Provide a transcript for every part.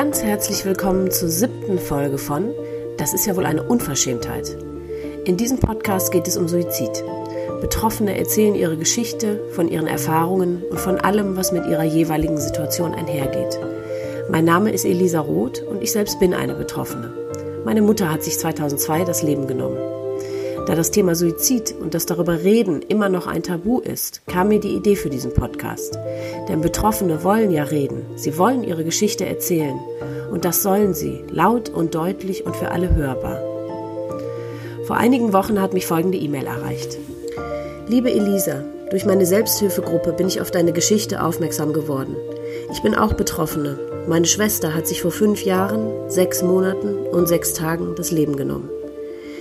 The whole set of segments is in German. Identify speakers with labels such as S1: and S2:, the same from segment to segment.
S1: Ganz herzlich willkommen zur siebten Folge von Das ist ja wohl eine Unverschämtheit. In diesem Podcast geht es um Suizid. Betroffene erzählen ihre Geschichte, von ihren Erfahrungen und von allem, was mit ihrer jeweiligen Situation einhergeht. Mein Name ist Elisa Roth und ich selbst bin eine Betroffene. Meine Mutter hat sich 2002 das Leben genommen. Da das Thema Suizid und das darüber reden immer noch ein Tabu ist, kam mir die Idee für diesen Podcast. Denn Betroffene wollen ja reden, sie wollen ihre Geschichte erzählen. Und das sollen sie, laut und deutlich und für alle hörbar. Vor einigen Wochen hat mich folgende E-Mail erreicht. Liebe Elisa, durch meine Selbsthilfegruppe bin ich auf deine Geschichte aufmerksam geworden. Ich bin auch Betroffene. Meine Schwester hat sich vor fünf Jahren, sechs Monaten und sechs Tagen das Leben genommen.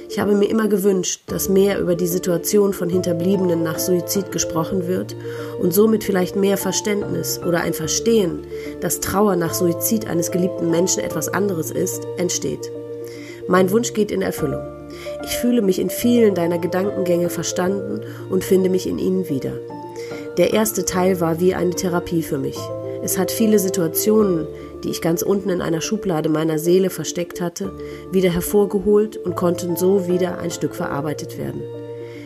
S1: Ich habe mir immer gewünscht, dass mehr über die Situation von Hinterbliebenen nach Suizid gesprochen wird und somit vielleicht mehr Verständnis oder ein Verstehen, dass Trauer nach Suizid eines geliebten Menschen etwas anderes ist, entsteht. Mein Wunsch geht in Erfüllung. Ich fühle mich in vielen deiner Gedankengänge verstanden und finde mich in ihnen wieder. Der erste Teil war wie eine Therapie für mich. Es hat viele Situationen, die ich ganz unten in einer Schublade meiner Seele versteckt hatte, wieder hervorgeholt und konnten so wieder ein Stück verarbeitet werden.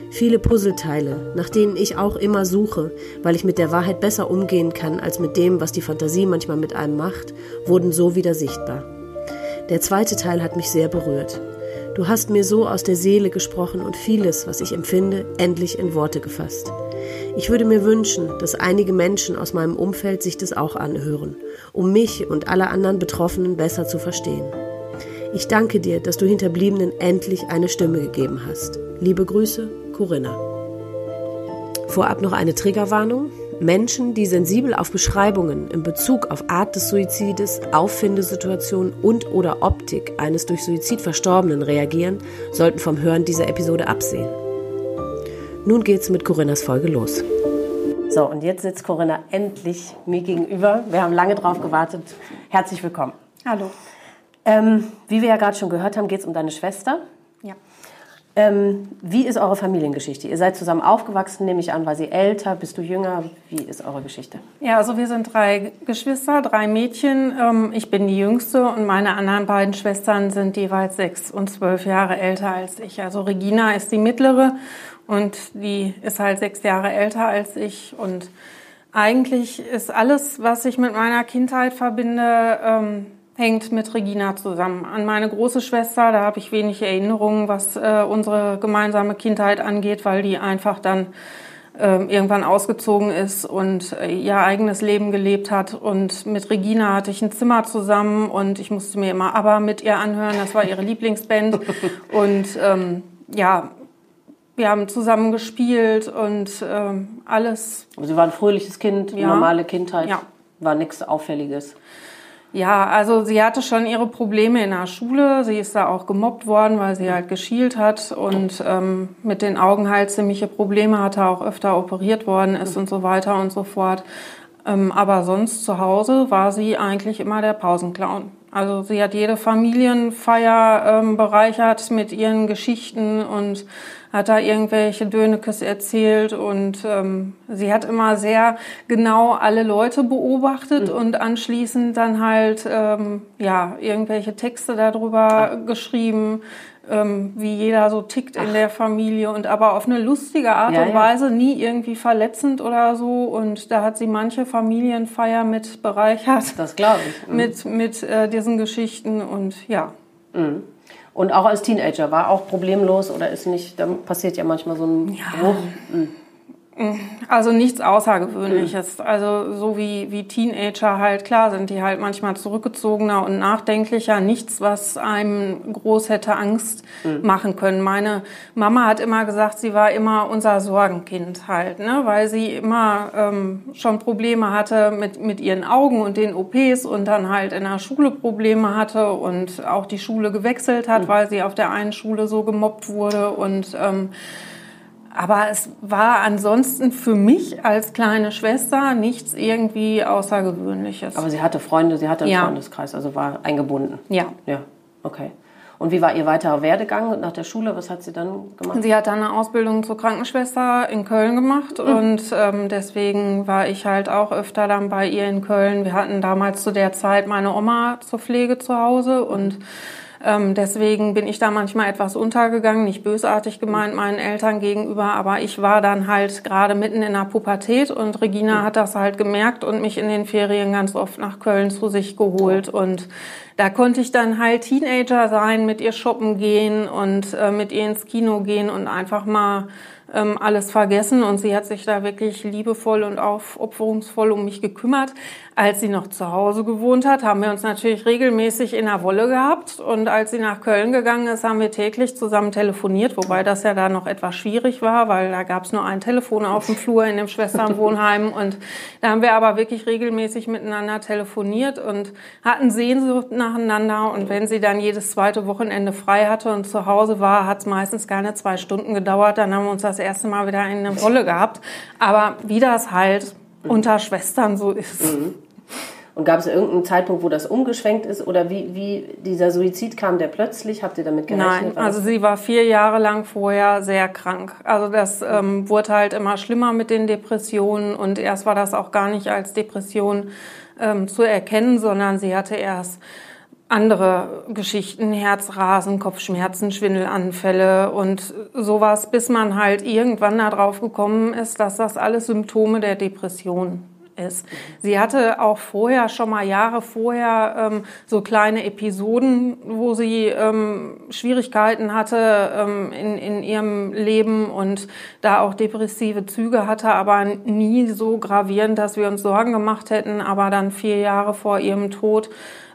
S1: Viele Puzzleteile, nach denen ich auch immer suche, weil ich mit der Wahrheit besser umgehen kann als mit dem, was die Fantasie manchmal mit einem macht, wurden so wieder sichtbar. Der zweite Teil hat mich sehr berührt. Du hast mir so aus der Seele gesprochen und vieles, was ich empfinde, endlich in Worte gefasst. Ich würde mir wünschen, dass einige Menschen aus meinem Umfeld sich das auch anhören, um mich und alle anderen Betroffenen besser zu verstehen. Ich danke dir, dass du Hinterbliebenen endlich eine Stimme gegeben hast. Liebe Grüße, Corinna. Vorab noch eine Triggerwarnung. Menschen, die sensibel auf Beschreibungen in Bezug auf Art des Suizides, Auffindesituation und oder Optik eines durch Suizid Verstorbenen reagieren, sollten vom Hören dieser Episode absehen. Nun geht's mit Corinnas Folge los. So, und jetzt sitzt Corinna endlich mir gegenüber. Wir haben lange drauf gewartet. Herzlich willkommen.
S2: Hallo.
S1: Ähm, wie wir ja gerade schon gehört haben, geht es um deine Schwester.
S2: Ja.
S1: Ähm, wie ist eure Familiengeschichte? Ihr seid zusammen aufgewachsen, nehme ich an. War sie älter? Bist du jünger? Wie ist eure Geschichte?
S2: Ja, also wir sind drei Geschwister, drei Mädchen. Ähm, ich bin die jüngste und meine anderen beiden Schwestern sind jeweils sechs und zwölf Jahre älter als ich. Also Regina ist die mittlere und die ist halt sechs Jahre älter als ich. Und eigentlich ist alles, was ich mit meiner Kindheit verbinde, ähm, hängt mit Regina zusammen. An meine große Schwester, da habe ich wenig Erinnerungen, was äh, unsere gemeinsame Kindheit angeht, weil die einfach dann äh, irgendwann ausgezogen ist und äh, ihr eigenes Leben gelebt hat. Und mit Regina hatte ich ein Zimmer zusammen und ich musste mir immer aber mit ihr anhören. Das war ihre Lieblingsband. und ähm, ja, wir haben zusammen gespielt und ähm, alles.
S1: Aber Sie waren ein fröhliches Kind, ja. normale Kindheit, ja. war nichts Auffälliges.
S2: Ja, also sie hatte schon ihre Probleme in der Schule. Sie ist da auch gemobbt worden, weil sie halt geschielt hat und ähm, mit den Augen halt ziemliche Probleme hatte, auch öfter operiert worden ist und so weiter und so fort. Ähm, aber sonst zu Hause war sie eigentlich immer der Pausenclown. Also sie hat jede Familienfeier ähm, bereichert mit ihren Geschichten und hat da irgendwelche Dönekes erzählt und ähm, sie hat immer sehr genau alle Leute beobachtet mhm. und anschließend dann halt ähm, ja irgendwelche Texte darüber Ach. geschrieben, ähm, wie jeder so tickt Ach. in der Familie und aber auf eine lustige Art ja, und Weise, ja. nie irgendwie verletzend oder so. Und da hat sie manche Familienfeier mit bereichert.
S1: Das glaube ich.
S2: Mhm. Mit, mit äh, diesen Geschichten und ja.
S1: Mhm. Und auch als Teenager war auch problemlos oder ist nicht, da passiert ja manchmal so ein ja. Bruch.
S2: Also nichts Außergewöhnliches. Mhm. Also so wie, wie Teenager halt, klar sind die halt manchmal zurückgezogener und nachdenklicher. Nichts, was einem groß hätte Angst mhm. machen können. Meine Mama hat immer gesagt, sie war immer unser Sorgenkind halt, ne? weil sie immer ähm, schon Probleme hatte mit, mit ihren Augen und den OPs und dann halt in der Schule Probleme hatte und auch die Schule gewechselt hat, mhm. weil sie auf der einen Schule so gemobbt wurde und ähm, aber es war ansonsten für mich als kleine Schwester nichts irgendwie Außergewöhnliches.
S1: Aber sie hatte Freunde, sie hatte einen ja. Freundeskreis, also war eingebunden.
S2: Ja.
S1: Ja, okay. Und wie war ihr weiterer Werdegang nach der Schule? Was hat sie dann gemacht?
S2: Sie hat dann eine Ausbildung zur Krankenschwester in Köln gemacht mhm. und ähm, deswegen war ich halt auch öfter dann bei ihr in Köln. Wir hatten damals zu der Zeit meine Oma zur Pflege zu Hause und ähm, deswegen bin ich da manchmal etwas untergegangen, nicht bösartig gemeint meinen Eltern gegenüber, aber ich war dann halt gerade mitten in der Pubertät und Regina hat das halt gemerkt und mich in den Ferien ganz oft nach Köln zu sich geholt und da konnte ich dann halt Teenager sein, mit ihr shoppen gehen und äh, mit ihr ins Kino gehen und einfach mal ähm, alles vergessen und sie hat sich da wirklich liebevoll und aufopferungsvoll um mich gekümmert. Als sie noch zu Hause gewohnt hat, haben wir uns natürlich regelmäßig in der Wolle gehabt und als sie nach Köln gegangen ist, haben wir täglich zusammen telefoniert, wobei das ja da noch etwas schwierig war, weil da gab es nur ein Telefon auf dem Flur in dem Schwesternwohnheim und da haben wir aber wirklich regelmäßig miteinander telefoniert und hatten Sehnsucht nacheinander und wenn sie dann jedes zweite Wochenende frei hatte und zu Hause war, hat es meistens keine zwei Stunden gedauert, dann haben wir uns das erste Mal wieder in eine Rolle gehabt. Aber wie das halt unter Schwestern so ist. Mhm.
S1: Und gab es irgendeinen Zeitpunkt, wo das umgeschwenkt ist? Oder wie, wie dieser Suizid kam, der plötzlich? Habt ihr damit gerechnet?
S2: Nein, also sie war vier Jahre lang vorher sehr krank. Also das ähm, wurde halt immer schlimmer mit den Depressionen. Und erst war das auch gar nicht als Depression ähm, zu erkennen, sondern sie hatte erst andere Geschichten, Herzrasen, Kopfschmerzen, Schwindelanfälle und sowas, bis man halt irgendwann darauf gekommen ist, dass das alles Symptome der Depression ist. Sie hatte auch vorher, schon mal Jahre vorher, ähm, so kleine Episoden, wo sie ähm, Schwierigkeiten hatte ähm, in, in ihrem Leben und da auch depressive Züge hatte, aber nie so gravierend, dass wir uns Sorgen gemacht hätten. Aber dann vier Jahre vor ihrem Tod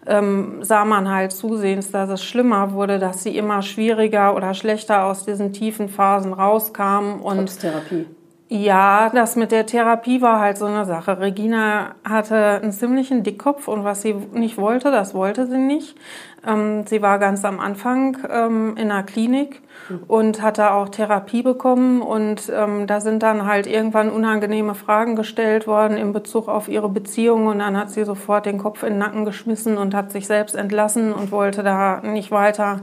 S2: ähm, sah man halt zusehends, dass es schlimmer wurde, dass sie immer schwieriger oder schlechter aus diesen tiefen Phasen rauskam.
S1: Und Trotz Therapie.
S2: Ja, das mit der Therapie war halt so eine Sache. Regina hatte einen ziemlichen Dickkopf und was sie nicht wollte, das wollte sie nicht. Ähm, sie war ganz am Anfang ähm, in einer Klinik und hatte auch Therapie bekommen und ähm, da sind dann halt irgendwann unangenehme Fragen gestellt worden in Bezug auf ihre Beziehung und dann hat sie sofort den Kopf in den Nacken geschmissen und hat sich selbst entlassen und wollte da nicht weiter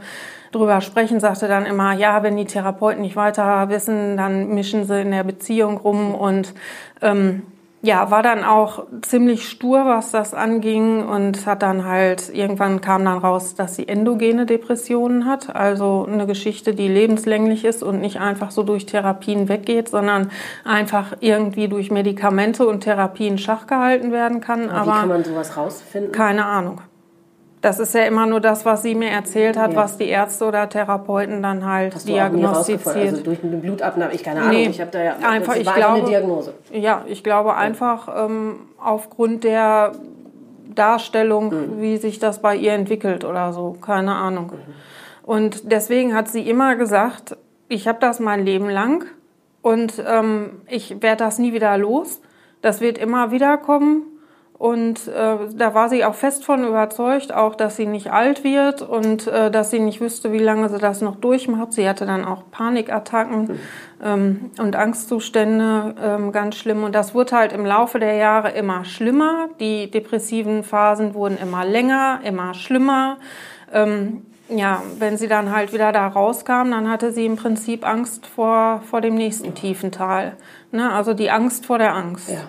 S2: drüber sprechen, sagte dann immer, ja, wenn die Therapeuten nicht weiter wissen, dann mischen sie in der Beziehung rum und ähm, ja, war dann auch ziemlich stur, was das anging und hat dann halt, irgendwann kam dann raus, dass sie endogene Depressionen hat, also eine Geschichte, die lebenslänglich ist und nicht einfach so durch Therapien weggeht, sondern einfach irgendwie durch Medikamente und Therapien Schach gehalten werden kann.
S1: Aber, Aber wie kann man sowas rausfinden?
S2: Keine Ahnung. Das ist ja immer nur das, was sie mir erzählt hat, ja. was die Ärzte oder Therapeuten dann halt Hast diagnostiziert.
S1: Also durch eine Blutabnahme, ich keine Ahnung, nee, ich habe da ja
S2: einfach, ich glaube, eine Diagnose. Ja, ich glaube ja. einfach ähm, aufgrund der Darstellung, mhm. wie sich das bei ihr entwickelt oder so, keine Ahnung. Mhm. Und deswegen hat sie immer gesagt, ich habe das mein Leben lang und ähm, ich werde das nie wieder los. Das wird immer wieder kommen und äh, da war sie auch fest von überzeugt, auch dass sie nicht alt wird und äh, dass sie nicht wüsste, wie lange sie das noch durchmacht. Sie hatte dann auch Panikattacken ähm, und Angstzustände, ähm, ganz schlimm. Und das wurde halt im Laufe der Jahre immer schlimmer. Die depressiven Phasen wurden immer länger, immer schlimmer. Ähm, ja, wenn sie dann halt wieder da rauskam, dann hatte sie im Prinzip Angst vor, vor dem nächsten tiefen Tal. Ne? Also die Angst vor der Angst.
S1: Ja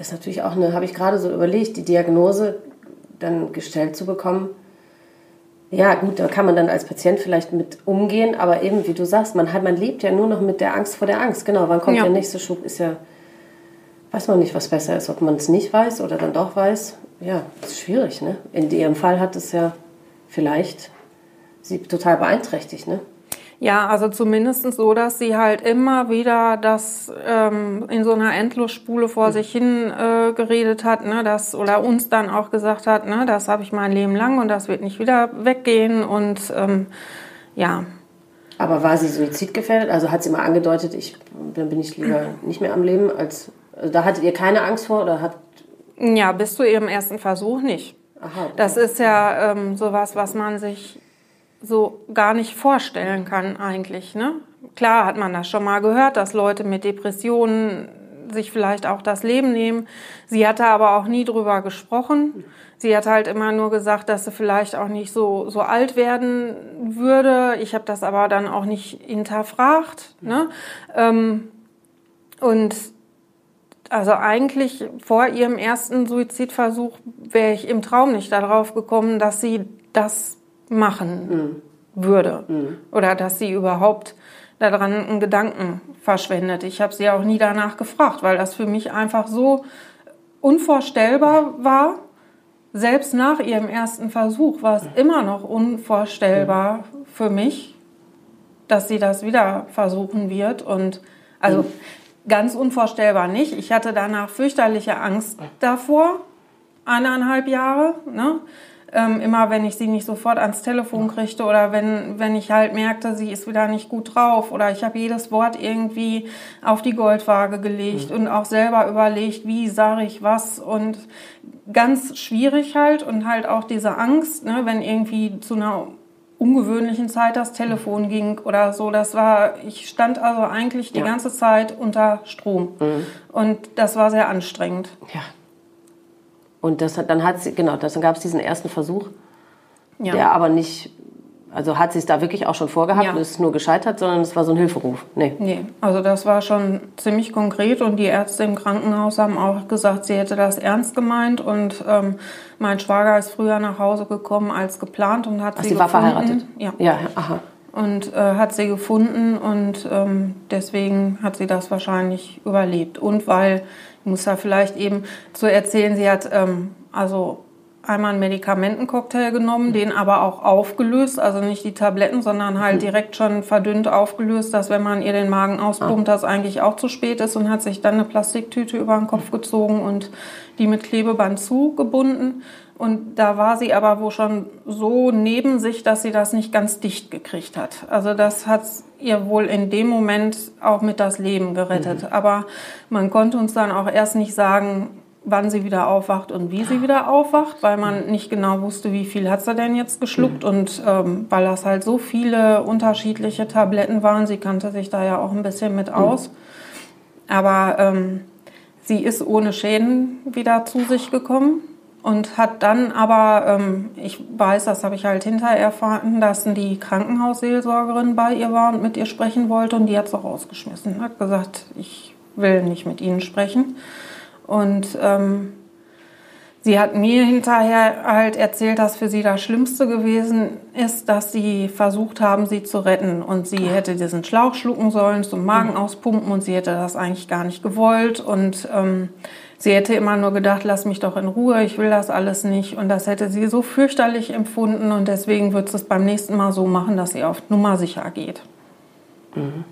S1: ist natürlich auch eine, habe ich gerade so überlegt, die Diagnose dann gestellt zu bekommen. Ja, gut, da kann man dann als Patient vielleicht mit umgehen, aber eben, wie du sagst, man, hat, man lebt ja nur noch mit der Angst vor der Angst. Genau, wann kommt ja. der nächste Schub? Ist ja, weiß man nicht, was besser ist, ob man es nicht weiß oder dann doch weiß. Ja, ist schwierig, ne? In ihrem Fall hat es ja vielleicht sie total beeinträchtigt, ne?
S2: Ja, also zumindest so, dass sie halt immer wieder das ähm, in so einer Endlosspule vor mhm. sich hin äh, geredet hat, ne, das oder uns dann auch gesagt hat, ne, das habe ich mein Leben lang und das wird nicht wieder weggehen und ähm, ja.
S1: Aber war sie suizidgefährdet? Also hat sie mal angedeutet, ich dann bin ich lieber nicht mehr am Leben als also da hattet ihr keine Angst vor oder hat
S2: ja bis zu ihrem ersten Versuch nicht. Aha, okay. Das ist ja ähm, sowas, was man sich so gar nicht vorstellen kann eigentlich. Ne? Klar hat man das schon mal gehört, dass Leute mit Depressionen sich vielleicht auch das Leben nehmen. Sie hatte aber auch nie drüber gesprochen. Sie hat halt immer nur gesagt, dass sie vielleicht auch nicht so, so alt werden würde. Ich habe das aber dann auch nicht hinterfragt. Ne? Ähm, und also eigentlich vor ihrem ersten Suizidversuch wäre ich im Traum nicht darauf gekommen, dass sie das machen mhm. würde mhm. oder dass sie überhaupt daran einen Gedanken verschwendet. Ich habe sie auch nie danach gefragt, weil das für mich einfach so unvorstellbar war selbst nach ihrem ersten Versuch war es immer noch unvorstellbar für mich, dass sie das wieder versuchen wird. Und also ganz unvorstellbar nicht. Ich hatte danach fürchterliche Angst davor, eineinhalb Jahre. Ne? Ähm, immer wenn ich sie nicht sofort ans Telefon kriegte oder wenn, wenn ich halt merkte, sie ist wieder nicht gut drauf oder ich habe jedes Wort irgendwie auf die Goldwaage gelegt mhm. und auch selber überlegt, wie sage ich was und ganz schwierig halt und halt auch diese Angst, ne, wenn irgendwie zu einer ungewöhnlichen Zeit das Telefon ging oder so. Das war, ich stand also eigentlich die ja. ganze Zeit unter Strom. Mhm. Und das war sehr anstrengend.
S1: Ja. Und das, dann hat sie, genau, dann gab es diesen ersten Versuch, ja. der aber nicht also hat sie es da wirklich auch schon vorgehabt ja. und ist nur gescheitert, sondern es war so ein Hilferuf?
S2: Nee. Nee, also das war schon ziemlich konkret und die Ärzte im Krankenhaus haben auch gesagt, sie hätte das ernst gemeint und ähm, mein Schwager ist früher nach Hause gekommen als geplant und hat Ach, sie,
S1: sie war verheiratet?
S2: Ja. Ja, aha. Und äh, hat sie gefunden und ähm, deswegen hat sie das wahrscheinlich überlebt. Und weil, muss da vielleicht eben zu erzählen, sie hat ähm, also einmal einen Medikamentencocktail genommen, den aber auch aufgelöst, also nicht die Tabletten, sondern halt mhm. direkt schon verdünnt aufgelöst, dass wenn man ihr den Magen auspumpt, ah. das eigentlich auch zu spät ist und hat sich dann eine Plastiktüte über den Kopf gezogen und die mit Klebeband zugebunden. Und da war sie aber wohl schon so neben sich, dass sie das nicht ganz dicht gekriegt hat. Also das hat ihr wohl in dem Moment auch mit das Leben gerettet. Mhm. Aber man konnte uns dann auch erst nicht sagen, wann sie wieder aufwacht und wie sie wieder aufwacht, weil man nicht genau wusste, wie viel hat sie denn jetzt geschluckt und ähm, weil das halt so viele unterschiedliche Tabletten waren, sie kannte sich da ja auch ein bisschen mit aus. Aber ähm, sie ist ohne Schäden wieder zu sich gekommen und hat dann aber, ähm, ich weiß, das habe ich halt hinterher erfahren, dass die Krankenhausseelsorgerin bei ihr war und mit ihr sprechen wollte und die hat es auch rausgeschmissen. Hat gesagt, ich will nicht mit Ihnen sprechen. Und ähm, sie hat mir hinterher halt erzählt, dass für sie das Schlimmste gewesen ist, dass sie versucht haben, sie zu retten. Und sie hätte diesen Schlauch schlucken sollen, zum Magen mhm. auspumpen und sie hätte das eigentlich gar nicht gewollt. Und ähm, sie hätte immer nur gedacht, lass mich doch in Ruhe, ich will das alles nicht. Und das hätte sie so fürchterlich empfunden und deswegen wird sie es beim nächsten Mal so machen, dass sie auf Nummer sicher geht.
S1: Mhm.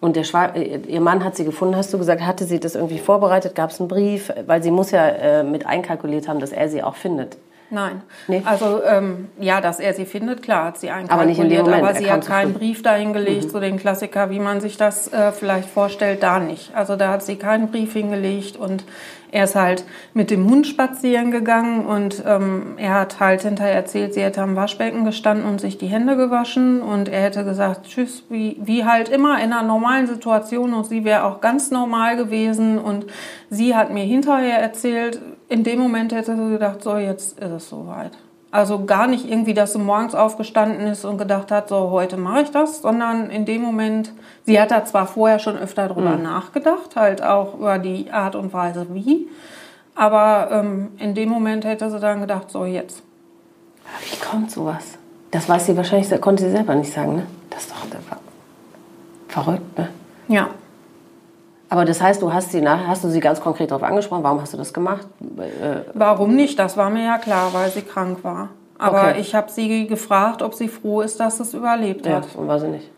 S1: Und äh, ihr Mann hat sie gefunden, hast du gesagt, hatte sie das irgendwie vorbereitet? Gab es einen Brief? Weil sie muss ja äh, mit einkalkuliert haben, dass er sie auch findet.
S2: Nein. Nee? Also ähm, ja, dass er sie findet, klar, hat sie einkalkuliert.
S1: Aber nicht Moment.
S2: Aber sie hat keinen Brief dahingelegt, mhm. so den Klassiker, wie man sich das äh, vielleicht vorstellt, da nicht. Also da hat sie keinen Brief hingelegt und er ist halt mit dem Hund spazieren gegangen und ähm, er hat halt hinterher erzählt, sie hätte am Waschbecken gestanden und sich die Hände gewaschen und er hätte gesagt, tschüss, wie, wie halt immer in einer normalen Situation und sie wäre auch ganz normal gewesen und sie hat mir hinterher erzählt, in dem Moment hätte sie gedacht, so jetzt ist es soweit. Also gar nicht irgendwie, dass sie morgens aufgestanden ist und gedacht hat, so heute mache ich das, sondern in dem Moment, sie hat da zwar vorher schon öfter drüber mhm. nachgedacht, halt auch über die Art und Weise wie, aber ähm, in dem Moment hätte sie dann gedacht, so jetzt.
S1: Wie kommt sowas? Das weiß sie wahrscheinlich, konnte sie selber nicht sagen, ne? Das ist doch verrückt, ne?
S2: Ja.
S1: Aber das heißt, du hast sie hast du sie ganz konkret darauf angesprochen, warum hast du das gemacht?
S2: Äh, warum nicht? Das war mir ja klar, weil sie krank war. Aber okay. ich habe sie gefragt, ob sie froh ist, dass es überlebt ja, hat.
S1: Und war sie nicht.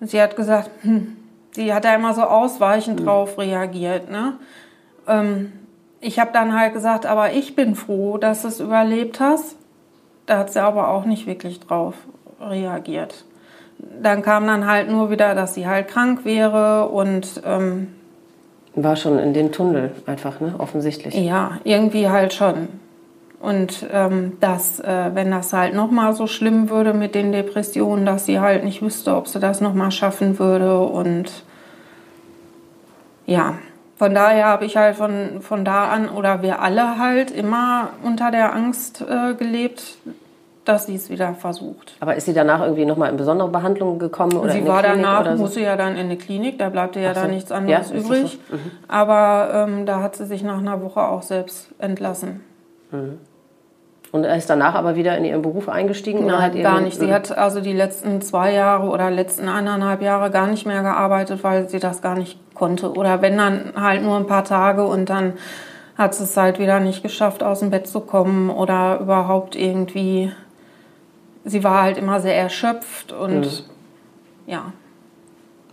S2: Sie hat gesagt, hm, sie hat da immer so ausweichend hm. drauf reagiert. Ne? Ähm, ich habe dann halt gesagt, aber ich bin froh, dass du es überlebt hast. Da hat sie aber auch nicht wirklich drauf reagiert. Dann kam dann halt nur wieder, dass sie halt krank wäre und ähm,
S1: war schon in den Tunnel einfach, ne? offensichtlich.
S2: Ja, irgendwie halt schon. Und ähm, dass, äh, wenn das halt nochmal so schlimm würde mit den Depressionen, dass sie halt nicht wüsste, ob sie das nochmal schaffen würde. Und ja, von daher habe ich halt von, von da an oder wir alle halt immer unter der Angst äh, gelebt, dass sie es wieder versucht.
S1: Aber ist sie danach irgendwie nochmal in besondere Behandlung gekommen? Oder
S2: sie war Klinik danach, so? musste ja dann in eine Klinik, da bleibt ja so. da nichts anderes ja, übrig. So? Mhm. Aber ähm, da hat sie sich nach einer Woche auch selbst entlassen.
S1: Mhm. Und ist danach aber wieder in ihren Beruf eingestiegen?
S2: Nein, gar nicht. Sie hat also die letzten zwei Jahre oder letzten eineinhalb Jahre gar nicht mehr gearbeitet, weil sie das gar nicht konnte. Oder wenn dann halt nur ein paar Tage und dann hat sie es halt wieder nicht geschafft, aus dem Bett zu kommen oder überhaupt irgendwie sie war halt immer sehr erschöpft und mhm. ja.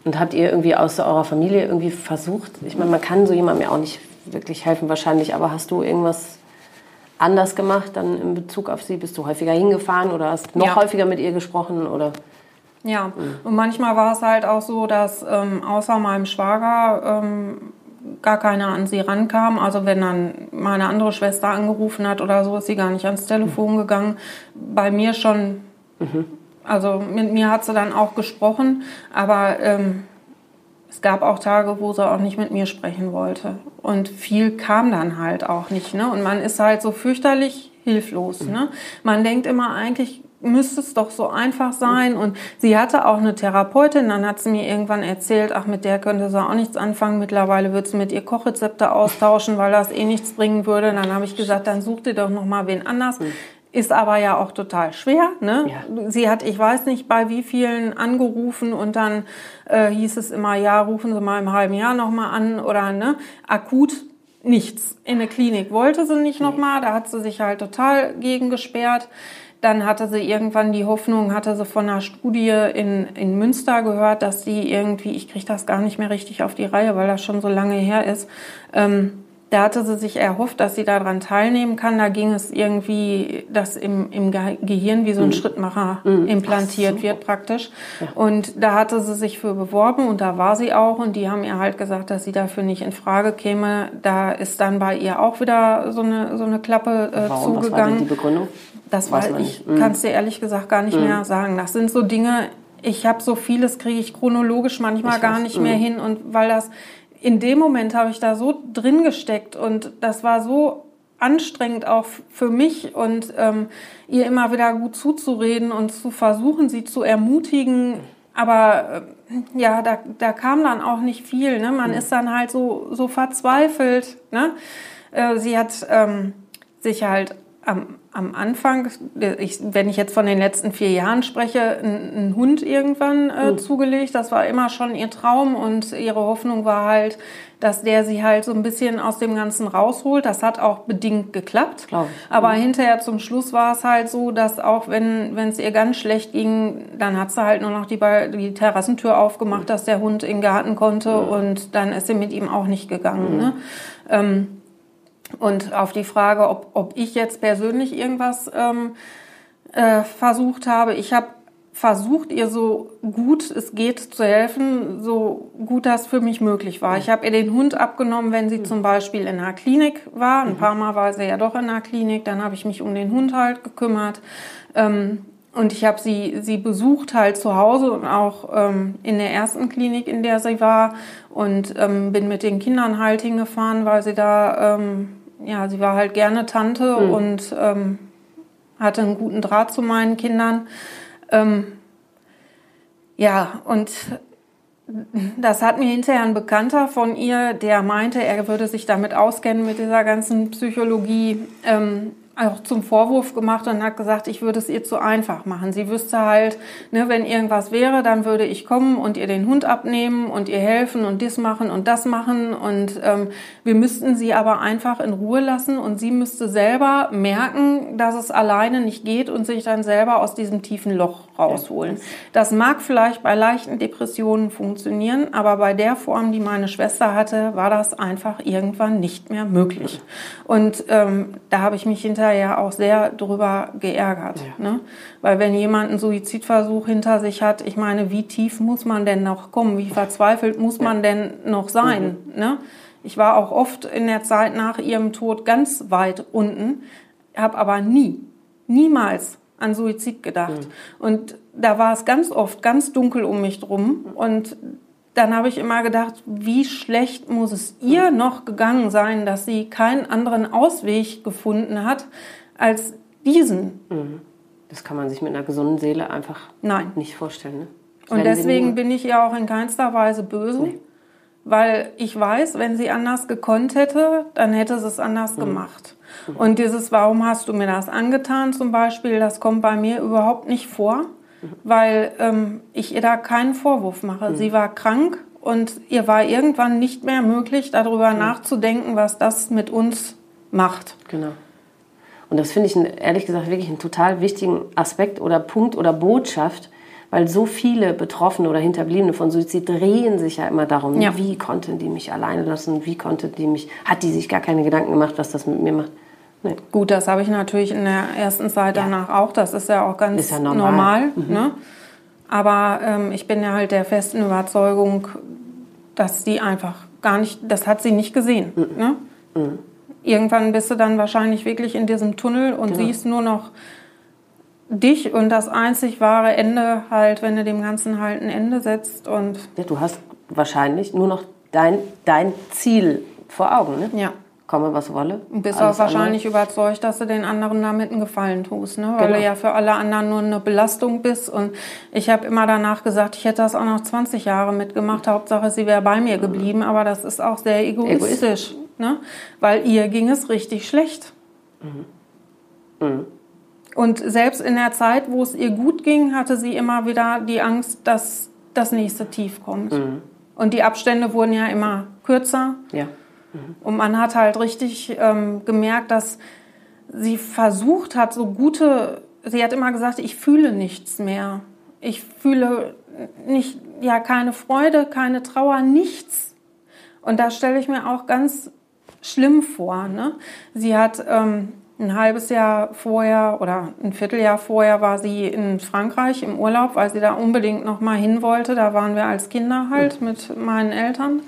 S1: Und habt ihr irgendwie aus eurer Familie irgendwie versucht, ich meine, man kann so jemandem ja auch nicht wirklich helfen wahrscheinlich, aber hast du irgendwas anders gemacht dann in Bezug auf sie? Bist du häufiger hingefahren oder hast noch ja. häufiger mit ihr gesprochen oder?
S2: Ja, mhm. und manchmal war es halt auch so, dass ähm, außer meinem Schwager ähm, gar keiner an sie rankam. Also wenn dann meine andere Schwester angerufen hat oder so, ist sie gar nicht ans Telefon gegangen. Bei mir schon, mhm. also mit mir hat sie dann auch gesprochen, aber ähm, es gab auch Tage, wo sie auch nicht mit mir sprechen wollte. Und viel kam dann halt auch nicht. Ne? Und man ist halt so fürchterlich hilflos. Mhm. Ne? Man denkt immer eigentlich, müsste es doch so einfach sein. Und sie hatte auch eine Therapeutin, dann hat sie mir irgendwann erzählt, ach, mit der könnte sie auch nichts anfangen. Mittlerweile wird sie mit ihr Kochrezepte austauschen, weil das eh nichts bringen würde. Dann habe ich gesagt, dann such dir doch noch mal wen anders. Mhm. Ist aber ja auch total schwer. Ne? Ja. Sie hat, ich weiß nicht, bei wie vielen angerufen und dann äh, hieß es immer, ja, rufen Sie mal im halben Jahr noch mal an oder ne, akut nichts. In der Klinik wollte sie nicht noch mal, da hat sie sich halt total gegen gesperrt. Dann hatte sie irgendwann die Hoffnung, hatte sie von einer Studie in, in Münster gehört, dass sie irgendwie, ich kriege das gar nicht mehr richtig auf die Reihe, weil das schon so lange her ist, ähm, da hatte sie sich erhofft, dass sie daran teilnehmen kann. Da ging es irgendwie, dass im, im Gehirn wie so ein mhm. Schrittmacher mhm. implantiert so. wird praktisch. Ja. Und da hatte sie sich für beworben und da war sie auch. Und die haben ihr halt gesagt, dass sie dafür nicht in Frage käme. Da ist dann bei ihr auch wieder so eine, so eine Klappe äh, Warum? zugegangen. Was war denn
S1: die Begründung?
S2: Das weiß ich, mhm. kann es dir ehrlich gesagt gar nicht mhm. mehr sagen. Das sind so Dinge, ich habe so vieles, kriege ich chronologisch manchmal ich gar nicht mehr mhm. hin. Und weil das in dem Moment habe ich da so drin gesteckt und das war so anstrengend auch für mich und ähm, ihr immer wieder gut zuzureden und zu versuchen, sie zu ermutigen. Aber äh, ja, da, da kam dann auch nicht viel. Ne? Man mhm. ist dann halt so, so verzweifelt. Ne? Äh, sie hat ähm, sich halt am, am Anfang, ich, wenn ich jetzt von den letzten vier Jahren spreche, einen Hund irgendwann äh, mhm. zugelegt. Das war immer schon ihr Traum und ihre Hoffnung war halt, dass der sie halt so ein bisschen aus dem Ganzen rausholt. Das hat auch bedingt geklappt. Aber mhm. hinterher zum Schluss war es halt so, dass auch wenn wenn es ihr ganz schlecht ging, dann hat sie halt nur noch die, die Terrassentür aufgemacht, mhm. dass der Hund in den Garten konnte mhm. und dann ist sie mit ihm auch nicht gegangen. Ne? Ähm, und auf die Frage, ob, ob ich jetzt persönlich irgendwas ähm, äh, versucht habe, ich habe versucht, ihr so gut es geht zu helfen, so gut das für mich möglich war. Ich habe ihr den Hund abgenommen, wenn sie zum Beispiel in einer Klinik war. Ein mhm. paar Mal war sie ja doch in einer Klinik. Dann habe ich mich um den Hund halt gekümmert. Ähm, und ich habe sie, sie besucht halt zu Hause und auch ähm, in der ersten Klinik, in der sie war. Und ähm, bin mit den Kindern halt hingefahren, weil sie da ähm, ja, sie war halt gerne Tante mhm. und ähm, hatte einen guten Draht zu meinen Kindern. Ähm, ja, und das hat mir hinterher ein Bekannter von ihr, der meinte, er würde sich damit auskennen mit dieser ganzen Psychologie. Ähm, auch zum Vorwurf gemacht und hat gesagt, ich würde es ihr zu einfach machen. Sie wüsste halt, ne, wenn irgendwas wäre, dann würde ich kommen und ihr den Hund abnehmen und ihr helfen und dies machen und das machen und ähm, wir müssten sie aber einfach in Ruhe lassen und sie müsste selber merken, dass es alleine nicht geht und sich dann selber aus diesem tiefen Loch rausholen. Das mag vielleicht bei leichten Depressionen funktionieren, aber bei der Form, die meine Schwester hatte, war das einfach irgendwann nicht mehr möglich. Und ähm, da habe ich mich hinter hinterher auch sehr drüber geärgert. Ja. Ne? Weil wenn jemand einen Suizidversuch hinter sich hat, ich meine, wie tief muss man denn noch kommen? Wie verzweifelt muss man denn noch sein? Mhm. Ne? Ich war auch oft in der Zeit nach ihrem Tod ganz weit unten, habe aber nie, niemals an Suizid gedacht. Mhm. Und da war es ganz oft ganz dunkel um mich drum und dann habe ich immer gedacht, wie schlecht muss es ihr
S1: Mhm.
S2: noch gegangen sein, dass sie keinen anderen Ausweg gefunden hat als diesen.
S1: Das kann man sich mit einer gesunden Seele einfach
S2: Nein.
S1: nicht vorstellen. Ne?
S2: Und deswegen bin ich ihr auch in keinster Weise böse, weil ich weiß, wenn sie anders gekonnt hätte, dann hätte sie es
S1: Mhm.
S2: anders gemacht. Und dieses, warum hast du mir das angetan zum Beispiel, das kommt bei mir überhaupt nicht vor,
S1: Mhm.
S2: weil ähm, ich ihr da keinen Vorwurf mache. Sie war krank und ihr war irgendwann nicht mehr möglich, darüber
S1: Mhm.
S2: nachzudenken, was das mit uns macht.
S1: Genau. Und das finde ich ehrlich gesagt wirklich einen total wichtigen Aspekt oder Punkt oder Botschaft, weil so viele Betroffene oder Hinterbliebene von Suizid drehen sich ja immer darum,
S2: Ja.
S1: wie konnten die mich alleine lassen, wie konnte die mich, hat die sich gar keine Gedanken gemacht, was das mit mir macht. Nee.
S2: Gut, das habe ich natürlich in der ersten Zeit danach auch. Das ist ja auch ganz
S1: Ist ja normal.
S2: normal. ne? Aber ähm, ich bin ja halt der festen Überzeugung, dass die einfach gar nicht, das hat sie nicht gesehen. Ne? Irgendwann bist du dann wahrscheinlich wirklich in diesem Tunnel und siehst nur noch dich und das einzig wahre Ende halt, wenn du dem Ganzen halt ein Ende setzt und
S1: Ja, du hast wahrscheinlich nur noch dein, dein Ziel vor Augen, ne?
S2: ja.
S1: Komme, was wolle.
S2: Und bist auch wahrscheinlich überzeugt, dass du den anderen damit einen Gefallen tust, ne? weil
S1: Genau.
S2: du ja für alle anderen nur eine Belastung bist. Und ich habe immer danach gesagt, ich hätte das auch noch 20 Jahre mitgemacht. Hauptsache, sie wäre bei mir geblieben. Aber das ist auch sehr egoistisch, ne? weil ihr ging es richtig schlecht. Und selbst in der Zeit, wo es ihr gut ging, hatte sie immer wieder die Angst, dass das nächste Tief kommt. Und die Abstände wurden ja immer kürzer.
S1: Ja.
S2: Und man hat halt richtig ähm, gemerkt, dass sie versucht hat, so gute, sie hat immer gesagt, ich fühle nichts mehr. Ich fühle nicht, ja, keine Freude, keine Trauer, nichts. Und das stelle ich mir auch ganz schlimm vor. Ne? Sie hat ähm, ein halbes Jahr vorher oder ein Vierteljahr vorher war sie in Frankreich im Urlaub, weil sie da unbedingt noch mal hin wollte. Da waren wir als Kinder halt mit meinen Eltern.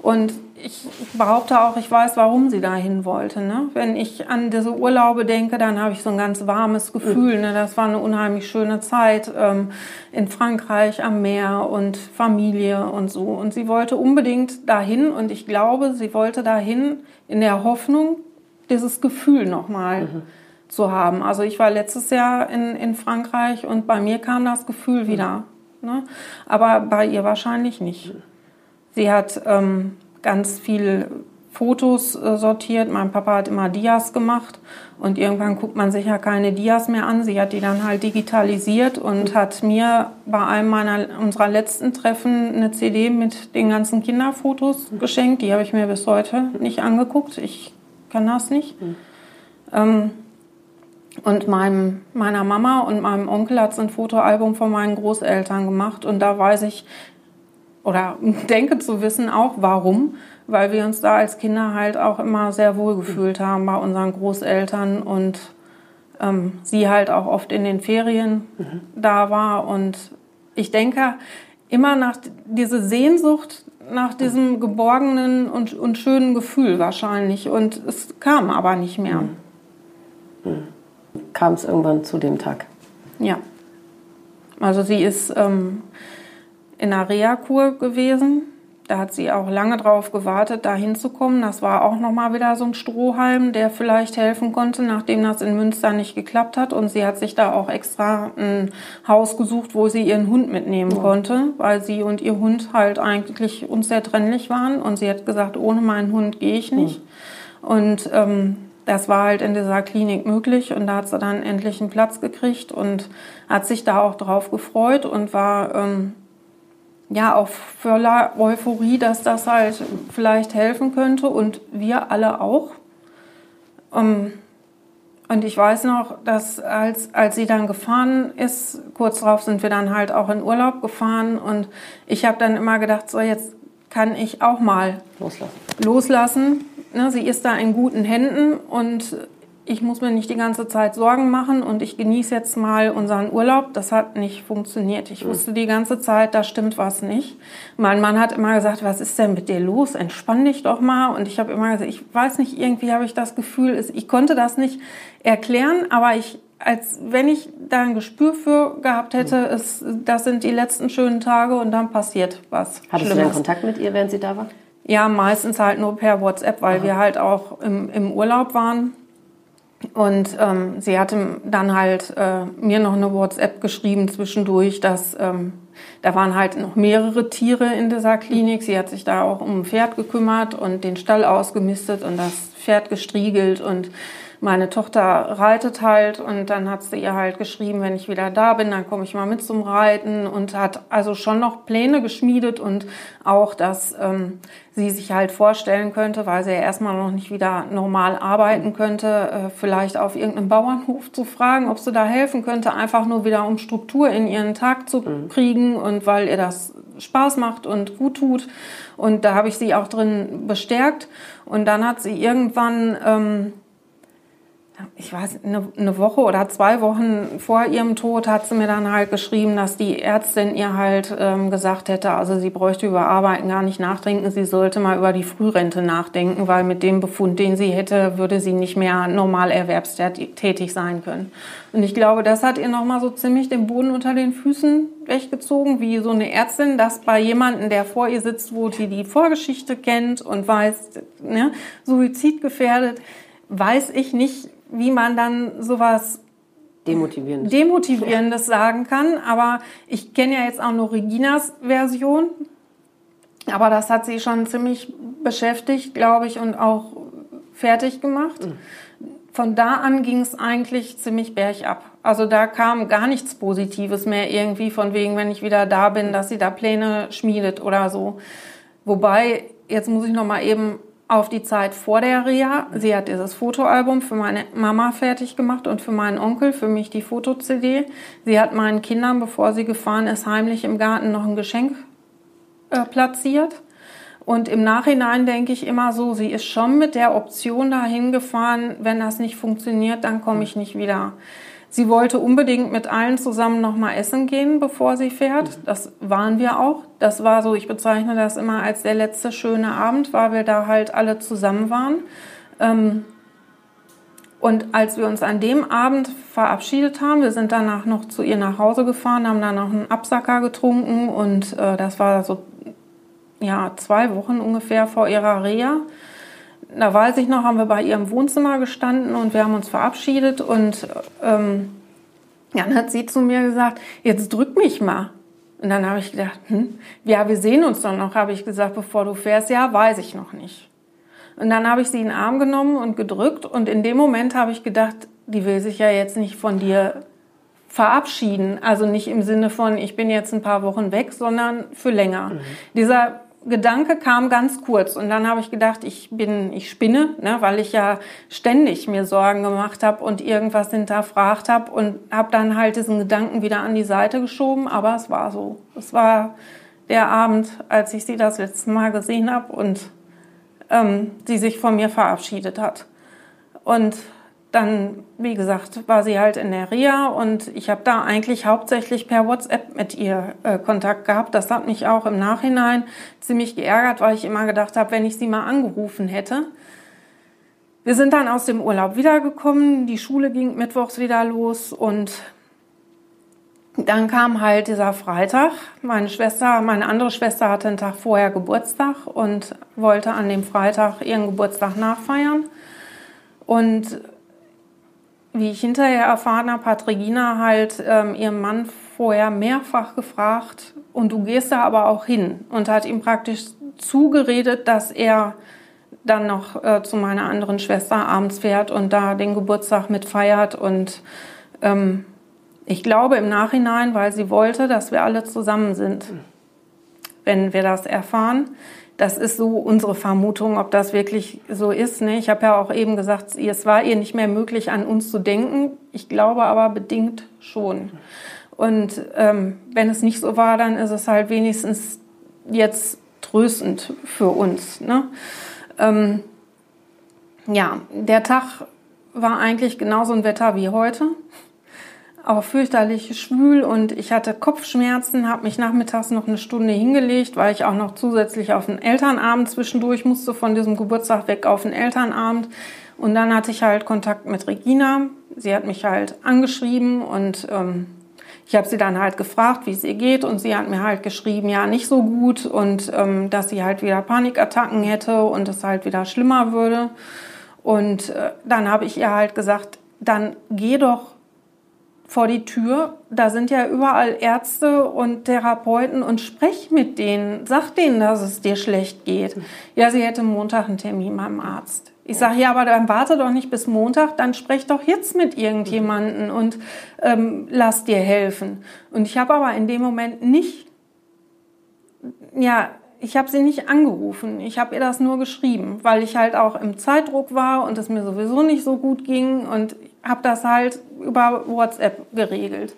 S2: Und ich behaupte auch, ich weiß, warum sie da hin wollte. Ne? Wenn ich an diese Urlaube denke, dann habe ich so ein ganz warmes Gefühl. Ne? Das war eine unheimlich schöne Zeit ähm, in Frankreich am Meer und Familie und so. Und sie wollte unbedingt dahin und ich glaube, sie wollte dahin in der Hoffnung, dieses Gefühl nochmal zu haben. Also ich war letztes Jahr in, in Frankreich und bei mir kam das Gefühl wieder. Ne? Aber bei ihr wahrscheinlich nicht. Sie hat ähm, ganz viel Fotos äh, sortiert. Mein Papa hat immer Dias gemacht und irgendwann guckt man sich ja keine Dias mehr an. Sie hat die dann halt digitalisiert und hat mir bei einem meiner unserer letzten Treffen eine CD mit den ganzen Kinderfotos geschenkt. Die habe ich mir bis heute nicht angeguckt. Ich kann das nicht. Ähm, und meinem, meiner Mama und meinem Onkel hat so ein Fotoalbum von meinen Großeltern gemacht. Und da weiß ich, oder denke zu wissen auch, warum. Weil wir uns da als Kinder halt auch immer sehr wohl gefühlt haben bei unseren Großeltern. Und ähm, sie halt auch oft in den Ferien da war. Und ich denke immer nach diese Sehnsucht nach diesem geborgenen und, und schönen Gefühl wahrscheinlich. Und es kam aber nicht mehr.
S1: Kam es irgendwann zu dem Tag.
S2: Ja. Also sie ist ähm, in einer Reha-Kur gewesen. Da hat sie auch lange drauf gewartet, da hinzukommen. Das war auch nochmal wieder so ein Strohhalm, der vielleicht helfen konnte, nachdem das in Münster nicht geklappt hat. Und sie hat sich da auch extra ein Haus gesucht, wo sie ihren Hund mitnehmen konnte, weil sie und ihr Hund halt eigentlich unzertrennlich waren. Und sie hat gesagt, ohne meinen Hund gehe ich nicht. Und ähm, das war halt in dieser Klinik möglich und da hat sie dann endlich einen Platz gekriegt und hat sich da auch drauf gefreut und war ähm, ja auch voller Euphorie, dass das halt vielleicht helfen könnte und wir alle auch. Ähm, und ich weiß noch, dass als, als sie dann gefahren ist, kurz darauf sind wir dann halt auch in Urlaub gefahren und ich habe dann immer gedacht, so jetzt kann ich auch mal
S1: Loslassen.
S2: loslassen. Ne, sie ist da in guten Händen und ich muss mir nicht die ganze Zeit Sorgen machen und ich genieße jetzt mal unseren Urlaub. Das hat nicht funktioniert. Ich wusste die ganze Zeit, da stimmt was nicht. Mein Mann hat immer gesagt, was ist denn mit dir los? Entspann dich doch mal. Und ich habe immer gesagt, ich weiß nicht, irgendwie habe ich das Gefühl, ich konnte das nicht erklären, aber ich als wenn ich da ein Gespür für gehabt hätte, es, das sind die letzten schönen Tage und dann passiert was.
S1: Hattest du denn Kontakt mit ihr, während sie da war?
S2: Ja, meistens halt nur per WhatsApp, weil Aha. wir halt auch im, im Urlaub waren. Und ähm, sie hatte dann halt äh, mir noch eine WhatsApp geschrieben zwischendurch, dass ähm, da waren halt noch mehrere Tiere in dieser Klinik. Sie hat sich da auch um ein Pferd gekümmert und den Stall ausgemistet und das Pferd gestriegelt und meine Tochter reitet halt und dann hat sie ihr halt geschrieben, wenn ich wieder da bin, dann komme ich mal mit zum Reiten und hat also schon noch Pläne geschmiedet und auch, dass ähm, sie sich halt vorstellen könnte, weil sie ja erstmal noch nicht wieder normal arbeiten könnte, äh, vielleicht auf irgendeinem Bauernhof zu fragen, ob sie da helfen könnte, einfach nur wieder um Struktur in ihren Tag zu mhm. kriegen und weil ihr das Spaß macht und gut tut. Und da habe ich sie auch drin bestärkt. Und dann hat sie irgendwann ähm, ich weiß, eine, eine, Woche oder zwei Wochen vor ihrem Tod hat sie mir dann halt geschrieben, dass die Ärztin ihr halt ähm, gesagt hätte, also sie bräuchte über Arbeiten gar nicht nachdenken, sie sollte mal über die Frührente nachdenken, weil mit dem Befund, den sie hätte, würde sie nicht mehr normal erwerbstätig sein können. Und ich glaube, das hat ihr nochmal so ziemlich den Boden unter den Füßen weggezogen, wie so eine Ärztin, dass bei jemandem, der vor ihr sitzt, wo sie die Vorgeschichte kennt und weiß, ne, Suizid gefährdet, weiß ich nicht, wie man dann sowas
S1: Demotivierendes.
S2: Demotivierendes sagen kann. Aber ich kenne ja jetzt auch noch Reginas Version. Aber das hat sie schon ziemlich beschäftigt, glaube ich, und auch fertig gemacht. Mhm. Von da an ging es eigentlich ziemlich bergab. Also da kam gar nichts Positives mehr irgendwie von wegen, wenn ich wieder da bin, dass sie da Pläne schmiedet oder so. Wobei, jetzt muss ich noch mal eben auf die Zeit vor der Reha. Sie hat dieses Fotoalbum für meine Mama fertig gemacht und für meinen Onkel, für mich die Foto-CD. Sie hat meinen Kindern, bevor sie gefahren ist, heimlich im Garten noch ein Geschenk äh, platziert. Und im Nachhinein denke ich immer so, sie ist schon mit der Option dahin gefahren, wenn das nicht funktioniert, dann komme ich nicht wieder. Sie wollte unbedingt mit allen zusammen noch mal essen gehen, bevor sie fährt. Das waren wir auch. Das war so, ich bezeichne das immer als der letzte schöne Abend, weil wir da halt alle zusammen waren. Ähm, und als wir uns an dem Abend verabschiedet haben, wir sind danach noch zu ihr nach Hause gefahren, haben dann noch einen Absacker getrunken und äh, das war so ja zwei Wochen ungefähr vor ihrer Reha da weiß ich noch, haben wir bei ihrem Wohnzimmer gestanden und wir haben uns verabschiedet und ähm, dann hat sie zu mir gesagt, jetzt drück mich mal. Und dann habe ich gedacht, hm, ja, wir sehen uns doch noch, habe ich gesagt, bevor du fährst. Ja, weiß ich noch nicht. Und dann habe ich sie in den Arm genommen und gedrückt und in dem Moment habe ich gedacht, die will sich ja jetzt nicht von dir verabschieden. Also nicht im Sinne von, ich bin jetzt ein paar Wochen weg, sondern für länger. Mhm. Dieser Gedanke kam ganz kurz und dann habe ich gedacht, ich bin, ich spinne, ne, weil ich ja ständig mir Sorgen gemacht habe und irgendwas hinterfragt habe und habe dann halt diesen Gedanken wieder an die Seite geschoben. Aber es war so. Es war der Abend, als ich sie das letzte Mal gesehen habe und ähm, sie sich von mir verabschiedet hat. Und dann, wie gesagt, war sie halt in der Reha und ich habe da eigentlich hauptsächlich per WhatsApp mit ihr äh, Kontakt gehabt. Das hat mich auch im Nachhinein ziemlich geärgert, weil ich immer gedacht habe, wenn ich sie mal angerufen hätte. Wir sind dann aus dem Urlaub wiedergekommen, die Schule ging mittwochs wieder los und dann kam halt dieser Freitag. Meine Schwester, meine andere Schwester hatte einen Tag vorher Geburtstag und wollte an dem Freitag ihren Geburtstag nachfeiern. Und wie ich hinterher erfahren habe, hat Regina halt ähm, ihren Mann vorher mehrfach gefragt und du gehst da aber auch hin und hat ihm praktisch zugeredet, dass er dann noch äh, zu meiner anderen Schwester abends fährt und da den Geburtstag mit feiert und ähm, ich glaube im Nachhinein, weil sie wollte, dass wir alle zusammen sind, wenn wir das erfahren. Das ist so unsere Vermutung, ob das wirklich so ist. Ne? Ich habe ja auch eben gesagt, es war ihr nicht mehr möglich, an uns zu denken. Ich glaube aber bedingt schon. Und ähm, wenn es nicht so war, dann ist es halt wenigstens jetzt tröstend für uns. Ne? Ähm, ja, der Tag war eigentlich genauso ein Wetter wie heute auch fürchterlich schwül und ich hatte Kopfschmerzen, habe mich nachmittags noch eine Stunde hingelegt, weil ich auch noch zusätzlich auf den Elternabend zwischendurch musste, von diesem Geburtstag weg auf den Elternabend. Und dann hatte ich halt Kontakt mit Regina, sie hat mich halt angeschrieben und ähm, ich habe sie dann halt gefragt, wie es ihr geht und sie hat mir halt geschrieben, ja, nicht so gut und ähm, dass sie halt wieder Panikattacken hätte und es halt wieder schlimmer würde. Und äh, dann habe ich ihr halt gesagt, dann geh doch vor die Tür. Da sind ja überall Ärzte und Therapeuten und sprech mit denen. Sag denen, dass es dir schlecht geht. Ja, sie hätte Montag einen Termin beim Arzt. Ich sage, ja, aber dann warte doch nicht bis Montag, dann sprech doch jetzt mit irgendjemanden und ähm, lass dir helfen. Und ich habe aber in dem Moment nicht, ja, ich habe sie nicht angerufen. Ich habe ihr das nur geschrieben, weil ich halt auch im Zeitdruck war und es mir sowieso nicht so gut ging und habe das halt über WhatsApp geregelt.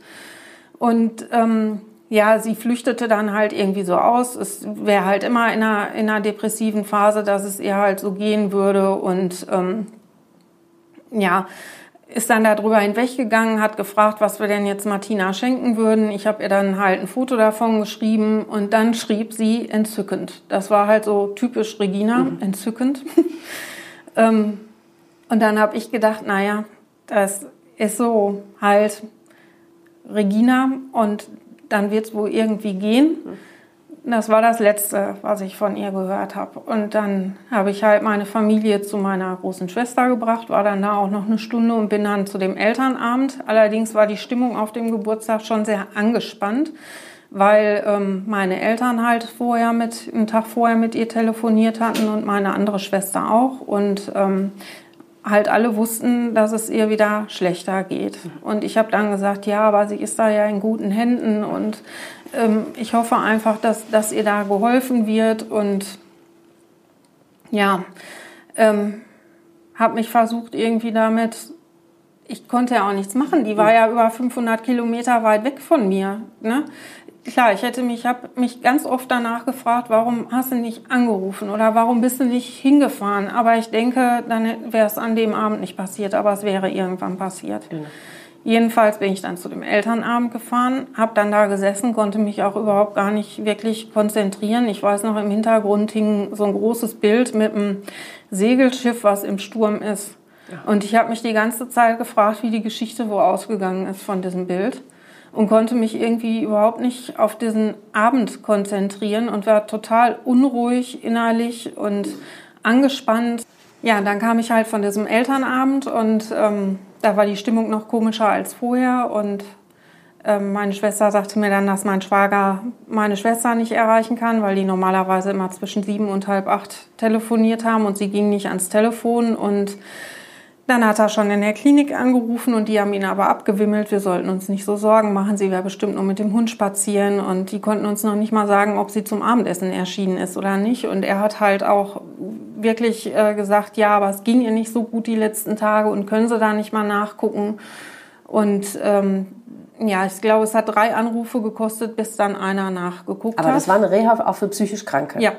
S2: Und ähm, ja, sie flüchtete dann halt irgendwie so aus. Es wäre halt immer in einer, in einer depressiven Phase, dass es ihr halt so gehen würde. Und ähm, ja, ist dann darüber hinweggegangen, hat gefragt, was wir denn jetzt Martina schenken würden. Ich habe ihr dann halt ein Foto davon geschrieben und dann schrieb sie entzückend. Das war halt so typisch Regina, mhm. entzückend. ähm, und dann habe ich gedacht, naja, das ist so halt Regina und dann wird es wohl irgendwie gehen. Das war das Letzte, was ich von ihr gehört habe. Und dann habe ich halt meine Familie zu meiner großen Schwester gebracht, war dann da auch noch eine Stunde und bin dann zu dem Elternabend. Allerdings war die Stimmung auf dem Geburtstag schon sehr angespannt, weil ähm, meine Eltern halt vorher mit, einen Tag vorher mit ihr telefoniert hatten und meine andere Schwester auch. Und ähm, halt alle wussten, dass es ihr wieder schlechter geht. Und ich habe dann gesagt, ja, aber sie ist da ja in guten Händen und ähm, ich hoffe einfach, dass, dass ihr da geholfen wird und ja, ähm, habe mich versucht irgendwie damit, ich konnte ja auch nichts machen, die war ja über 500 Kilometer weit weg von mir. Ne? Klar, ich hätte mich, habe mich ganz oft danach gefragt, warum hast du nicht angerufen oder warum bist du nicht hingefahren? Aber ich denke, dann wäre es an dem Abend nicht passiert, aber es wäre irgendwann passiert. Ja. Jedenfalls bin ich dann zu dem Elternabend gefahren, habe dann da gesessen, konnte mich auch überhaupt gar nicht wirklich konzentrieren. Ich weiß noch, im Hintergrund hing so ein großes Bild mit einem Segelschiff, was im Sturm ist. Ja. Und ich habe mich die ganze Zeit gefragt, wie die Geschichte wo ausgegangen ist von diesem Bild und konnte mich irgendwie überhaupt nicht auf diesen Abend konzentrieren und war total unruhig innerlich und angespannt. Ja, dann kam ich halt von diesem Elternabend und ähm, da war die Stimmung noch komischer als vorher und ähm, meine Schwester sagte mir dann, dass mein Schwager meine Schwester nicht erreichen kann, weil die normalerweise immer zwischen sieben und halb acht telefoniert haben und sie ging nicht ans Telefon und dann hat er schon in der Klinik angerufen und die haben ihn aber abgewimmelt. Wir sollten uns nicht so Sorgen machen. Sie wäre bestimmt nur mit dem Hund spazieren und die konnten uns noch nicht mal sagen, ob sie zum Abendessen erschienen ist oder nicht. Und er hat halt auch wirklich äh, gesagt, ja, aber es ging ihr nicht so gut die letzten Tage und können Sie da nicht mal nachgucken. Und ähm, ja, ich glaube, es hat drei Anrufe gekostet, bis dann einer nachgeguckt
S1: aber
S2: hat.
S1: Aber das war eine Reha auch für psychisch Kranke.
S2: Ja,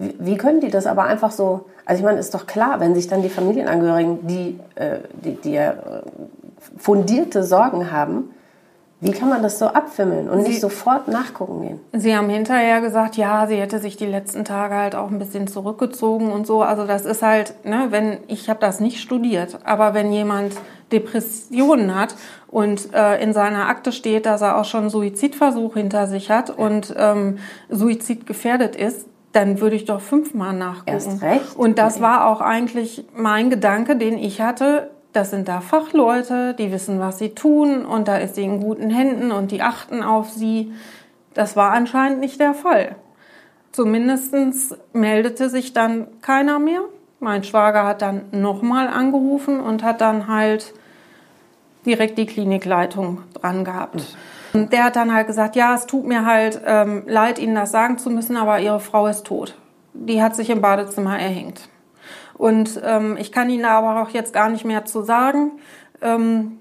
S1: wie können die das aber einfach so? Also ich meine, ist doch klar, wenn sich dann die Familienangehörigen, die, äh, die, die ja fundierte Sorgen haben, wie kann man das so abwimmeln und sie, nicht sofort nachgucken gehen?
S2: Sie haben hinterher gesagt, ja, sie hätte sich die letzten Tage halt auch ein bisschen zurückgezogen und so. Also das ist halt, ne, wenn ich habe das nicht studiert, aber wenn jemand Depressionen hat und äh, in seiner Akte steht, dass er auch schon Suizidversuch hinter sich hat und ähm, Suizid gefährdet ist, dann würde ich doch fünfmal nachgucken.
S1: Erst recht.
S2: Und das nee. war auch eigentlich mein Gedanke, den ich hatte. Das sind da Fachleute, die wissen, was sie tun und da ist sie in guten Händen und die achten auf sie. Das war anscheinend nicht der Fall. Zumindest meldete sich dann keiner mehr. Mein Schwager hat dann nochmal angerufen und hat dann halt direkt die Klinikleitung dran gehabt. Mhm. Der hat dann halt gesagt, ja, es tut mir halt ähm, leid, Ihnen das sagen zu müssen, aber Ihre Frau ist tot. Die hat sich im Badezimmer erhängt. Und ähm, ich kann Ihnen aber auch jetzt gar nicht mehr zu sagen. Ähm,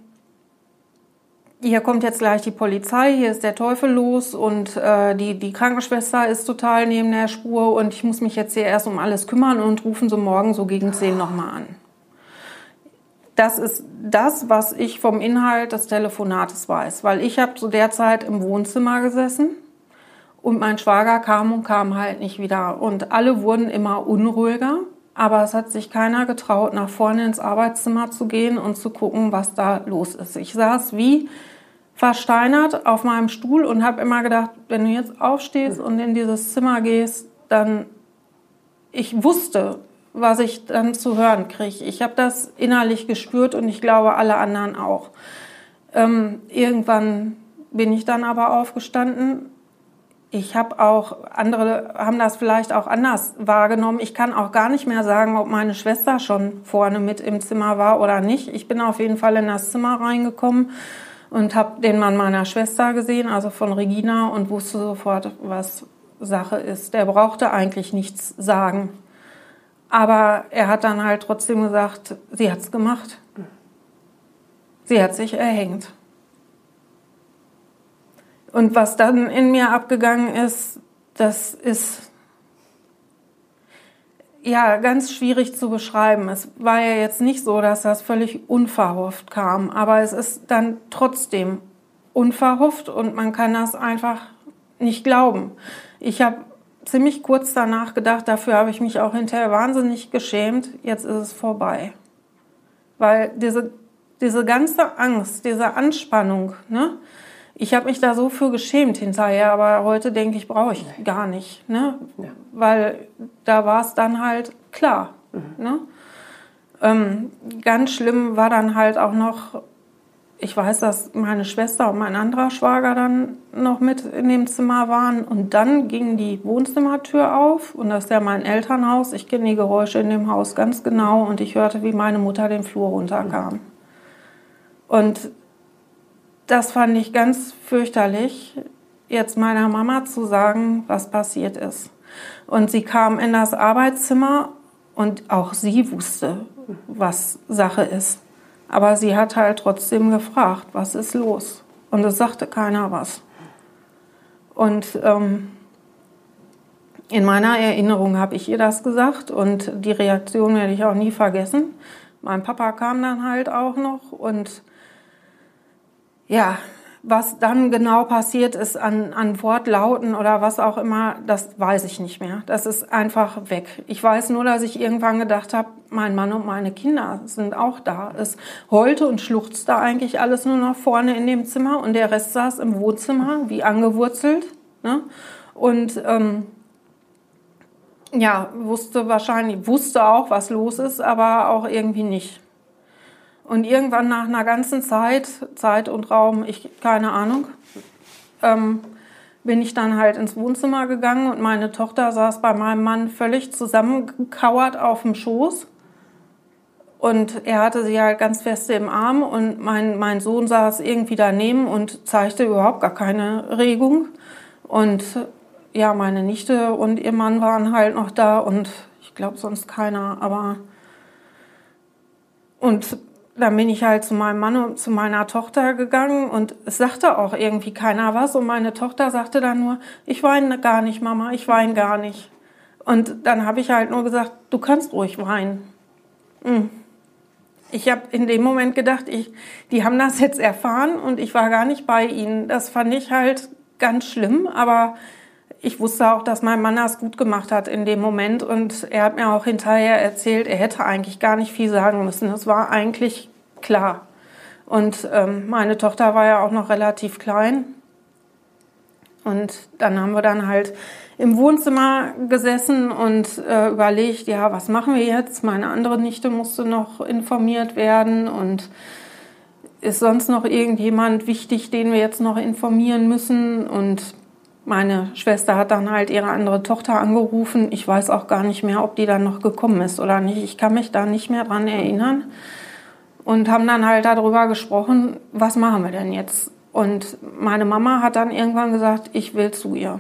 S2: hier kommt jetzt gleich die Polizei, hier ist der Teufel los und äh, die, die Krankenschwester ist total neben der Spur und ich muss mich jetzt hier erst um alles kümmern und rufen Sie morgen so gegen 10 nochmal an. Das ist das, was ich vom Inhalt des Telefonates weiß, weil ich habe zu der Zeit im Wohnzimmer gesessen und mein Schwager kam und kam halt nicht wieder und alle wurden immer unruhiger, Aber es hat sich keiner getraut, nach vorne ins Arbeitszimmer zu gehen und zu gucken, was da los ist. Ich saß wie versteinert auf meinem Stuhl und habe immer gedacht, wenn du jetzt aufstehst und in dieses Zimmer gehst, dann ich wusste, was ich dann zu hören kriege. Ich habe das innerlich gespürt und ich glaube alle anderen auch. Ähm, irgendwann bin ich dann aber aufgestanden. Ich habe auch, andere haben das vielleicht auch anders wahrgenommen. Ich kann auch gar nicht mehr sagen, ob meine Schwester schon vorne mit im Zimmer war oder nicht. Ich bin auf jeden Fall in das Zimmer reingekommen und habe den Mann meiner Schwester gesehen, also von Regina, und wusste sofort, was Sache ist. Der brauchte eigentlich nichts sagen. Aber er hat dann halt trotzdem gesagt, sie hat's gemacht. Sie hat sich erhängt. Und was dann in mir abgegangen ist, das ist ja, ganz schwierig zu beschreiben. Es war ja jetzt nicht so, dass das völlig unverhofft kam, aber es ist dann trotzdem unverhofft und man kann das einfach nicht glauben. Ich habe ziemlich kurz danach gedacht, dafür habe ich mich auch hinterher wahnsinnig geschämt, jetzt ist es vorbei. Weil diese, diese ganze Angst, diese Anspannung, ne, ich habe mich da so für geschämt hinterher, aber heute denke ich, brauche ich gar nicht, ne? Ja. Weil da war es dann halt klar. Mhm. Ne? Ähm, ganz schlimm war dann halt auch noch, ich weiß, dass meine Schwester und mein anderer Schwager dann noch mit in dem Zimmer waren und dann ging die Wohnzimmertür auf und das ist ja mein Elternhaus. Ich kenne die Geräusche in dem Haus ganz genau und ich hörte, wie meine Mutter den Flur runterkam. Und das fand ich ganz fürchterlich, jetzt meiner Mama zu sagen, was passiert ist. Und sie kam in das Arbeitszimmer und auch sie wusste, was Sache ist. Aber sie hat halt trotzdem gefragt, was ist los? Und es sagte keiner was. Und ähm, in meiner Erinnerung habe ich ihr das gesagt und die Reaktion werde ich auch nie vergessen. Mein Papa kam dann halt auch noch und ja, was dann genau passiert ist an, an Wortlauten oder was auch immer, das weiß ich nicht mehr. Das ist einfach weg. Ich weiß nur, dass ich irgendwann gedacht habe, mein Mann und meine Kinder sind auch da. Es heulte und schluchzte eigentlich alles nur noch vorne in dem Zimmer und der Rest saß im Wohnzimmer, wie angewurzelt. Ne? Und ähm, ja, wusste wahrscheinlich, wusste auch, was los ist, aber auch irgendwie nicht. Und irgendwann nach einer ganzen Zeit, Zeit und Raum, ich keine Ahnung, ähm, bin ich dann halt ins Wohnzimmer gegangen und meine Tochter saß bei meinem Mann völlig zusammengekauert auf dem Schoß. Und er hatte sie halt ganz fest im Arm und mein, mein Sohn saß irgendwie daneben und zeigte überhaupt gar keine Regung. Und ja, meine Nichte und ihr Mann waren halt noch da und ich glaube sonst keiner, aber und dann bin ich halt zu meinem Mann und zu meiner Tochter gegangen und es sagte auch irgendwie keiner was und meine Tochter sagte dann nur, ich weine gar nicht, Mama, ich weine gar nicht. Und dann habe ich halt nur gesagt, du kannst ruhig weinen. Hm. Ich habe in dem Moment gedacht, ich, die haben das jetzt erfahren und ich war gar nicht bei ihnen. Das fand ich halt ganz schlimm, aber ich wusste auch, dass mein Mann das gut gemacht hat in dem Moment und er hat mir auch hinterher erzählt, er hätte eigentlich gar nicht viel sagen müssen. Das war eigentlich klar. Und ähm, meine Tochter war ja auch noch relativ klein. Und dann haben wir dann halt im Wohnzimmer gesessen und äh, überlegt, ja, was machen wir jetzt? Meine andere Nichte musste noch informiert werden und ist sonst noch irgendjemand wichtig, den wir jetzt noch informieren müssen? Und meine Schwester hat dann halt ihre andere Tochter angerufen. Ich weiß auch gar nicht mehr, ob die dann noch gekommen ist oder nicht. Ich kann mich da nicht mehr dran erinnern. Und haben dann halt darüber gesprochen, was machen wir denn jetzt? Und meine Mama hat dann irgendwann gesagt, ich will zu ihr.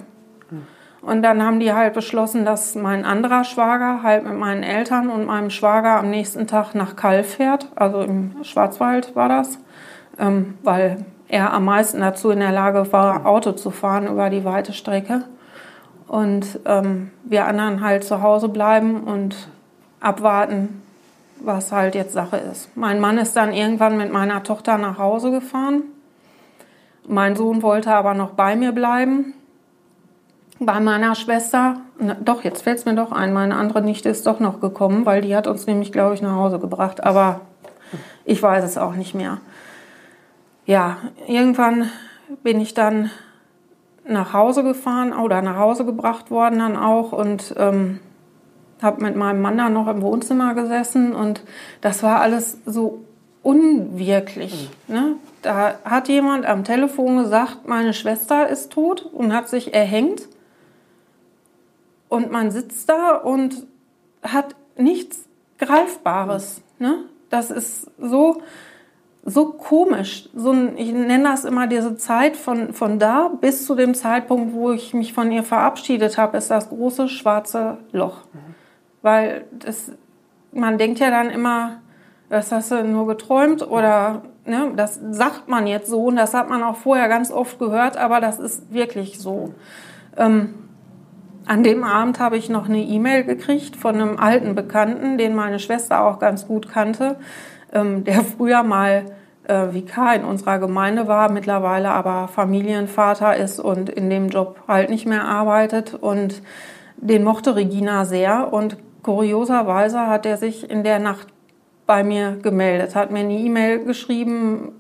S2: Und dann haben die halt beschlossen, dass mein anderer Schwager halt mit meinen Eltern und meinem Schwager am nächsten Tag nach Kall fährt. Also im Schwarzwald war das, ähm, weil er am meisten dazu in der Lage war, Auto zu fahren über die weite Strecke. Und ähm, wir anderen halt zu Hause bleiben und abwarten, was halt jetzt Sache ist. Mein Mann ist dann irgendwann mit meiner Tochter nach Hause gefahren. Mein Sohn wollte aber noch bei mir bleiben. bei meiner Schwester, na, doch, jetzt fällt es mir doch ein, meine andere Nichte ist doch noch gekommen, weil die hat uns nämlich, glaube ich, nach Hause gebracht. Aber ich weiß es auch nicht mehr. Ja, irgendwann bin ich dann nach Hause gefahren oder nach Hause gebracht worden dann auch und ähm, habe mit meinem Mann dann noch im Wohnzimmer gesessen und das war alles so unwirklich. Mhm. Ne? Da hat jemand am Telefon gesagt, meine Schwester ist tot und hat sich erhängt. Und man sitzt da und hat nichts Greifbares. Ne? Das ist so, so komisch. So ein, ich nenne das immer diese Zeit von, von da bis zu dem Zeitpunkt, wo ich mich von ihr verabschiedet habe, ist das große schwarze Loch. Mhm. Weil das, man denkt ja dann immer, das hast du nur geträumt oder ne, das sagt man jetzt so und das hat man auch vorher ganz oft gehört, aber das ist wirklich so. Ähm, an dem Abend habe ich noch eine E-Mail gekriegt von einem alten Bekannten, den meine Schwester auch ganz gut kannte, ähm, der früher mal äh, Vikar in unserer Gemeinde war, mittlerweile aber Familienvater ist und in dem Job halt nicht mehr arbeitet. Und den mochte Regina sehr. Und kurioserweise hat er sich in der Nacht bei mir gemeldet, hat mir eine E-Mail geschrieben,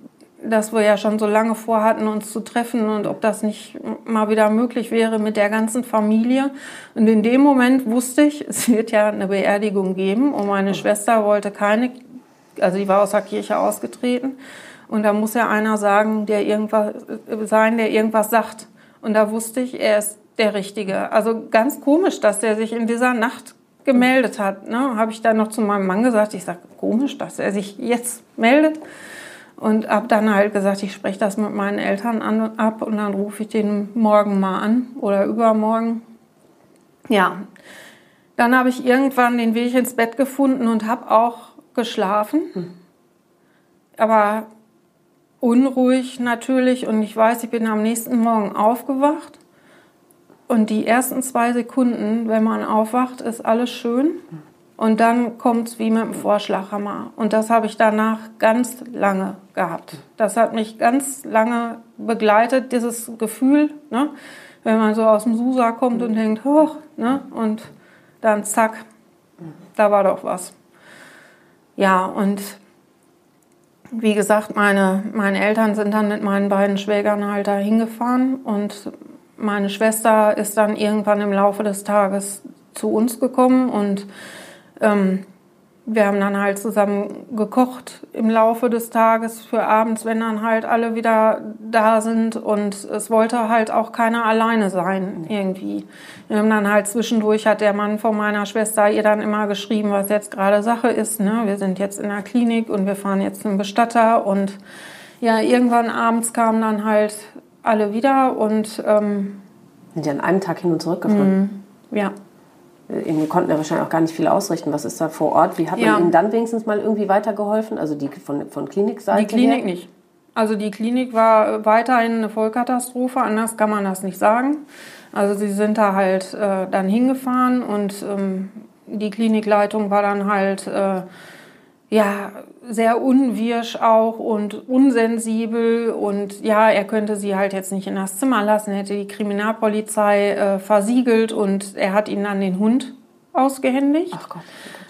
S2: dass wir ja schon so lange vorhatten, uns zu treffen und ob das nicht mal wieder möglich wäre mit der ganzen Familie. Und in dem Moment wusste ich, es wird ja eine Beerdigung geben und meine Schwester wollte keine, also die war aus der Kirche ausgetreten. Und da muss ja einer sagen, der irgendwas sein, der irgendwas sagt. Und da wusste ich, er ist der Richtige. Also ganz komisch, dass der sich in dieser Nacht gemeldet hat. Ne? Habe ich dann noch zu meinem Mann gesagt, ich sage, komisch, dass er sich jetzt meldet. Und habe dann halt gesagt, ich spreche das mit meinen Eltern an, ab und dann rufe ich den morgen mal an oder übermorgen. Ja, dann habe ich irgendwann den Weg ins Bett gefunden und habe auch geschlafen. Aber unruhig natürlich und ich weiß, ich bin am nächsten Morgen aufgewacht und die ersten zwei Sekunden, wenn man aufwacht, ist alles schön. Und dann kommt es wie mit dem Vorschlaghammer. Und das habe ich danach ganz lange gehabt. Das hat mich ganz lange begleitet, dieses Gefühl, ne? wenn man so aus dem Susa kommt und denkt, hoch, ne? und dann zack, da war doch was. Ja, und wie gesagt, meine, meine Eltern sind dann mit meinen beiden Schwägern halt da hingefahren und meine Schwester ist dann irgendwann im Laufe des Tages zu uns gekommen und ähm, wir haben dann halt zusammen gekocht im Laufe des Tages für abends, wenn dann halt alle wieder da sind und es wollte halt auch keiner alleine sein irgendwie. Wir haben dann halt zwischendurch hat der Mann von meiner Schwester ihr dann immer geschrieben, was jetzt gerade Sache ist. Ne? Wir sind jetzt in der Klinik und wir fahren jetzt zum Bestatter und ja, irgendwann abends kamen dann halt alle wieder und ähm,
S1: sind ja an einem Tag hin und zurück gefahren.
S2: Mhm. Ja.
S1: Irgendwie konnten ja wahrscheinlich auch gar nicht viel ausrichten. Was ist da vor Ort? Wie hat man ja. Ihnen dann wenigstens mal irgendwie weitergeholfen? Also die von, von Klinikseite
S2: Die Klinik her? nicht. Also die Klinik war weiterhin eine Vollkatastrophe, anders kann man das nicht sagen. Also sie sind da halt äh, dann hingefahren und ähm, die Klinikleitung war dann halt äh, ja sehr unwirsch auch und unsensibel und ja, er könnte sie halt jetzt nicht in das Zimmer lassen, hätte die Kriminalpolizei äh, versiegelt und er hat ihnen dann den Hund ausgehändigt. Ach Gott.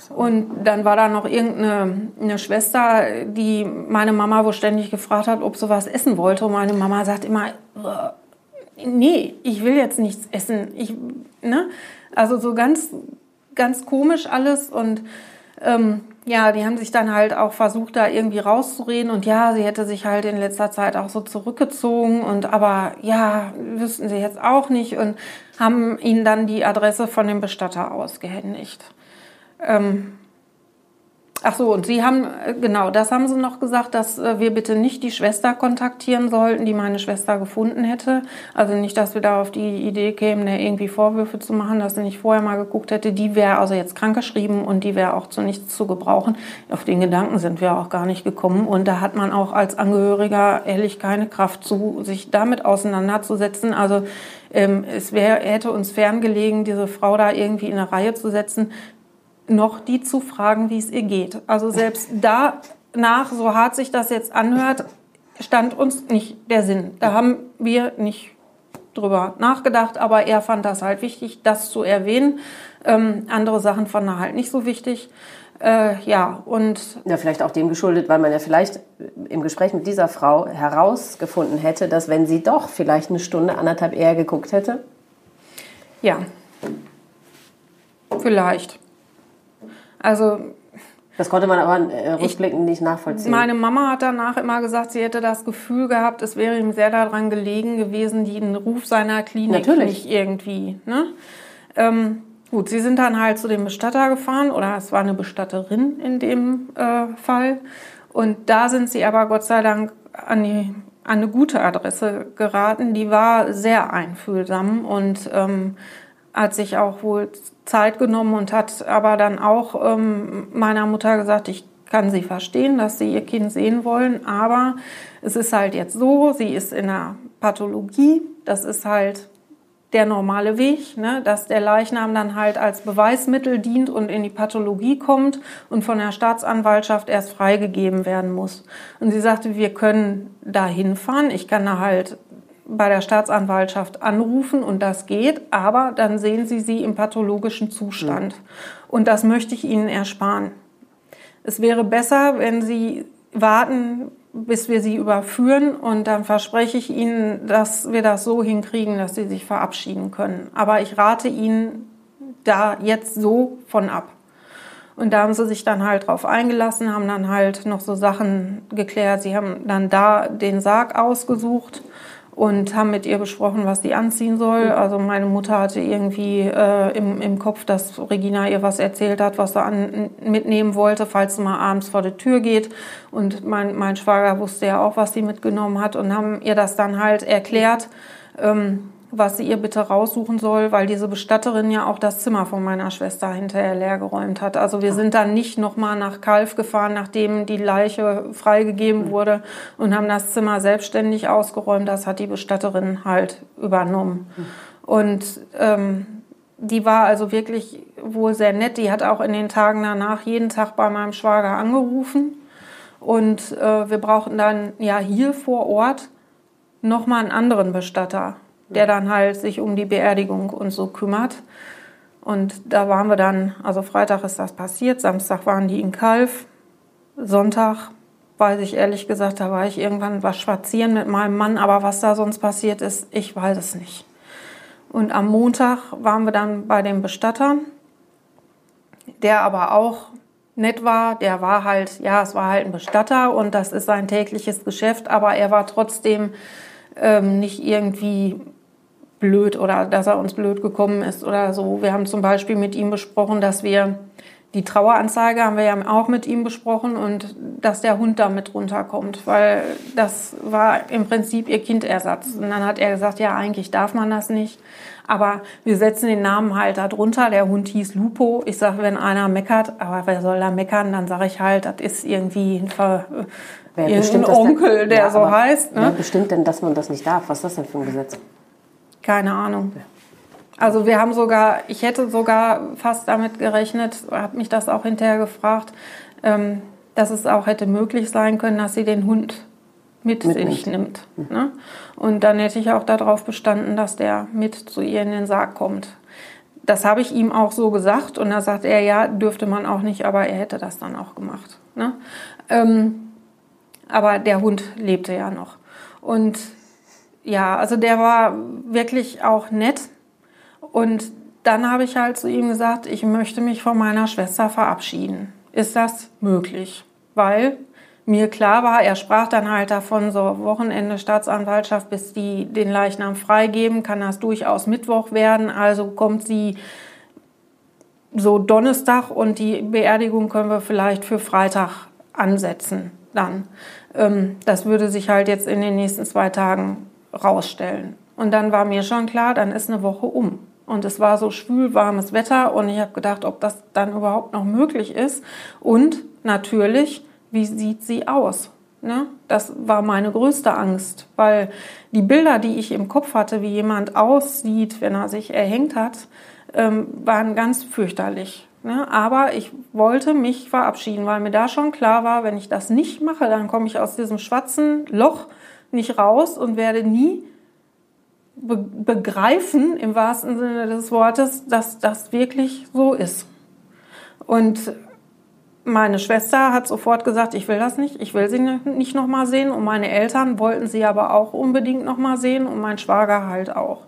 S2: Und dann war da noch irgendeine eine Schwester, die meine Mama wohl ständig gefragt hat, ob sie was essen wollte. Und meine Mama sagt immer, nee, ich will jetzt nichts essen. Ich, ne? Also so ganz, ganz komisch alles und ähm, ja, die haben sich dann halt auch versucht, da irgendwie rauszureden und ja, sie hätte sich halt in letzter Zeit auch so zurückgezogen und aber ja, wüssten sie jetzt auch nicht und haben ihnen dann die Adresse von dem Bestatter ausgehändigt. Ähm, Ach so, und Sie haben, äh, genau, das haben Sie noch gesagt, dass äh, wir bitte nicht die Schwester kontaktieren sollten, die meine Schwester gefunden hätte. Also nicht, dass wir da auf die Idee kämen, irgendwie Vorwürfe zu machen, dass sie nicht vorher mal geguckt hätte. Die wäre also jetzt krankgeschrieben und die wäre auch zu nichts zu gebrauchen. Auf den Gedanken sind wir auch gar nicht gekommen. Und da hat man auch als Angehöriger ehrlich keine Kraft zu, sich damit auseinanderzusetzen. Also ähm, es wär, hätte uns ferngelegen, diese Frau da irgendwie in eine Reihe zu setzen noch die zu fragen, wie es ihr geht. Also selbst danach, so hart sich das jetzt anhört, stand uns nicht der Sinn. Da haben wir nicht drüber nachgedacht, aber er fand das halt wichtig, das zu erwähnen. Ähm, andere Sachen fand er halt nicht so wichtig. Äh, ja, und.
S1: Ja, vielleicht auch dem geschuldet, weil man ja vielleicht im Gespräch mit dieser Frau herausgefunden hätte, dass wenn sie doch vielleicht eine Stunde, anderthalb eher geguckt hätte.
S2: Ja. Vielleicht. Also.
S1: Das konnte man aber äh, rückblickend nicht nachvollziehen.
S2: Meine Mama hat danach immer gesagt, sie hätte das Gefühl gehabt, es wäre ihm sehr daran gelegen gewesen, den Ruf seiner Klinik
S1: Natürlich.
S2: nicht irgendwie. Ne? Ähm, Gut, Sie sind dann halt zu dem Bestatter gefahren oder es war eine Bestatterin in dem äh, Fall. Und da sind Sie aber Gott sei Dank an, die, an eine gute Adresse geraten. Die war sehr einfühlsam und ähm, hat sich auch wohl Zeit genommen und hat aber dann auch ähm, meiner Mutter gesagt, ich kann sie verstehen, dass sie ihr Kind sehen wollen, aber es ist halt jetzt so, sie ist in einer Pathologie, das ist halt der normale Weg, ne, dass der Leichnam dann halt als Beweismittel dient und in die Pathologie kommt und von der Staatsanwaltschaft erst freigegeben werden muss. Und sie sagte, wir können da hinfahren, ich kann da halt bei der Staatsanwaltschaft anrufen und das geht, aber dann sehen Sie sie im pathologischen Zustand. Und das möchte ich Ihnen ersparen. Es wäre besser, wenn Sie warten, bis wir sie überführen. Und dann verspreche ich Ihnen, dass wir das so hinkriegen, dass Sie sich verabschieden können. Aber ich rate Ihnen da jetzt so von ab. Und da haben sie sich dann halt drauf eingelassen, haben dann halt noch so Sachen geklärt. Sie haben dann da den Sarg ausgesucht und haben mit ihr besprochen, was sie anziehen soll. Also meine Mutter hatte irgendwie äh, im, im Kopf, dass Regina ihr was erzählt hat, was sie an, mitnehmen wollte, falls sie mal abends vor die Tür geht. Und mein, mein Schwager wusste ja auch, was sie mitgenommen hat und haben ihr das dann halt erklärt. Ähm, was sie ihr bitte raussuchen soll, weil diese Bestatterin ja auch das Zimmer von meiner Schwester hinterher leergeräumt hat. Also wir sind dann nicht nochmal nach Kalf gefahren, nachdem die Leiche freigegeben wurde und haben das Zimmer selbstständig ausgeräumt. Das hat die Bestatterin halt übernommen. Und ähm, die war also wirklich wohl sehr nett. Die hat auch in den Tagen danach jeden Tag bei meinem Schwager angerufen. Und äh, wir brauchten dann ja hier vor Ort nochmal einen anderen Bestatter der dann halt sich um die Beerdigung und so kümmert. Und da waren wir dann, also Freitag ist das passiert, Samstag waren die in Kalf, Sonntag weiß ich ehrlich gesagt, da war ich irgendwann was spazieren mit meinem Mann, aber was da sonst passiert ist, ich weiß es nicht. Und am Montag waren wir dann bei dem Bestatter, der aber auch nett war. Der war halt, ja, es war halt ein Bestatter und das ist sein tägliches Geschäft, aber er war trotzdem ähm, nicht irgendwie blöd oder dass er uns blöd gekommen ist oder so. Wir haben zum Beispiel mit ihm besprochen, dass wir die Traueranzeige haben wir ja auch mit ihm besprochen und dass der Hund damit runterkommt, weil das war im Prinzip ihr Kindersatz. Und dann hat er gesagt, ja, eigentlich darf man das nicht. Aber wir setzen den Namen halt da drunter. Der Hund hieß Lupo. Ich sage, wenn einer meckert, aber wer soll da meckern, dann sage ich halt, das ist irgendwie ein, Ver ein Onkel, der ja, so heißt.
S1: Ne? Wer bestimmt denn, dass man das nicht darf? Was ist das denn für ein Gesetz?
S2: Keine Ahnung. Also wir haben sogar, ich hätte sogar fast damit gerechnet, habe mich das auch hinterher gefragt, ähm, dass es auch hätte möglich sein können, dass sie den Hund mit Mitnimmt. sich nimmt. Ne? Und dann hätte ich auch darauf bestanden, dass der mit zu ihr in den Sarg kommt. Das habe ich ihm auch so gesagt und da sagt er, ja, dürfte man auch nicht, aber er hätte das dann auch gemacht. Ne? Ähm, aber der Hund lebte ja noch. Und ja, also der war wirklich auch nett. Und dann habe ich halt zu ihm gesagt, ich möchte mich von meiner Schwester verabschieden. Ist das möglich? Weil mir klar war, er sprach dann halt davon, so Wochenende Staatsanwaltschaft, bis die den Leichnam freigeben, kann das durchaus Mittwoch werden. Also kommt sie so Donnerstag und die Beerdigung können wir vielleicht für Freitag ansetzen dann. Ähm, das würde sich halt jetzt in den nächsten zwei Tagen rausstellen. Und dann war mir schon klar, dann ist eine Woche um. Und es war so schwül, warmes Wetter und ich habe gedacht, ob das dann überhaupt noch möglich ist. Und natürlich, wie sieht sie aus? Ne? Das war meine größte Angst, weil die Bilder, die ich im Kopf hatte, wie jemand aussieht, wenn er sich erhängt hat, ähm, waren ganz fürchterlich. Ne? Aber ich wollte mich verabschieden, weil mir da schon klar war, wenn ich das nicht mache, dann komme ich aus diesem schwarzen Loch nicht raus und werde nie be begreifen, im wahrsten Sinne des Wortes, dass das wirklich so ist. Und meine Schwester hat sofort gesagt, ich will das nicht, ich will sie nicht nochmal sehen. Und meine Eltern wollten sie aber auch unbedingt nochmal sehen und mein Schwager halt auch.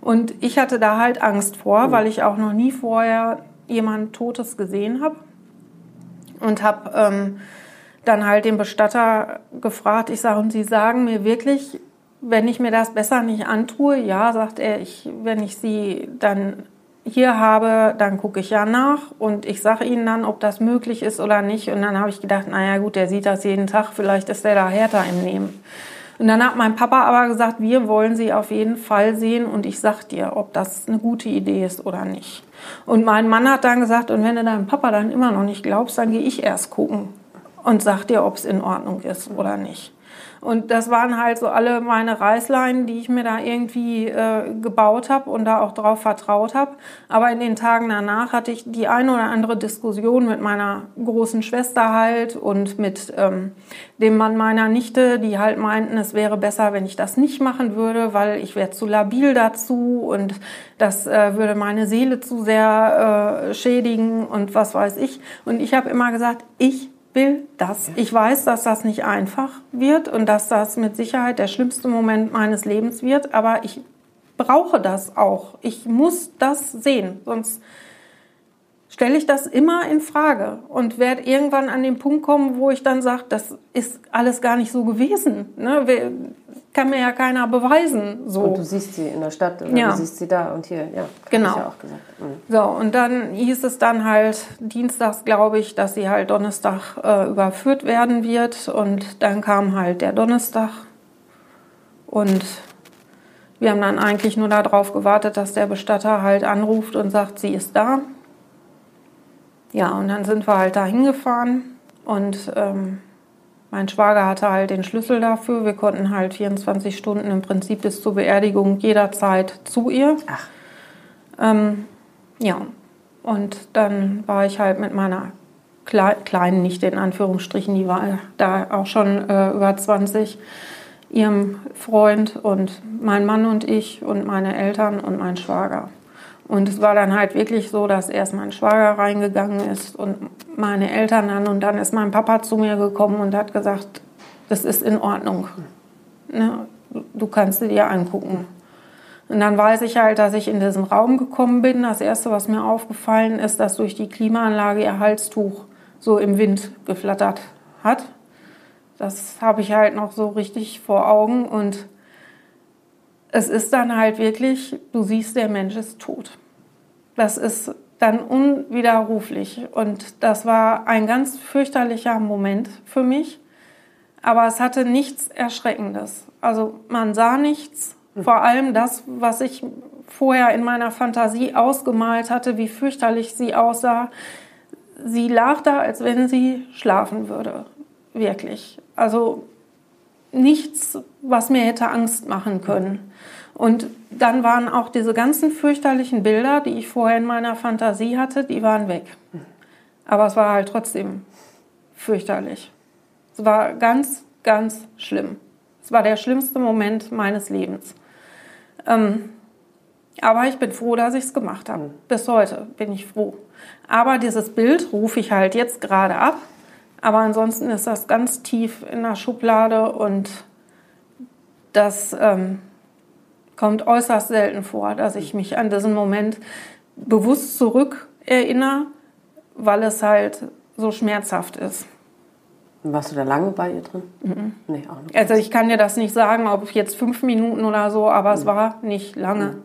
S2: Und ich hatte da halt Angst vor, weil ich auch noch nie vorher jemand Totes gesehen habe. Und habe ähm, dann halt den Bestatter gefragt, ich sage, und Sie sagen mir wirklich, wenn ich mir das besser nicht antue, ja, sagt er, ich, wenn ich Sie dann hier habe, dann gucke ich ja nach und ich sage Ihnen dann, ob das möglich ist oder nicht. Und dann habe ich gedacht, naja gut, der sieht das jeden Tag, vielleicht ist der da härter im Nehmen. Und dann hat mein Papa aber gesagt, wir wollen sie auf jeden Fall sehen und ich sag dir, ob das eine gute Idee ist oder nicht. Und mein Mann hat dann gesagt, und wenn du deinem Papa dann immer noch nicht glaubst, dann gehe ich erst gucken und sag dir, ob es in Ordnung ist oder nicht. Und das waren halt so alle meine Reißleinen, die ich mir da irgendwie äh, gebaut habe und da auch drauf vertraut habe. Aber in den Tagen danach hatte ich die eine oder andere Diskussion mit meiner großen Schwester halt und mit ähm, dem Mann meiner Nichte, die halt meinten, es wäre besser, wenn ich das nicht machen würde, weil ich wäre zu labil dazu und das äh, würde meine Seele zu sehr äh, schädigen und was weiß ich. Und ich habe immer gesagt, ich will das. Ich weiß, dass das nicht einfach wird und dass das mit Sicherheit der schlimmste Moment meines Lebens wird, aber ich brauche das auch. Ich muss das sehen, sonst stelle ich das immer in Frage und werde irgendwann an den Punkt kommen, wo ich dann sage, das ist alles gar nicht so gewesen. Ne? Kann mir ja keiner beweisen. So.
S1: Und du siehst sie in der Stadt oder ja. du siehst sie da und hier, ja.
S2: Genau.
S1: Ja
S2: auch gesagt. Mhm. So, und dann hieß es dann halt dienstags, glaube ich, dass sie halt Donnerstag äh, überführt werden wird. Und dann kam halt der Donnerstag. Und wir haben dann eigentlich nur darauf gewartet, dass der Bestatter halt anruft und sagt, sie ist da. Ja, und dann sind wir halt da hingefahren und ähm, mein Schwager hatte halt den Schlüssel dafür. Wir konnten halt 24 Stunden im Prinzip bis zur Beerdigung jederzeit zu ihr. Ach. Ähm, ja, und dann war ich halt mit meiner Kle kleinen Nichte in Anführungsstrichen, die war da auch schon äh, über 20, ihrem Freund und mein Mann und ich und meine Eltern und mein Schwager. Und es war dann halt wirklich so, dass erst mein Schwager reingegangen ist und meine Eltern dann und dann ist mein Papa zu mir gekommen und hat gesagt, das ist in Ordnung. Ne? Du kannst sie dir angucken. Und dann weiß ich halt, dass ich in diesen Raum gekommen bin. Das Erste, was mir aufgefallen ist, dass durch die Klimaanlage ihr Halstuch so im Wind geflattert hat. Das habe ich halt noch so richtig vor Augen und es ist dann halt wirklich, du siehst, der Mensch ist tot. Das ist dann unwiderruflich. Und das war ein ganz fürchterlicher Moment für mich. Aber es hatte nichts Erschreckendes. Also man sah nichts. Vor allem das, was ich vorher in meiner Fantasie ausgemalt hatte, wie fürchterlich sie aussah. Sie lag da, als wenn sie schlafen würde. Wirklich. Also nichts, was mir hätte Angst machen können. Und dann waren auch diese ganzen fürchterlichen Bilder, die ich vorher in meiner Fantasie hatte, die waren weg. Aber es war halt trotzdem fürchterlich. Es war ganz, ganz schlimm. Es war der schlimmste Moment meines Lebens. Ähm, aber ich bin froh, dass ich es gemacht habe. Bis heute bin ich froh. Aber dieses Bild rufe ich halt jetzt gerade ab. Aber ansonsten ist das ganz tief in der Schublade und das ähm, kommt äußerst selten vor, dass ich mich an diesen Moment bewusst zurück erinnere, weil es halt so schmerzhaft ist.
S1: Warst du da lange bei ihr drin? Mhm.
S2: Nee, auch nicht. Also ich kann dir das nicht sagen, ob jetzt fünf Minuten oder so, aber mhm. es war nicht lange. Mhm.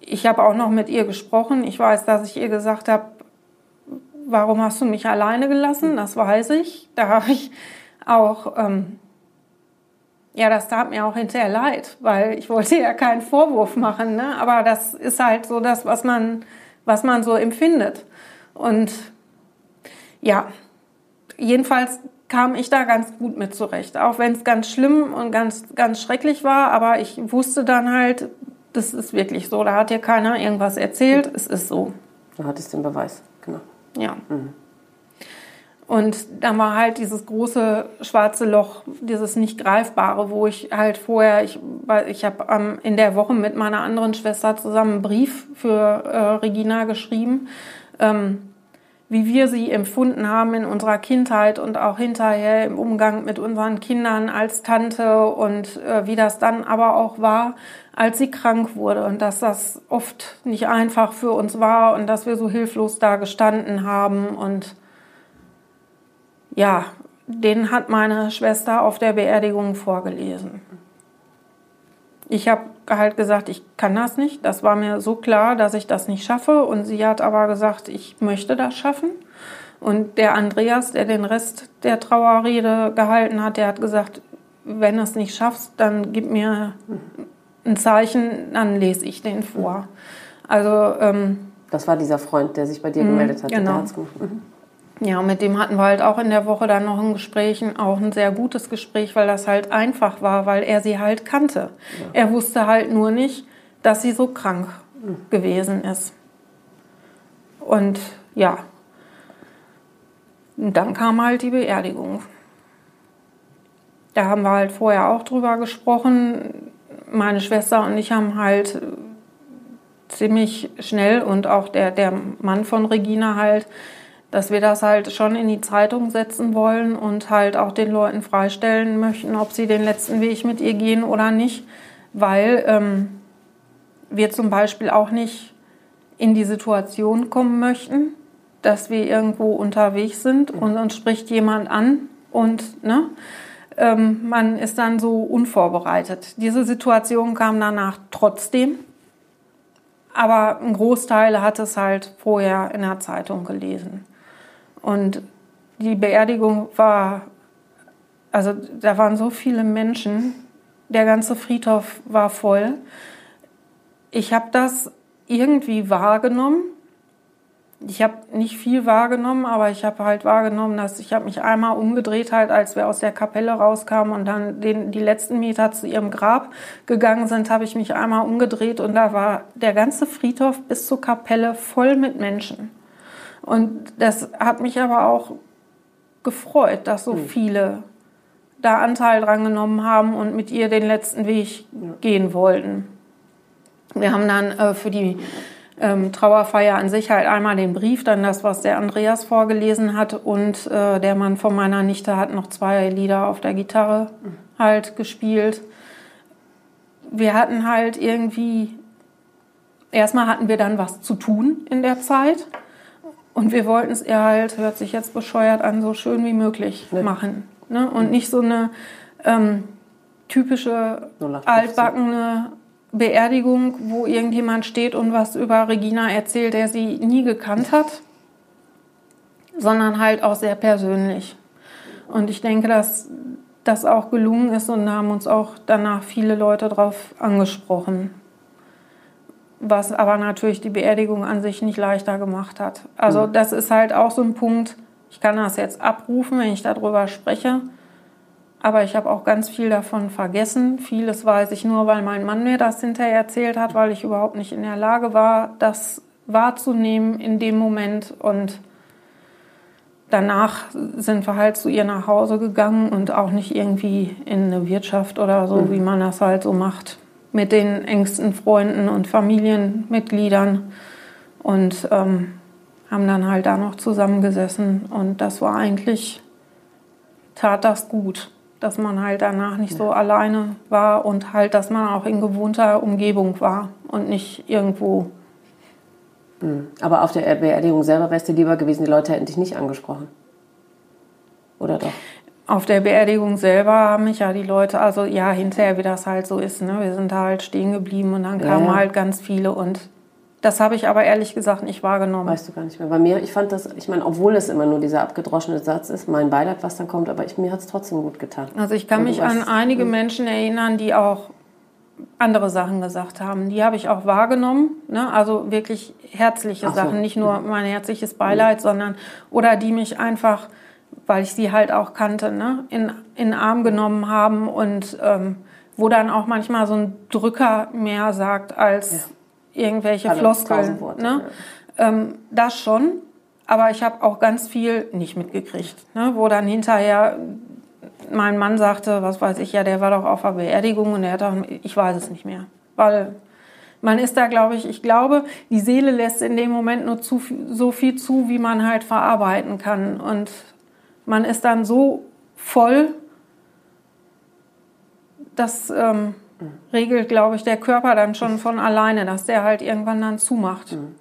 S2: Ich habe auch noch mit ihr gesprochen. Ich weiß, dass ich ihr gesagt habe, warum hast du mich alleine gelassen? Das weiß ich. Da habe ich auch ähm, ja, das tat mir auch hinterher leid, weil ich wollte ja keinen Vorwurf machen, ne? aber das ist halt so das, was man, was man so empfindet. Und ja, jedenfalls kam ich da ganz gut mit zurecht, auch wenn es ganz schlimm und ganz, ganz schrecklich war, aber ich wusste dann halt, das ist wirklich so, da hat dir keiner irgendwas erzählt, es ist so.
S1: Du hattest den Beweis, genau.
S2: Ja. Mhm. Und dann war halt dieses große schwarze Loch, dieses nicht greifbare, wo ich halt vorher, ich, ich habe ähm, in der Woche mit meiner anderen Schwester zusammen einen Brief für äh, Regina geschrieben, ähm, wie wir sie empfunden haben in unserer Kindheit und auch hinterher im Umgang mit unseren Kindern als Tante und äh, wie das dann aber auch war, als sie krank wurde und dass das oft nicht einfach für uns war und dass wir so hilflos da gestanden haben und ja, den hat meine Schwester auf der Beerdigung vorgelesen. Ich habe halt gesagt, ich kann das nicht. Das war mir so klar, dass ich das nicht schaffe. Und sie hat aber gesagt, ich möchte das schaffen. Und der Andreas, der den Rest der Trauerrede gehalten hat, der hat gesagt, wenn du es nicht schaffst, dann gib mir ein Zeichen, dann lese ich den vor. Also ähm,
S1: das war dieser Freund, der sich bei dir gemeldet hat.
S2: Genau. Mhm. Ja, mit dem hatten wir halt auch in der Woche dann noch ein Gespräch, auch ein sehr gutes Gespräch, weil das halt einfach war, weil er sie halt kannte. Ja. Er wusste halt nur nicht, dass sie so krank mhm. gewesen ist. Und ja, und dann kam halt die Beerdigung. Da haben wir halt vorher auch drüber gesprochen. Meine Schwester und ich haben halt ziemlich schnell und auch der, der Mann von Regina halt dass wir das halt schon in die Zeitung setzen wollen und halt auch den Leuten freistellen möchten, ob sie den letzten Weg mit ihr gehen oder nicht, weil ähm, wir zum Beispiel auch nicht in die Situation kommen möchten, dass wir irgendwo unterwegs sind und uns spricht jemand an und ne, ähm, man ist dann so unvorbereitet. Diese Situation kam danach trotzdem, aber ein Großteil hat es halt vorher in der Zeitung gelesen. Und die Beerdigung war, also da waren so viele Menschen, der ganze Friedhof war voll. Ich habe das irgendwie wahrgenommen. Ich habe nicht viel wahrgenommen, aber ich habe halt wahrgenommen, dass ich habe mich einmal umgedreht halt, als wir aus der Kapelle rauskamen und dann den, die letzten Meter zu ihrem Grab gegangen sind, habe ich mich einmal umgedreht und da war der ganze Friedhof bis zur Kapelle voll mit Menschen. Und das hat mich aber auch gefreut, dass so hm. viele da Anteil dran genommen haben und mit ihr den letzten Weg gehen wollten. Wir haben dann äh, für die ähm, Trauerfeier an sich halt einmal den Brief, dann das, was der Andreas vorgelesen hat und äh, der Mann von meiner Nichte hat noch zwei Lieder auf der Gitarre hm. halt gespielt. Wir hatten halt irgendwie, erstmal hatten wir dann was zu tun in der Zeit. Und wir wollten es ihr halt, hört sich jetzt bescheuert an, so schön wie möglich ne. machen. Ne? Und nicht so eine ähm, typische altbackene Beerdigung, wo irgendjemand steht und was über Regina erzählt, der sie nie gekannt hat, sondern halt auch sehr persönlich. Und ich denke, dass das auch gelungen ist und da haben uns auch danach viele Leute drauf angesprochen was aber natürlich die Beerdigung an sich nicht leichter gemacht hat. Also mhm. das ist halt auch so ein Punkt, ich kann das jetzt abrufen, wenn ich darüber spreche, aber ich habe auch ganz viel davon vergessen. Vieles weiß ich nur, weil mein Mann mir das hinterher erzählt hat, weil ich überhaupt nicht in der Lage war, das wahrzunehmen in dem Moment und danach sind wir halt zu ihr nach Hause gegangen und auch nicht irgendwie in eine Wirtschaft oder so, mhm. wie man das halt so macht mit den engsten Freunden und Familienmitgliedern und ähm, haben dann halt da noch zusammengesessen und das war eigentlich, tat das gut, dass man halt danach nicht so alleine war und halt, dass man auch in gewohnter Umgebung war und nicht irgendwo.
S1: Hm. Aber auf der Beerdigung selber wärst du lieber gewesen, die Leute hätten dich nicht angesprochen. Oder doch?
S2: Auf der Beerdigung selber haben mich ja die Leute, also ja, hinterher, wie das halt so ist, ne? wir sind da halt stehen geblieben und dann kamen ja. halt ganz viele und das habe ich aber ehrlich gesagt nicht wahrgenommen.
S1: Weißt du gar nicht mehr. Bei mir, ich fand das, ich meine, obwohl es immer nur dieser abgedroschene Satz ist, mein Beileid, was dann kommt, aber ich, mir hat es trotzdem gut getan.
S2: Also ich kann mich an einige hm. Menschen erinnern, die auch andere Sachen gesagt haben. Die habe ich auch wahrgenommen. Ne? Also wirklich herzliche so. Sachen, nicht nur mein herzliches Beileid, mhm. sondern oder die mich einfach weil ich sie halt auch kannte, ne, in, in Arm genommen haben und ähm, wo dann auch manchmal so ein Drücker mehr sagt als ja. irgendwelche Alle Floskeln. Ne? Ja. Ähm, das schon, aber ich habe auch ganz viel nicht mitgekriegt, ne? wo dann hinterher mein Mann sagte, was weiß ich, ja, der war doch auf der Beerdigung und er hat auch, ich weiß es nicht mehr, weil man ist da, glaube ich, ich glaube, die Seele lässt in dem Moment nur zu, so viel zu, wie man halt verarbeiten kann. Und man ist dann so voll, das ähm, regelt, glaube ich, der Körper dann schon von alleine, dass der halt irgendwann dann zumacht. Mhm.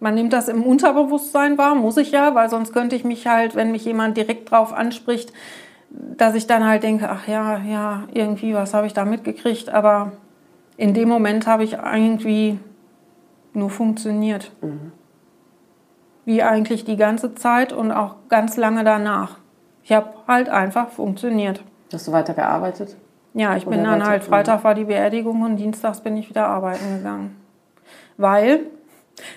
S2: Man nimmt das im Unterbewusstsein wahr, muss ich ja, weil sonst könnte ich mich halt, wenn mich jemand direkt drauf anspricht, dass ich dann halt denke, ach ja, ja, irgendwie, was habe ich da mitgekriegt, aber in dem Moment habe ich irgendwie nur funktioniert. Mhm. Wie eigentlich die ganze Zeit und auch ganz lange danach. Ich habe halt einfach funktioniert.
S1: Hast du weiter gearbeitet?
S2: Ja, ich Oder bin dann halt, Freitag war die Beerdigung und dienstags bin ich wieder arbeiten gegangen. Weil,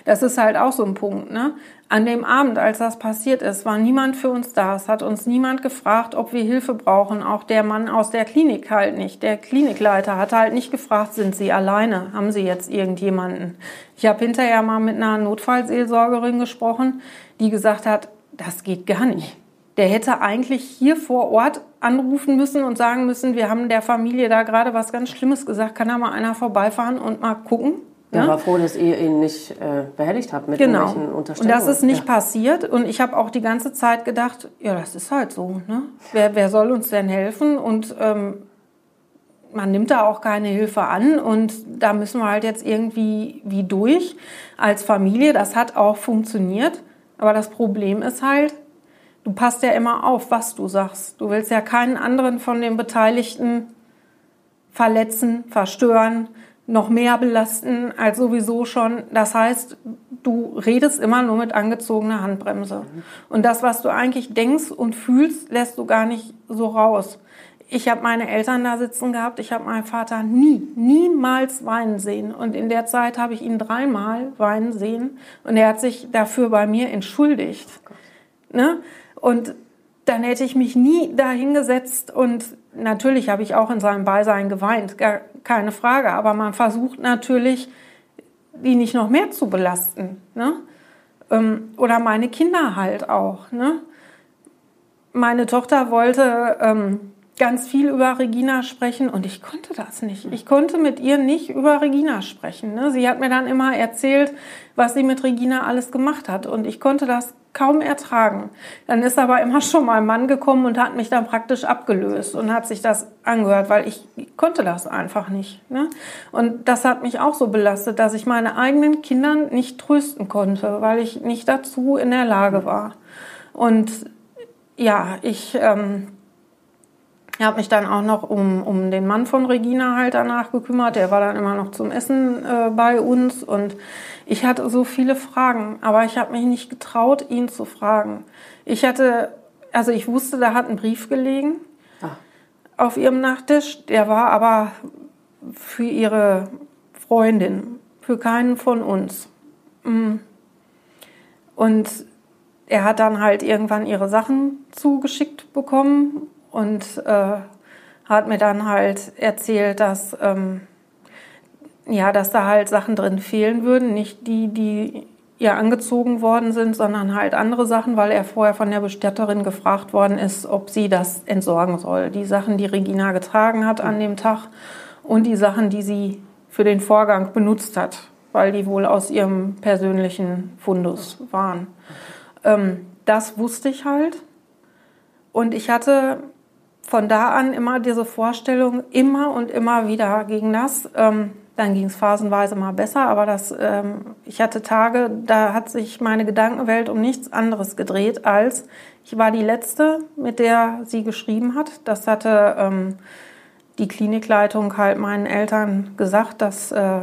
S2: das ist halt auch so ein Punkt, ne? An dem Abend, als das passiert ist, war niemand für uns da. Es hat uns niemand gefragt, ob wir Hilfe brauchen. Auch der Mann aus der Klinik halt nicht. Der Klinikleiter hat halt nicht gefragt, sind Sie alleine? Haben Sie jetzt irgendjemanden? Ich habe hinterher mal mit einer Notfallseelsorgerin gesprochen, die gesagt hat, das geht gar nicht. Der hätte eigentlich hier vor Ort anrufen müssen und sagen müssen, wir haben der Familie da gerade was ganz Schlimmes gesagt. Kann da mal einer vorbeifahren und mal gucken?
S1: Ja? war froh, dass ihr ihn nicht äh, behelligt habt mit
S2: genau. irgendwelchen Unterstellungen. Und das ist nicht ja. passiert. Und ich habe auch die ganze Zeit gedacht, ja, das ist halt so. Ne? Wer, wer soll uns denn helfen? Und ähm, man nimmt da auch keine Hilfe an. Und da müssen wir halt jetzt irgendwie wie durch als Familie. Das hat auch funktioniert. Aber das Problem ist halt, du passt ja immer auf, was du sagst. Du willst ja keinen anderen von den Beteiligten verletzen, verstören noch mehr belasten als sowieso schon. Das heißt, du redest immer nur mit angezogener Handbremse. Und das, was du eigentlich denkst und fühlst, lässt du gar nicht so raus. Ich habe meine Eltern da sitzen gehabt. Ich habe meinen Vater nie, niemals weinen sehen. Und in der Zeit habe ich ihn dreimal weinen sehen. Und er hat sich dafür bei mir entschuldigt. Ne? Und dann hätte ich mich nie da hingesetzt und natürlich habe ich auch in seinem Beisein geweint, gar keine Frage, aber man versucht natürlich, die nicht noch mehr zu belasten. Ne? Ähm, oder meine Kinder halt auch. Ne? Meine Tochter wollte ähm, ganz viel über Regina sprechen und ich konnte das nicht. Ich konnte mit ihr nicht über Regina sprechen. Ne? Sie hat mir dann immer erzählt, was sie mit Regina alles gemacht hat und ich konnte das kaum ertragen. Dann ist aber immer schon mal ein Mann gekommen und hat mich dann praktisch abgelöst und hat sich das angehört, weil ich konnte das einfach nicht. Ne? Und das hat mich auch so belastet, dass ich meine eigenen Kinder nicht trösten konnte, weil ich nicht dazu in der Lage war. Und ja, ich ähm, habe mich dann auch noch um, um den Mann von Regina halt danach gekümmert. Der war dann immer noch zum Essen äh, bei uns und ich hatte so viele Fragen, aber ich habe mich nicht getraut, ihn zu fragen. Ich hatte, also ich wusste, da hat ein Brief gelegen ah. auf ihrem Nachttisch. Der war aber für ihre Freundin, für keinen von uns. Mm. Und er hat dann halt irgendwann ihre Sachen zugeschickt bekommen und äh, hat mir dann halt erzählt, dass, ähm, ja, dass da halt Sachen drin fehlen würden, nicht die, die ihr angezogen worden sind, sondern halt andere Sachen, weil er vorher von der Bestatterin gefragt worden ist, ob sie das entsorgen soll. Die Sachen, die Regina getragen hat an dem Tag und die Sachen, die sie für den Vorgang benutzt hat, weil die wohl aus ihrem persönlichen Fundus waren. Ähm, das wusste ich halt. Und ich hatte von da an immer diese Vorstellung, immer und immer wieder gegen das. Ähm, dann ging es phasenweise mal besser, aber das, ähm, ich hatte Tage, da hat sich meine Gedankenwelt um nichts anderes gedreht, als ich war die Letzte, mit der sie geschrieben hat. Das hatte ähm, die Klinikleitung halt meinen Eltern gesagt, dass äh,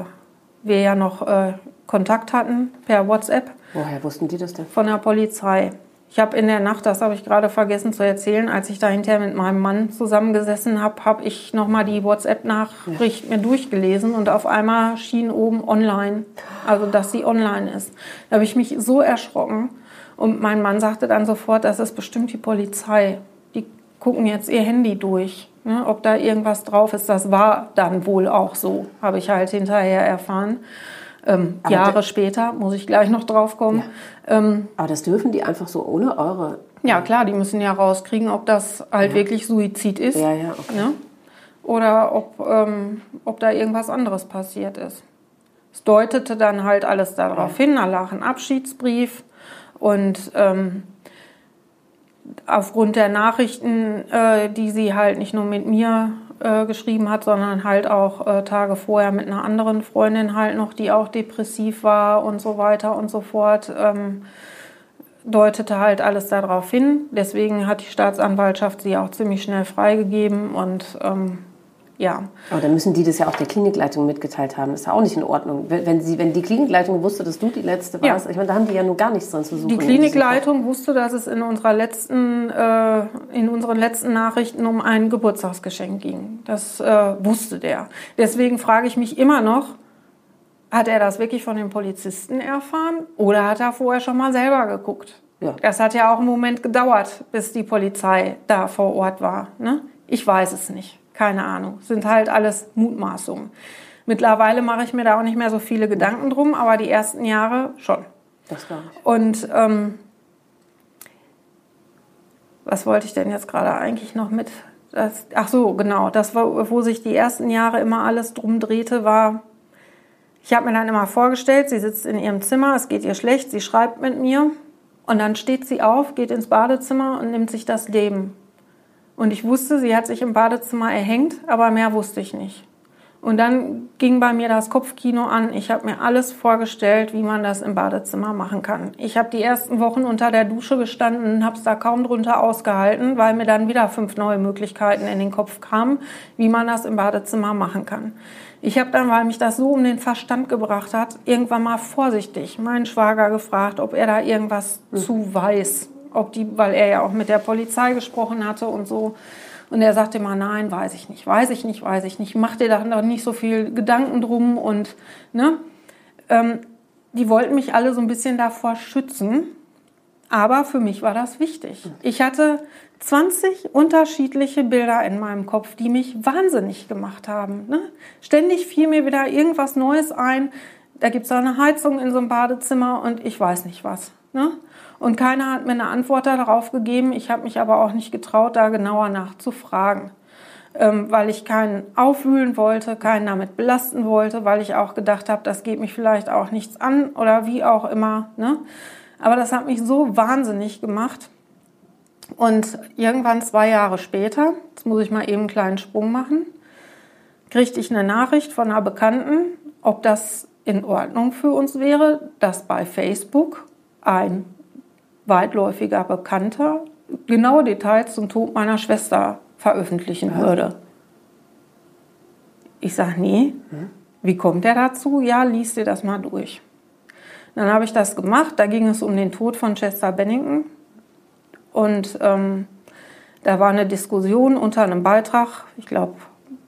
S2: wir ja noch äh, Kontakt hatten per WhatsApp.
S1: Woher wussten die das denn?
S2: Von der Polizei. Ich habe in der Nacht, das habe ich gerade vergessen zu erzählen, als ich da hinterher mit meinem Mann zusammengesessen habe, habe ich nochmal die WhatsApp-Nachricht mir durchgelesen und auf einmal schien oben online, also dass sie online ist. Da habe ich mich so erschrocken und mein Mann sagte dann sofort, das ist bestimmt die Polizei. Die gucken jetzt ihr Handy durch, ne, ob da irgendwas drauf ist. Das war dann wohl auch so, habe ich halt hinterher erfahren. Ähm, Jahre später, muss ich gleich noch drauf kommen.
S1: Ja. Ähm, Aber das dürfen die einfach so ohne eure.
S2: Ja, klar, die müssen ja rauskriegen, ob das halt ja. wirklich Suizid ist.
S1: Ja, ja, okay. Ne?
S2: Oder ob, ähm, ob da irgendwas anderes passiert ist. Es deutete dann halt alles darauf hin, da lag ein Abschiedsbrief und ähm, aufgrund der Nachrichten, äh, die sie halt nicht nur mit mir äh, geschrieben hat, sondern halt auch äh, Tage vorher mit einer anderen Freundin halt noch, die auch depressiv war und so weiter und so fort, ähm, deutete halt alles darauf hin. Deswegen hat die Staatsanwaltschaft sie auch ziemlich schnell freigegeben und ähm, ja.
S1: Aber dann müssen die das ja auch der Klinikleitung mitgeteilt haben. Das ist ja auch nicht in Ordnung. Wenn, sie, wenn die Klinikleitung wusste, dass du die Letzte warst, ja. ich meine, da haben die ja nur gar nichts dran zu suchen.
S2: Die Klinikleitung wusste, dass es in, unserer letzten, äh, in unseren letzten Nachrichten um ein Geburtstagsgeschenk ging. Das äh, wusste der. Deswegen frage ich mich immer noch, hat er das wirklich von den Polizisten erfahren oder hat er vorher schon mal selber geguckt? Ja. Das hat ja auch einen Moment gedauert, bis die Polizei da vor Ort war. Ne? Ich weiß es nicht. Keine Ahnung. Sind halt alles Mutmaßungen. Mittlerweile mache ich mir da auch nicht mehr so viele Gedanken drum, aber die ersten Jahre schon.
S1: Das glaube ich.
S2: Und ähm, was wollte ich denn jetzt gerade eigentlich noch mit? Das, ach so, genau. Das, war, wo sich die ersten Jahre immer alles drum drehte, war, ich habe mir dann immer vorgestellt, sie sitzt in ihrem Zimmer, es geht ihr schlecht, sie schreibt mit mir und dann steht sie auf, geht ins Badezimmer und nimmt sich das Leben. Und ich wusste, sie hat sich im Badezimmer erhängt, aber mehr wusste ich nicht. Und dann ging bei mir das Kopfkino an. Ich habe mir alles vorgestellt, wie man das im Badezimmer machen kann. Ich habe die ersten Wochen unter der Dusche gestanden und habe es da kaum drunter ausgehalten, weil mir dann wieder fünf neue Möglichkeiten in den Kopf kamen, wie man das im Badezimmer machen kann. Ich habe dann, weil mich das so um den Verstand gebracht hat, irgendwann mal vorsichtig meinen Schwager gefragt, ob er da irgendwas mhm. zu weiß ob die, weil er ja auch mit der Polizei gesprochen hatte und so. Und er sagte immer, nein, weiß ich nicht, weiß ich nicht, weiß ich nicht. Mach dir da nicht so viel Gedanken drum und, ne? Ähm, die wollten mich alle so ein bisschen davor schützen. Aber für mich war das wichtig. Ich hatte 20 unterschiedliche Bilder in meinem Kopf, die mich wahnsinnig gemacht haben. Ne? Ständig fiel mir wieder irgendwas Neues ein. Da gibt es eine Heizung in so einem Badezimmer und ich weiß nicht was. Ne? Und keiner hat mir eine Antwort darauf gegeben. Ich habe mich aber auch nicht getraut, da genauer nachzufragen, ähm, weil ich keinen aufwühlen wollte, keinen damit belasten wollte, weil ich auch gedacht habe, das geht mich vielleicht auch nichts an oder wie auch immer. Ne? Aber das hat mich so wahnsinnig gemacht. Und irgendwann zwei Jahre später, jetzt muss ich mal eben einen kleinen Sprung machen, kriegte ich eine Nachricht von einer Bekannten, ob das in Ordnung für uns wäre, dass bei Facebook ein weitläufiger Bekannter genaue Details zum Tod meiner Schwester veröffentlichen ja. würde. Ich sage, nee, hm? wie kommt er dazu? Ja, liest dir das mal durch. Dann habe ich das gemacht. Da ging es um den Tod von Chester Bennington. Und ähm, da war eine Diskussion unter einem Beitrag, ich glaube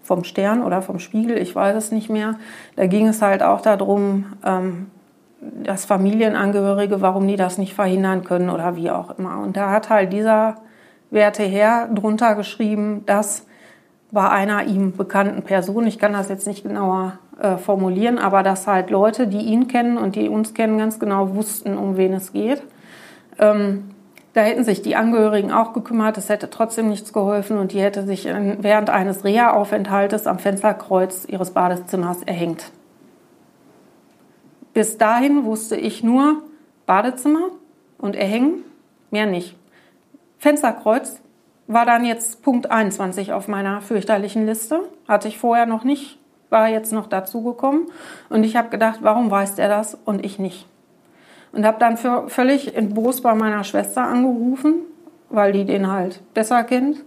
S2: vom Stern oder vom Spiegel, ich weiß es nicht mehr. Da ging es halt auch darum, ähm, dass Familienangehörige, warum die das nicht verhindern können oder wie auch immer. Und da hat halt dieser werte Herr drunter geschrieben, dass bei einer ihm bekannten Person, ich kann das jetzt nicht genauer äh, formulieren, aber dass halt Leute, die ihn kennen und die uns kennen, ganz genau wussten, um wen es geht. Ähm, da hätten sich die Angehörigen auch gekümmert, es hätte trotzdem nichts geholfen und die hätte sich während eines Reha-Aufenthaltes am Fensterkreuz ihres Badezimmers erhängt. Bis dahin wusste ich nur Badezimmer und Erhängen, mehr nicht. Fensterkreuz war dann jetzt Punkt 21 auf meiner fürchterlichen Liste. Hatte ich vorher noch nicht, war jetzt noch dazugekommen. Und ich habe gedacht, warum weiß der das und ich nicht? Und habe dann für, völlig entbos bei meiner Schwester angerufen, weil die den halt besser kennt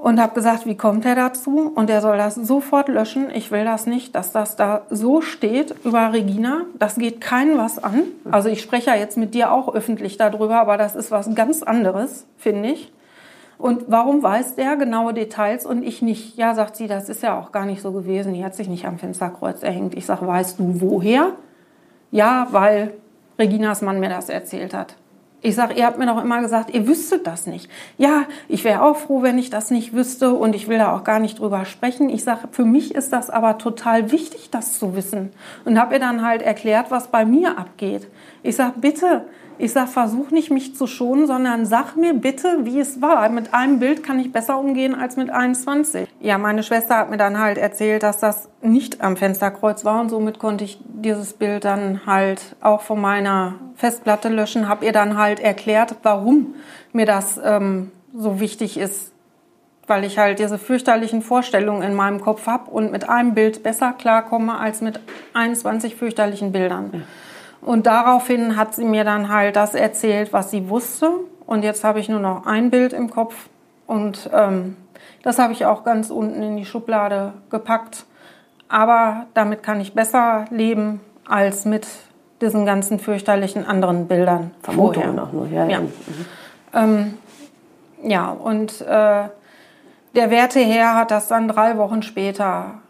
S2: und habe gesagt, wie kommt er dazu? Und er soll das sofort löschen. Ich will das nicht, dass das da so steht über Regina. Das geht keinen was an. Also ich spreche ja jetzt mit dir auch öffentlich darüber, aber das ist was ganz anderes, finde ich. Und warum weiß der genaue Details und ich nicht? Ja, sagt sie, das ist ja auch gar nicht so gewesen. Die hat sich nicht am Fensterkreuz erhängt. Ich sage, weißt du woher? Ja, weil Reginas Mann mir das erzählt hat. Ich sage, ihr habt mir doch immer gesagt, ihr wüsstet das nicht. Ja, ich wäre auch froh, wenn ich das nicht wüsste und ich will da auch gar nicht drüber sprechen. Ich sage, für mich ist das aber total wichtig, das zu wissen. Und habe ihr dann halt erklärt, was bei mir abgeht. Ich sage, bitte, ich sage, versuch nicht mich zu schonen, sondern sag mir bitte, wie es war. Mit einem Bild kann ich besser umgehen als mit 21. Ja, meine Schwester hat mir dann halt erzählt, dass das nicht am Fensterkreuz war und somit konnte ich dieses Bild dann halt auch von meiner Festplatte löschen. Hab ihr dann halt erklärt, warum mir das ähm, so wichtig ist, weil ich halt diese fürchterlichen Vorstellungen in meinem Kopf habe und mit einem Bild besser klarkomme als mit 21 fürchterlichen Bildern. Und daraufhin hat sie mir dann halt das erzählt, was sie wusste. Und jetzt habe ich nur noch ein Bild im Kopf. Und ähm, das habe ich auch ganz unten in die Schublade gepackt. Aber damit kann ich besser leben als mit diesen ganzen fürchterlichen anderen Bildern.
S1: Vermutungen noch nur, ja.
S2: Ja, mhm. ähm, ja und äh, der Werteherr hat das dann drei Wochen später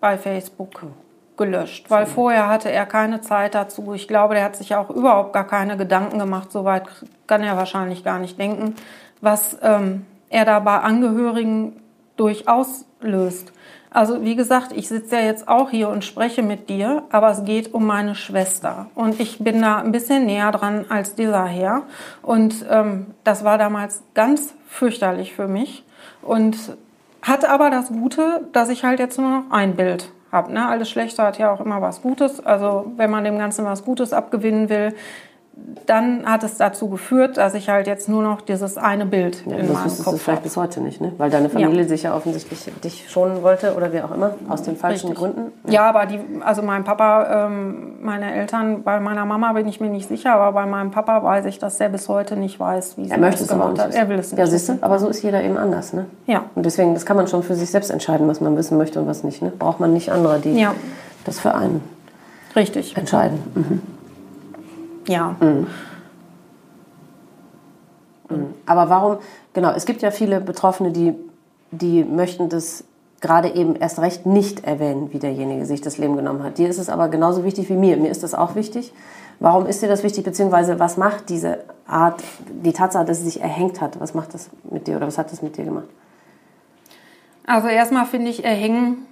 S2: bei Facebook gelöscht, weil vorher hatte er keine Zeit dazu. Ich glaube, der hat sich auch überhaupt gar keine Gedanken gemacht, soweit kann er wahrscheinlich gar nicht denken, was ähm, er da bei Angehörigen durchaus löst. Also wie gesagt, ich sitze ja jetzt auch hier und spreche mit dir, aber es geht um meine Schwester und ich bin da ein bisschen näher dran als dieser Herr und ähm, das war damals ganz fürchterlich für mich und hatte aber das Gute, dass ich halt jetzt nur noch ein Bild habe. Ne? Alles Schlechte hat ja auch immer was Gutes. Also wenn man dem Ganzen was Gutes abgewinnen will, dann hat es dazu geführt, dass ich halt jetzt nur noch dieses eine Bild
S1: ja,
S2: in
S1: das
S2: meinem Kopf
S1: du vielleicht
S2: habe.
S1: bis heute nicht, ne? Weil deine Familie
S2: Ja.
S1: sich ja offensichtlich dich schonen wollte oder wie auch immer, aus den falschen
S2: Richtig.
S1: Gründen.
S2: Ja, aber die, also mein Papa, ähm, meine Eltern, bei meiner Mama bin ich mir nicht sicher, aber bei meinem Papa weiß ich, dass er bis heute nicht weiß, wie sie
S1: Er möchte es
S2: gemacht hat. Er will es nicht.
S1: Ja, siehst du, aber so ist jeder eben anders, ne?
S2: Ja.
S1: Und deswegen, das kann man schon für sich selbst entscheiden, was man wissen möchte und was nicht, ne? Braucht man nicht andere, die
S2: Ja.
S1: das für einen
S2: Richtig.
S1: entscheiden. Mhm.
S2: Ja.
S1: Aber warum, genau, es gibt ja viele Betroffene, die, die möchten das gerade eben erst recht nicht erwähnen, wie derjenige sich das Leben genommen hat. Dir ist es aber genauso wichtig wie mir. Mir ist das auch wichtig. Warum ist dir das wichtig, beziehungsweise was macht diese Art, die Tatsache, dass sie sich erhängt hat, was macht das mit dir oder was hat das mit dir gemacht?
S2: Also erstmal finde ich erhängen.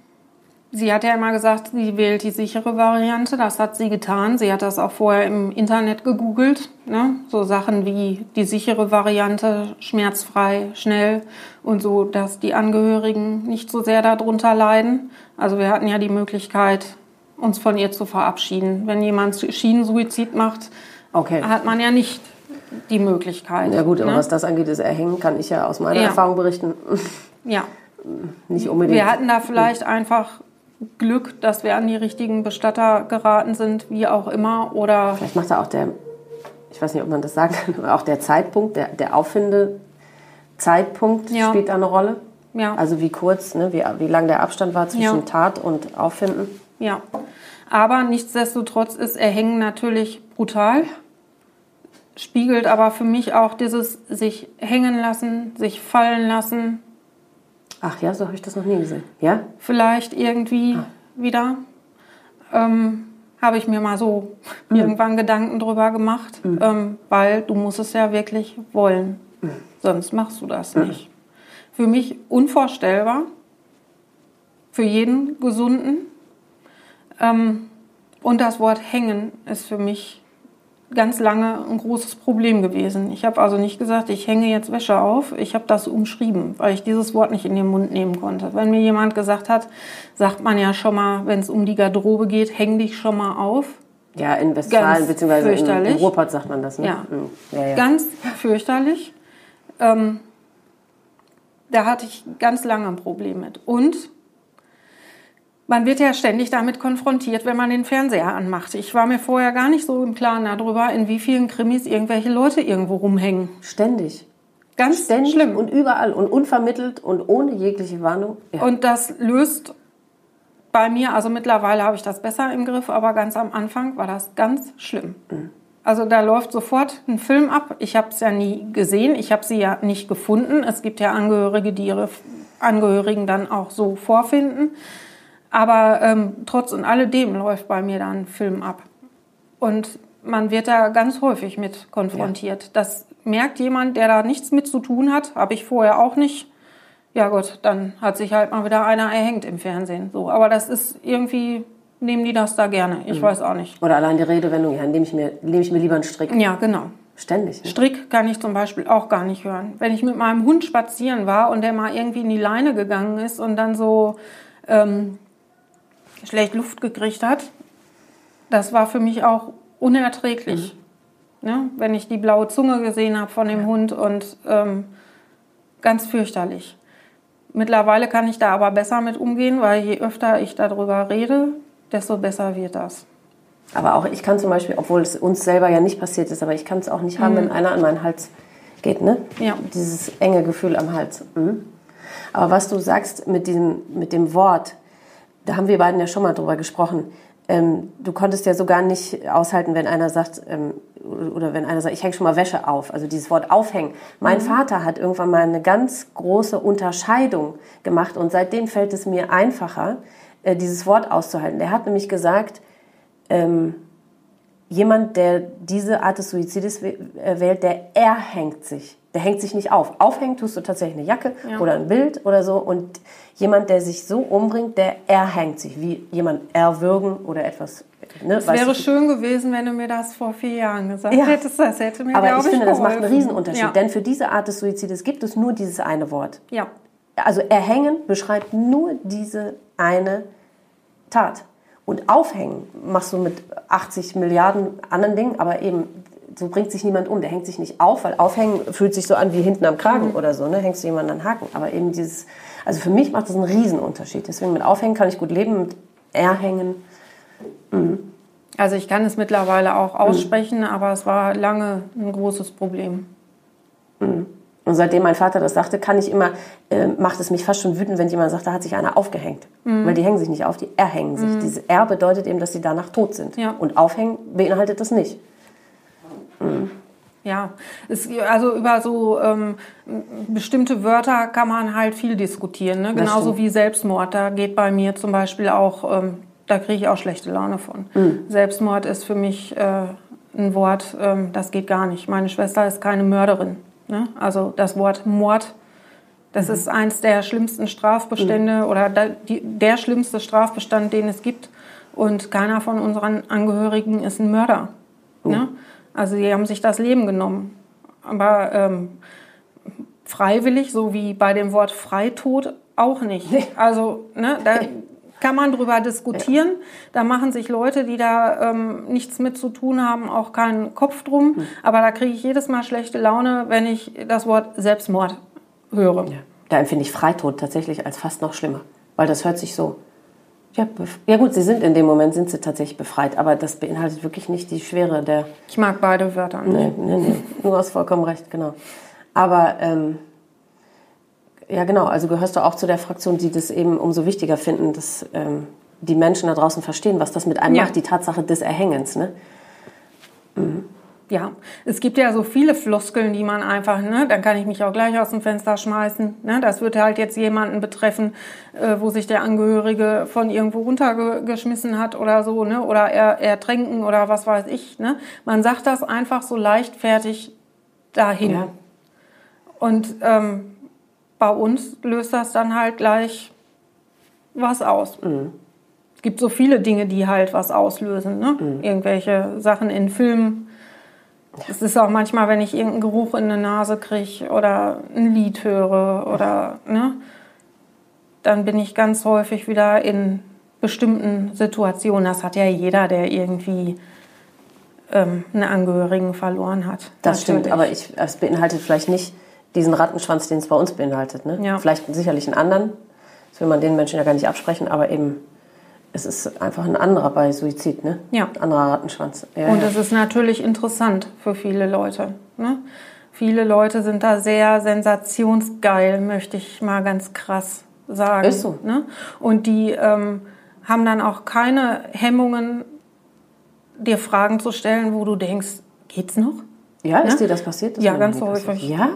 S2: Sie hat ja immer gesagt, sie wählt die sichere Variante. Das hat sie getan. Sie hat das auch vorher im Internet gegoogelt. Ne? So Sachen wie die sichere Variante, schmerzfrei, schnell und so, dass die Angehörigen nicht so sehr darunter leiden. Also wir hatten ja die Möglichkeit, uns von ihr zu verabschieden. Wenn jemand Schienensuizid macht,
S1: Okay.
S2: hat man ja nicht die Möglichkeit.
S1: Ja gut, aber
S2: ne?
S1: was das angeht, das Erhängen, kann ich ja aus meiner
S2: Ja.
S1: Erfahrung berichten,
S2: Ja.
S1: nicht unbedingt.
S2: Wir hatten da vielleicht einfach Glück, dass wir an die richtigen Bestatter geraten sind, wie auch immer. Oder
S1: Vielleicht macht da auch der, ich weiß nicht, ob man das sagen kann, aber auch der Zeitpunkt, der, der Auffindezeitpunkt
S2: Ja.
S1: spielt da eine Rolle.
S2: ja,
S1: Also wie kurz, ne, wie, wie lang der Abstand war zwischen
S2: Ja.
S1: Tat und Auffinden.
S2: ja. Aber nichtsdestotrotz ist Erhängen natürlich brutal. Spiegelt aber für mich auch dieses sich hängen lassen, sich fallen lassen,
S1: Ach ja, so habe ich das noch nie gesehen. Ja?
S2: vielleicht irgendwie wieder. Ähm, habe ich mir mal so irgendwann Gedanken drüber gemacht, ähm, weil du musst es ja wirklich wollen. Sonst machst du das nicht. Für mich unvorstellbar, für jeden Gesunden. Ähm, und das Wort hängen ist für mich ganz lange ein großes Problem gewesen. Ich habe also nicht gesagt, ich hänge jetzt Wäsche auf. Ich habe das umschrieben, weil ich dieses Wort nicht in den Mund nehmen konnte. Wenn mir jemand gesagt hat, sagt man ja schon mal, wenn es um die Garderobe geht, häng dich schon mal auf.
S1: Ja, in Westfalen, im
S2: fürchterlich.
S1: Ruhrpott sagt man das, ne?
S2: Ja.
S1: Mhm. ja, ja.
S2: Ganz fürchterlich. Ähm, da hatte ich ganz lange ein Problem mit. Und man wird ja ständig damit konfrontiert, wenn man den Fernseher anmacht. Ich war mir vorher gar nicht so im Klaren darüber, in wie vielen Krimis irgendwelche Leute irgendwo rumhängen.
S1: Ständig.
S2: Ganz
S1: Ständig
S2: schlimm.
S1: und überall und unvermittelt und ohne jegliche Warnung. Ja.
S2: Und das löst bei mir, also mittlerweile habe ich das besser im Griff, aber ganz am Anfang war das ganz schlimm. Also da läuft sofort ein Film ab. Ich habe es ja nie gesehen, ich habe sie ja nicht gefunden. Es gibt ja Angehörige, die ihre Angehörigen dann auch so vorfinden. Aber ähm, trotz und alledem läuft bei mir dann ein Film ab. Und man wird da ganz häufig mit konfrontiert. Ja. Das merkt jemand, der da nichts mit zu tun hat, habe ich vorher auch nicht. Ja gut, dann hat sich halt mal wieder einer erhängt im Fernsehen. So, aber das ist irgendwie nehmen die das da gerne. Ich mhm. weiß auch nicht.
S1: Oder allein die Redewendung, ja, nehme ich mir, nehme ich mir lieber einen Strick.
S2: Ja, genau.
S1: Ständig.
S2: Ne? Strick kann ich zum Beispiel auch gar nicht hören. Wenn ich mit meinem Hund spazieren war und der mal irgendwie in die Leine gegangen ist und dann so ähm, schlecht Luft gekriegt hat, das war für mich auch unerträglich. Mhm. Ne? Wenn ich die blaue Zunge gesehen habe von dem ja. Hund und ähm, ganz fürchterlich. Mittlerweile kann ich da aber besser mit umgehen, weil je öfter ich darüber rede, desto besser wird das.
S1: Aber auch ich kann zum Beispiel, obwohl es uns selber ja nicht passiert ist, aber ich kann es auch nicht haben, mhm. wenn einer an meinen Hals geht, ne?
S2: Ja.
S1: Dieses enge Gefühl am Hals. Mhm. Aber was du sagst mit, diesem, mit dem Wort, da haben wir beiden ja schon mal drüber gesprochen. Ähm, du konntest ja sogar nicht aushalten, wenn einer sagt, ähm, oder wenn einer sagt, ich hänge schon mal Wäsche auf. Also dieses Wort aufhängen. Mein mhm. Vater hat irgendwann mal eine ganz große Unterscheidung gemacht und seitdem fällt es mir einfacher, äh, dieses Wort auszuhalten. Der hat nämlich gesagt, ähm, jemand, der diese Art des Suizides äh, wählt, der erhängt sich. Der hängt sich nicht auf. Aufhängen tust du tatsächlich eine Jacke ja. oder ein Bild oder so. Und jemand, der sich so umbringt, der erhängt sich. Wie jemand erwürgen oder etwas.
S2: Ne, es wäre du? schön gewesen, wenn du mir das vor vier Jahren gesagt ja. hättest. Das hätte mir,
S1: Aber ich, ich finde, geholfen. das macht einen Riesenunterschied. Ja. Denn für diese Art des Suizides gibt es nur dieses eine Wort.
S2: Ja.
S1: Also erhängen beschreibt nur diese eine Tat. Und aufhängen machst du mit 80 Milliarden anderen Dingen, aber eben so bringt sich niemand um. Der hängt sich nicht auf, weil aufhängen fühlt sich so an wie hinten am Kragen mhm. oder so. Ne? Hängst du jemanden an den Haken. Aber eben dieses, also für mich macht das einen Riesenunterschied. Deswegen mit Aufhängen kann ich gut leben, mit Erhängen.
S2: Mhm. Also ich kann es mittlerweile auch aussprechen, mhm. aber es war lange ein großes Problem.
S1: Mhm. Und seitdem mein Vater das sagte, kann ich immer, äh, macht es mich fast schon wütend, wenn jemand sagt, da hat sich einer aufgehängt. Mhm. Weil die hängen sich nicht auf, die erhängen sich. Mhm. Dieses R bedeutet eben, dass sie danach tot sind.
S2: Ja.
S1: Und aufhängen beinhaltet das nicht.
S2: Mhm. Ja, es, also über so ähm, bestimmte Wörter kann man halt viel diskutieren. Ne? Genauso wie Selbstmord. Da geht bei mir zum Beispiel auch, ähm, da kriege ich auch schlechte Laune von. Mhm. Selbstmord ist für mich äh, ein Wort, ähm, das geht gar nicht. Meine Schwester ist keine Mörderin. Ne? Also das Wort Mord, das mhm. ist eins der schlimmsten Strafbestände mhm. oder der, die, der schlimmste Strafbestand, den es gibt. Und keiner von unseren Angehörigen ist ein Mörder. Ne? Also sie haben sich das Leben genommen. Aber ähm, freiwillig, so wie bei dem Wort Freitod, auch nicht. Also ne, da, kann man drüber diskutieren. Ja. Da machen sich Leute, die da ähm, nichts mit zu tun haben, auch keinen Kopf drum. Mhm. Aber da kriege ich jedes Mal schlechte Laune, wenn ich das Wort Selbstmord höre. Ja.
S1: Da empfinde ich Freitod tatsächlich als fast noch schlimmer, weil das hört sich so. Ja, ja gut, sie sind in dem Moment sind sie tatsächlich befreit, aber das beinhaltet wirklich nicht die Schwere der.
S2: Ich mag beide Wörter.
S1: Nee, nee, nee. Du hast vollkommen recht, genau. Aber ähm, ja, genau. Also gehörst du auch zu der Fraktion, die das eben umso wichtiger finden, dass ähm, die Menschen da draußen verstehen, was das mit einem ja. macht, die Tatsache des Erhängens. Ne?
S2: Mhm. Ja, es gibt ja so viele Floskeln, die man einfach, ne, dann kann ich mich auch gleich aus dem Fenster schmeißen. Ne? Das würde halt jetzt jemanden betreffen, äh, wo sich der Angehörige von irgendwo runtergeschmissen hat oder so, ne? oder er, ertränken oder was weiß ich. Ne? Man sagt das einfach so leichtfertig dahin. Ja. Und ähm, bei uns löst das dann halt gleich was aus. Mhm. Es gibt so viele Dinge, die halt was auslösen. Ne? Mhm. Irgendwelche Sachen in Filmen. Es ist auch manchmal, wenn ich irgendeinen Geruch in der Nase kriege oder ein Lied höre oder ne, dann bin ich ganz häufig wieder in bestimmten Situationen. Das hat ja jeder, der irgendwie ähm, einen Angehörigen verloren hat.
S1: Das natürlich. stimmt, aber ich, es beinhaltet vielleicht nicht diesen Rattenschwanz, den es bei uns beinhaltet. Ne? Ja. Vielleicht sicherlich einen anderen. Das will man den Menschen ja gar nicht absprechen, aber eben es ist einfach ein anderer bei Suizid, ne?
S2: Ja.
S1: Ein anderer Rattenschwanz.
S2: Ja, und es ist natürlich interessant für viele Leute. Ne? Viele Leute sind da sehr sensationsgeil, möchte ich mal ganz krass sagen.
S1: Ist so.
S2: Ne? Und die ähm, haben dann auch keine Hemmungen, dir Fragen zu stellen, wo du denkst, geht's noch?
S1: Ja, ist ne? dir das passiert? Das
S2: ja, ganz häufig.
S1: Ja?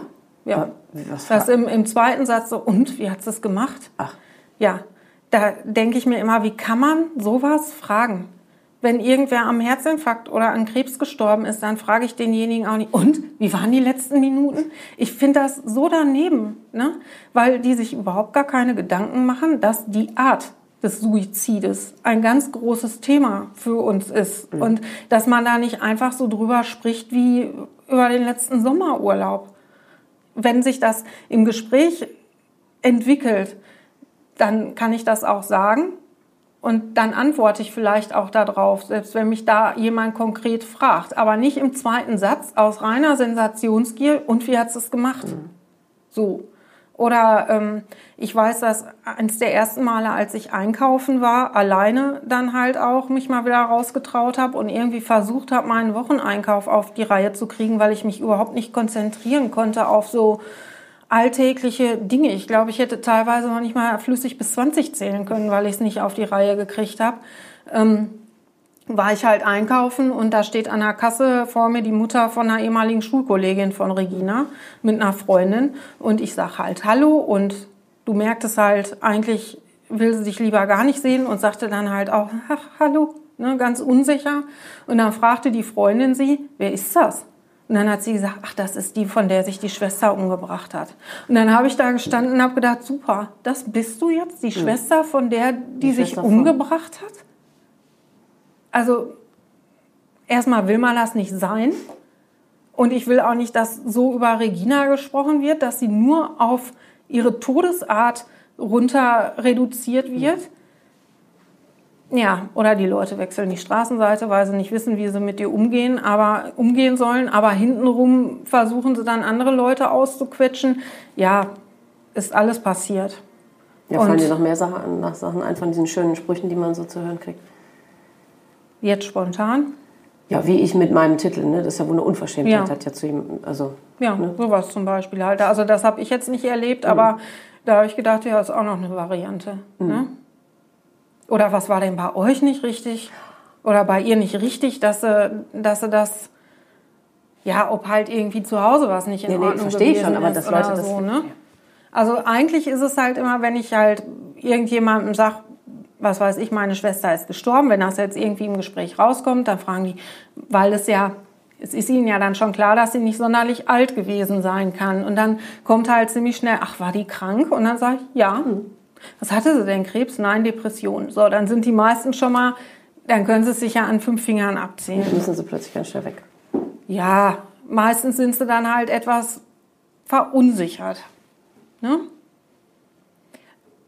S2: Ja. Was das im, im zweiten Satz so, und wie hat es gemacht?
S1: Ach.
S2: Ja, da denke ich mir immer, wie kann man sowas fragen? Wenn irgendwer am Herzinfarkt oder an Krebs gestorben ist, dann frage ich denjenigen auch nicht, und wie waren die letzten Minuten? Ich finde das so daneben, ne? weil die sich überhaupt gar keine Gedanken machen, dass die Art des Suizides ein ganz großes Thema für uns ist. Mhm. Und dass man da nicht einfach so drüber spricht wie über den letzten Sommerurlaub. Wenn sich das im Gespräch entwickelt, dann kann ich das auch sagen und dann antworte ich vielleicht auch darauf, selbst wenn mich da jemand konkret fragt. Aber nicht im zweiten Satz aus reiner Sensationsgier und wie hat es gemacht? Mhm. So. Oder ähm, ich weiß, dass eines der ersten Male, als ich einkaufen war, alleine dann halt auch mich mal wieder rausgetraut habe und irgendwie versucht habe, meinen Wocheneinkauf auf die Reihe zu kriegen, weil ich mich überhaupt nicht konzentrieren konnte auf so alltägliche Dinge. Ich glaube, ich hätte teilweise noch nicht mal flüssig bis 20 zählen können, weil ich es nicht auf die Reihe gekriegt habe. Ähm, war ich halt einkaufen und da steht an der Kasse vor mir die Mutter von einer ehemaligen Schulkollegin von Regina mit einer Freundin und ich sag halt Hallo und du merktest halt, eigentlich will sie dich lieber gar nicht sehen und sagte dann halt auch Hallo, ne, ganz unsicher. Und dann fragte die Freundin sie, wer ist das? Und dann hat sie gesagt, ach, das ist die, von der sich die Schwester umgebracht hat. Und dann habe ich da gestanden und habe gedacht, super, das bist du jetzt, die hm. Schwester von der, die, die sich umgebracht hat? Also, erstmal will man das nicht sein. Und ich will auch nicht, dass so über Regina gesprochen wird, dass sie nur auf ihre Todesart runter reduziert wird. Ja, oder die Leute wechseln die Straßenseite, weil sie nicht wissen, wie sie mit dir umgehen, aber umgehen sollen, aber hintenrum versuchen sie dann andere Leute auszuquetschen. Ja, ist alles passiert.
S1: Ja, fallen dir noch mehr Sachen, nach Sachen ein von diesen schönen Sprüchen, die man so zu hören kriegt?
S2: Jetzt spontan?
S1: Ja, wie ich mit meinem Titel, ne? Das ist ja wohl eine Unverschämtheit, ja. hat ja zu ihm, also.
S2: Ja, ne? sowas zum Beispiel halt. Also das habe ich jetzt nicht erlebt, mhm. aber da habe ich gedacht, ja, ist auch noch eine Variante. Mhm. Ne? Oder was war denn bei euch nicht richtig? Oder bei ihr nicht richtig, dass sie, dass sie das, ja, ob halt irgendwie zu Hause was nicht in nee, Ordnung nee, verstehe ich schon, aber das Leute das so, ne? Also eigentlich ist es halt immer, wenn ich halt irgendjemandem sage, was weiß ich, meine Schwester ist gestorben, wenn das jetzt irgendwie im Gespräch rauskommt, dann fragen die, weil es ja, es ist ihnen ja dann schon klar, dass sie nicht sonderlich alt gewesen sein kann. Und dann kommt halt ziemlich schnell, ach, war die krank? Und dann sage ich, ja. Was hatte sie denn? Krebs? Nein, Depression. So, dann sind die meisten schon mal, dann können sie es sich ja an fünf Fingern abziehen.
S1: Dann müssen sie plötzlich ganz schnell weg.
S2: Ja, meistens sind sie dann halt etwas verunsichert. Ne?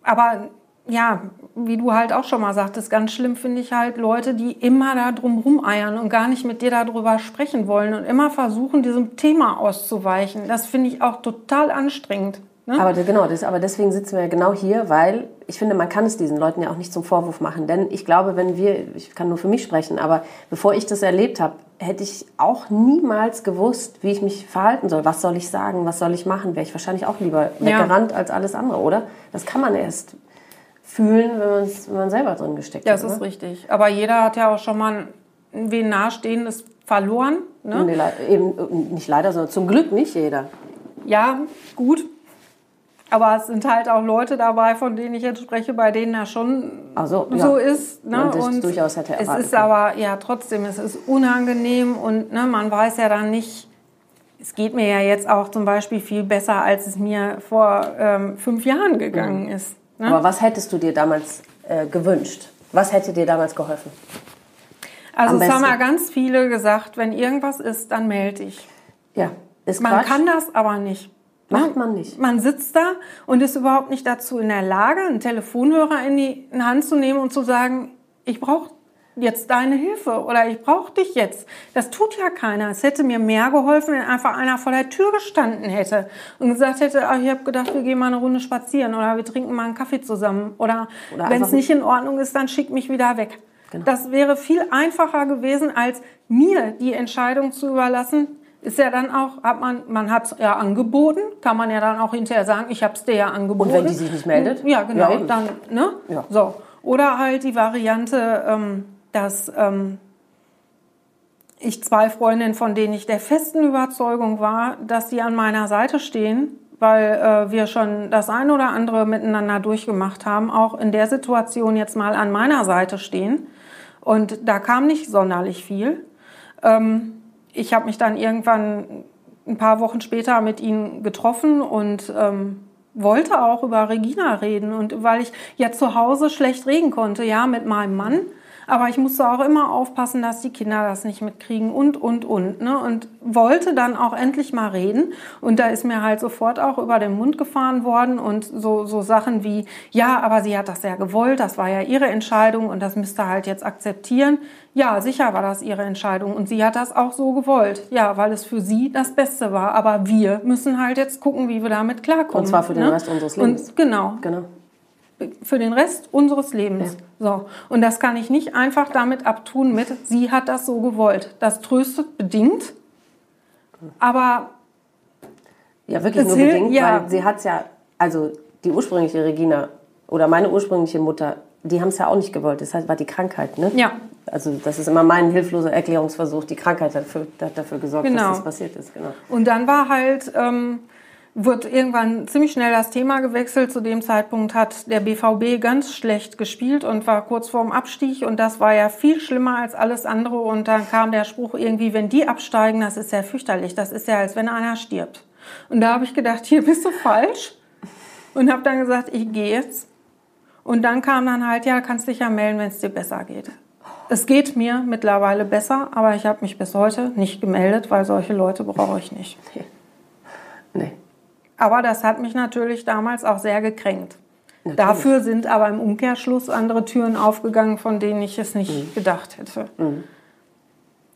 S2: Aber ja, wie du halt auch schon mal sagtest, ganz schlimm finde ich halt Leute, die immer da drum rumeiern und gar nicht mit dir darüber sprechen wollen und immer versuchen, diesem Thema auszuweichen. Das finde ich auch total anstrengend.
S1: Ne? Aber genau, das, aber deswegen sitzen wir genau hier, weil ich finde, man kann es diesen Leuten ja auch nicht zum Vorwurf machen. Denn ich glaube, wenn wir, ich kann nur für mich sprechen, aber bevor ich das erlebt habe, hätte ich auch niemals gewusst, wie ich mich verhalten soll. Was soll ich sagen? Was soll ich machen? Wäre ich wahrscheinlich auch lieber weggerannt ja. als alles andere, oder? Das kann man erst fühlen, wenn, wenn man selber drin gesteckt
S2: das hat. Das ist ne? richtig. Aber jeder hat ja auch schon mal wen Nahestehendes verloren. Ne?
S1: Nee, eben nicht leider, sondern zum Glück nicht jeder.
S2: Ja, gut. Aber es sind halt auch Leute dabei, von denen ich jetzt spreche, bei denen er schon
S1: so,
S2: so ist. Ne?
S1: Man und durchaus hätte
S2: es ist können. aber ja trotzdem, es ist unangenehm und ne, man weiß ja dann nicht. Es geht mir ja jetzt auch zum Beispiel viel besser, als es mir vor ähm, fünf Jahren gegangen mhm. ist.
S1: Ne? Aber was hättest du dir damals äh, gewünscht? Was hätte dir damals geholfen?
S2: Also es haben ja ganz viele gesagt, wenn irgendwas ist, dann melde ich.
S1: Ja, ist
S2: Man Quatsch. kann das aber nicht.
S1: Macht man nicht.
S2: Man sitzt da und ist überhaupt nicht dazu in der Lage, einen Telefonhörer in die Hand zu nehmen und zu sagen, ich brauche jetzt deine Hilfe oder ich brauche dich jetzt. Das tut ja keiner. Es hätte mir mehr geholfen, wenn einfach einer vor der Tür gestanden hätte und gesagt hätte, ach, ich habe gedacht, wir gehen mal eine Runde spazieren oder wir trinken mal einen Kaffee zusammen oder, oder wenn es nicht in Ordnung ist, dann schick mich wieder weg. Genau. Das wäre viel einfacher gewesen, als mir die Entscheidung zu überlassen. Ist ja dann auch, hat man, man hat es ja angeboten, kann man ja dann auch hinterher sagen, ich habe es dir ja angeboten.
S1: Und wenn die sich nicht meldet?
S2: Ja, genau, ja, dann, ne? Ja. So. Oder halt die Variante, ähm, dass ähm, ich zwei Freundinnen, von denen ich der festen Überzeugung war, dass sie an meiner Seite stehen, weil äh, wir schon das eine oder andere miteinander durchgemacht haben, auch in der Situation jetzt mal an meiner Seite stehen. Und da kam nicht sonderlich viel. Ähm, ich habe mich dann irgendwann ein paar Wochen später mit ihnen getroffen und ähm, wollte auch über Regina reden. Und weil ich ja zu Hause schlecht reden konnte, ja, mit meinem Mann, aber ich musste auch immer aufpassen, dass die Kinder das nicht mitkriegen und, und, und. Ne? Und wollte dann auch endlich mal reden. Und da ist mir halt sofort auch über den Mund gefahren worden und so, so Sachen wie, ja, aber sie hat das ja gewollt, das war ja ihre Entscheidung und das müsste halt jetzt akzeptieren. Ja, sicher war das ihre Entscheidung und sie hat das auch so gewollt. Ja, weil es für sie das Beste war. Aber wir müssen halt jetzt gucken, wie wir damit klarkommen.
S1: Und zwar für den
S2: ne?
S1: Rest unseres Lebens.
S2: Und genau.
S1: Genau.
S2: Für den Rest unseres Lebens. So. Und das kann ich nicht einfach damit abtun mit, sie hat das so gewollt. Das tröstet bedingt. Aber
S1: Ja, wirklich
S2: Es
S1: nur
S2: hilft-
S1: bedingt,
S2: ja.
S1: weil sie hat ja, also die ursprüngliche Regina oder meine ursprüngliche Mutter, die haben es ja auch nicht gewollt. Das war die Krankheit, ne?
S2: ja,
S1: Also das ist immer mein hilfloser Erklärungsversuch. Die Krankheit hat dafür, hat dafür gesorgt,
S2: Genau.
S1: dass das passiert ist. Genau.
S2: Und dann war halt, ähm, wird irgendwann ziemlich schnell das Thema gewechselt. Zu dem Zeitpunkt hat der BVB ganz schlecht gespielt und war kurz vorm Abstieg. Und das war ja viel schlimmer als alles andere. Und dann kam der Spruch irgendwie, wenn die absteigen, das ist ja fürchterlich. Das ist ja, als wenn einer stirbt. Und da habe ich gedacht, hier bist du falsch. Und habe dann gesagt, ich gehe jetzt. Und dann kam dann halt, ja, kannst dich ja melden, wenn es dir besser geht. Es geht mir mittlerweile besser, aber ich habe mich bis heute nicht gemeldet, weil solche Leute brauche ich nicht.
S1: Nee.
S2: Aber das hat mich natürlich damals auch sehr gekränkt. Dafür sind aber im Umkehrschluss andere Türen aufgegangen, von denen ich es nicht gedacht hätte.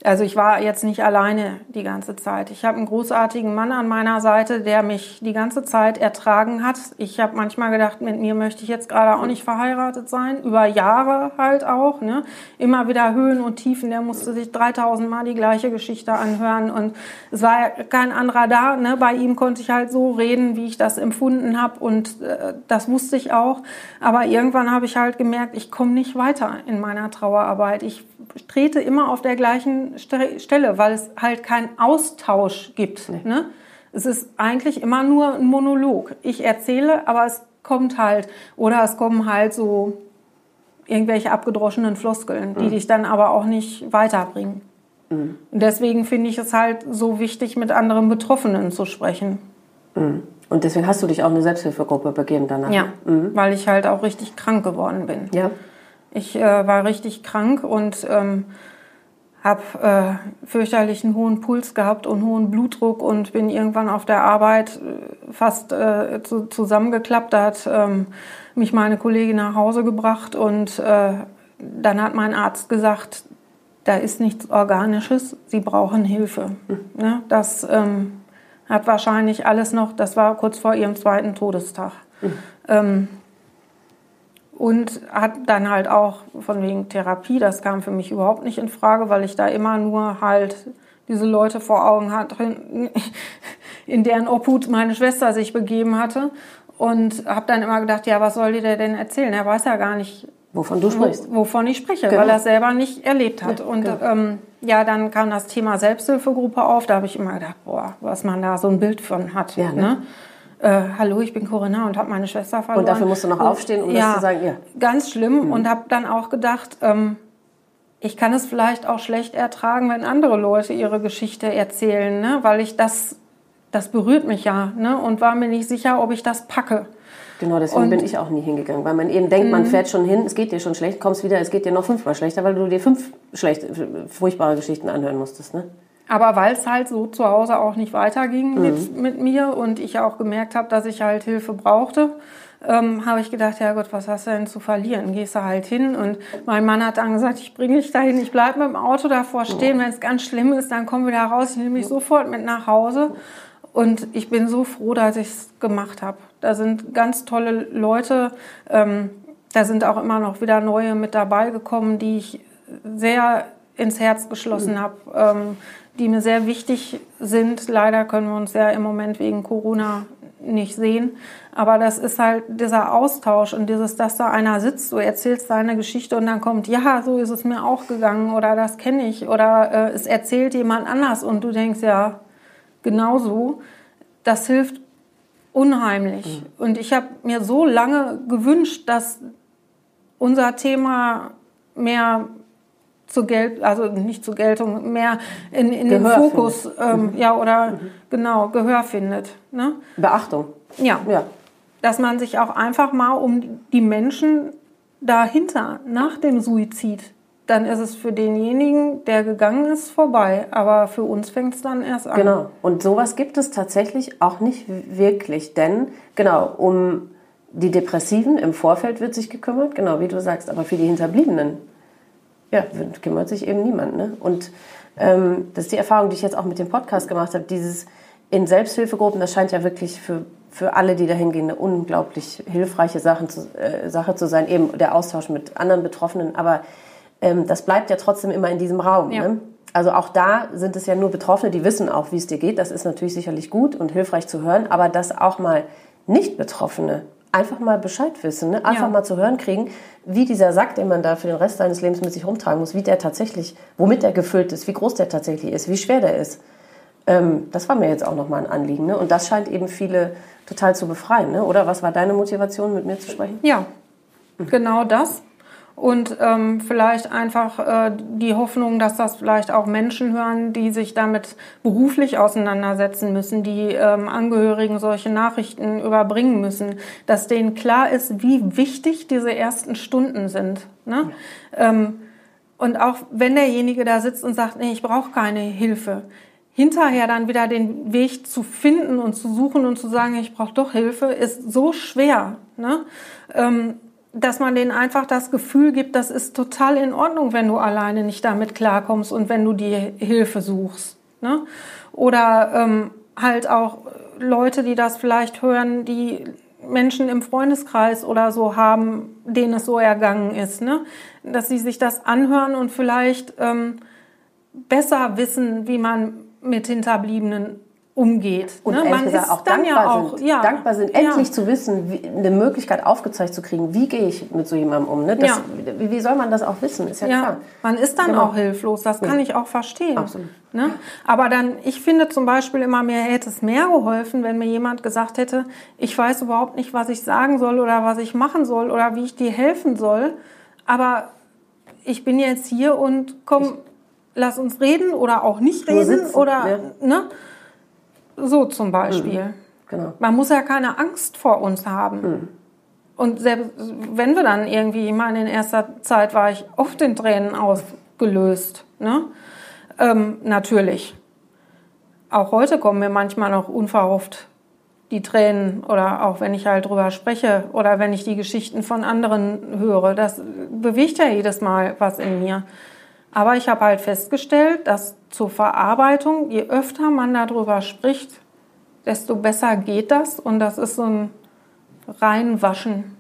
S2: Also ich war jetzt nicht alleine die ganze Zeit. Ich habe einen großartigen Mann an meiner Seite, der mich die ganze Zeit ertragen hat. Ich habe manchmal gedacht, mit mir möchte ich jetzt gerade auch nicht verheiratet sein. Über Jahre halt auch. Ne? Immer wieder Höhen und Tiefen. Der musste sich 3000 Mal die gleiche Geschichte anhören. Und es war kein anderer da. Ne? Bei ihm konnte ich halt so reden, wie ich das empfunden habe. Und äh, das wusste ich auch. Aber irgendwann habe ich halt gemerkt, ich komme nicht weiter in meiner Trauerarbeit. Ich trete immer auf der gleichen Ste- Stelle, weil es halt keinen Austausch gibt. Ne? Es ist eigentlich immer nur ein Monolog. Ich erzähle, aber es kommt halt, oder es kommen halt so irgendwelche abgedroschenen Floskeln, die dich dann aber auch nicht weiterbringen. Und deswegen finde ich es halt so wichtig, mit anderen Betroffenen zu sprechen.
S1: Und deswegen hast du dich auch in eine Selbsthilfegruppe begeben danach.
S2: Ja, weil ich halt auch richtig krank geworden bin.
S1: Ja.
S2: Ich äh, war richtig krank und ähm, habe äh, fürchterlichen hohen Puls gehabt und hohen Blutdruck und bin irgendwann auf der Arbeit äh, fast äh, zu, zusammengeklappt. Da hat ähm, mich meine Kollegin nach Hause gebracht und äh, dann hat mein Arzt gesagt, da ist nichts Organisches, Sie brauchen Hilfe. Ne? Das ähm, hat wahrscheinlich alles noch, das war kurz vor ihrem zweiten Todestag. Ähm, und hat dann halt auch von wegen Therapie, das kam für mich überhaupt nicht in Frage, weil ich da immer nur halt diese Leute vor Augen hatte, in deren Obhut meine Schwester sich begeben hatte. Und habe dann immer gedacht, ja, was soll die der denn erzählen? Er weiß ja gar nicht,
S1: Wovon du sprichst.
S2: wo, wovon ich spreche,
S1: Genau.
S2: weil er es selber nicht erlebt hat.
S1: Ja,
S2: und
S1: genau.
S2: ähm, ja, dann kam das Thema Selbsthilfegruppe auf. Da habe ich immer gedacht, boah, was man da so ein Bild von hat.
S1: Ja, ne?
S2: ne? Äh, hallo, ich bin Corinna und habe meine Schwester verloren.
S1: Und dafür musst du noch aufstehen, um das zu sagen, ja. Mhm.
S2: Ganz schlimm und habe dann auch gedacht, ähm, ich kann es vielleicht auch schlecht ertragen, wenn andere Leute ihre Geschichte erzählen, ne? weil ich das, das berührt mich ja ne? und war mir nicht sicher, ob ich das packe.
S1: Genau, deswegen
S2: Und- Mhm.
S1: bin ich auch nie hingegangen, weil man eben denkt, man fährt schon hin, es geht dir schon schlecht, kommst wieder, es geht dir noch fünfmal schlechter, weil du dir fünf schlecht, furchtbare Geschichten anhören musstest. Ne?
S2: Aber weil es halt so zu Hause auch nicht weiterging mit, mit mir und ich auch gemerkt habe, dass ich halt Hilfe brauchte, ähm, habe ich gedacht, ja Gott, was hast du denn zu verlieren? Gehst du halt hin? Und mein Mann hat dann gesagt, ich bringe dich dahin, ich bleibe mit dem Auto davor stehen, wenn es ganz schlimm ist, dann komm wieder raus, ich nehme mich sofort mit nach Hause. Und ich bin so froh, dass ich es gemacht habe. Da sind ganz tolle Leute, ähm, da sind auch immer noch wieder neue mit dabei gekommen, die ich sehr ins Herz geschlossen habe, ähm, die mir sehr wichtig sind. Leider können wir uns ja im Moment wegen Corona nicht sehen. Aber das ist halt dieser Austausch und dieses, dass da einer sitzt, du erzählst deine Geschichte und dann kommt, ja, so ist es mir auch gegangen oder das kenne ich oder äh, es erzählt jemand anders und du denkst, ja, genauso. Das hilft unheimlich. Und ich habe mir so lange gewünscht, dass unser Thema mehr zur Geld, also nicht zur Geltung, mehr in, in den Fokus, ähm, mhm. ja, oder mhm. genau, Gehör findet. Ne?
S1: Beachtung.
S2: Ja. ja. Dass man sich auch einfach mal um die Menschen dahinter, nach dem Suizid, dann ist es für denjenigen, der gegangen ist, vorbei. Aber für uns fängt es dann erst an.
S1: Genau. Und sowas gibt es tatsächlich auch nicht wirklich. Denn, genau, um die Depressiven im Vorfeld wird sich gekümmert, genau wie du sagst. Aber für die Hinterbliebenen, ja, kümmert sich eben niemand. Ne? Und ähm, das ist die Erfahrung, die ich jetzt auch mit dem Podcast gemacht habe. Dieses in Selbsthilfegruppen, das scheint ja wirklich für, für alle, die da hingehen, eine unglaublich hilfreiche Sache zu, äh, Sache zu sein. Eben der Austausch mit anderen Betroffenen. Aber ähm, das bleibt ja trotzdem immer in diesem Raum. Ja. Ne? Also auch da sind es ja nur Betroffene, die wissen auch, wie es dir geht. Das ist natürlich sicherlich gut und hilfreich zu hören, aber dass auch mal Nicht-Betroffene einfach mal Bescheid wissen, ne? einfach ja. mal zu hören kriegen, wie dieser Sack, den man da für den Rest seines Lebens mit sich rumtragen muss, wie der tatsächlich, womit der gefüllt ist, wie groß der tatsächlich ist, wie schwer der ist. Ähm, das war mir jetzt auch nochmal ein Anliegen. Ne? Und das scheint eben viele total zu befreien, ne? oder? Was war deine Motivation, mit mir zu sprechen?
S2: Ja, genau das und ähm, vielleicht einfach äh, die Hoffnung, dass das vielleicht auch Menschen hören, die sich damit beruflich auseinandersetzen müssen, die ähm, Angehörigen solche Nachrichten überbringen müssen, dass denen klar ist, wie wichtig diese ersten Stunden sind. Ne? Ja. Ähm, und auch wenn derjenige da sitzt und sagt, nee, ich brauche keine Hilfe, hinterher dann wieder den Weg zu finden und zu suchen und zu sagen, ich brauche doch Hilfe, ist so schwer. Ne? Dass man denen einfach das Gefühl gibt, das ist total in Ordnung, wenn du alleine nicht damit klarkommst und wenn du dir Hilfe suchst. Ne? Oder ähm, halt auch Leute, die das vielleicht hören, die Menschen im Freundeskreis oder so haben, denen es so ergangen ist, ne? dass sie sich das anhören und vielleicht ähm, besser wissen, wie man mit Hinterbliebenen umgeht.
S1: Und ne? Man gesagt, auch dankbar, ja auch, sind, ja. dankbar sind, endlich ja. zu wissen, wie, eine Möglichkeit aufgezeigt zu kriegen, wie gehe ich mit so jemandem um. Ne? Das, wie, wie, soll man das auch wissen? Ist ja, klar.
S2: Man ist dann genau. auch hilflos, das kann ich auch verstehen. Absolut. Ne? Aber dann, ich finde zum Beispiel immer, mir hätte es mehr geholfen, wenn mir jemand gesagt hätte, ich weiß überhaupt nicht, was ich sagen soll oder was ich machen soll oder wie ich dir helfen soll, aber ich bin jetzt hier und komm, lass uns reden oder auch nicht reden sitzen, oder, ne? So zum Beispiel. Mhm. Genau. Man muss ja keine Angst vor uns haben. Mhm. Und selbst wenn wir dann irgendwie, ich meine, in erster Zeit war ich oft in Tränen ausgelöst. Ne? Ähm, natürlich. Auch heute kommen mir manchmal noch unverhofft die Tränen oder auch wenn ich halt drüber spreche oder wenn ich die Geschichten von anderen höre. Das bewegt ja jedes Mal was in mir. Aber ich habe halt festgestellt, dass zur Verarbeitung, je öfter man darüber spricht, desto besser geht das. Und das ist so ein Reinwaschen.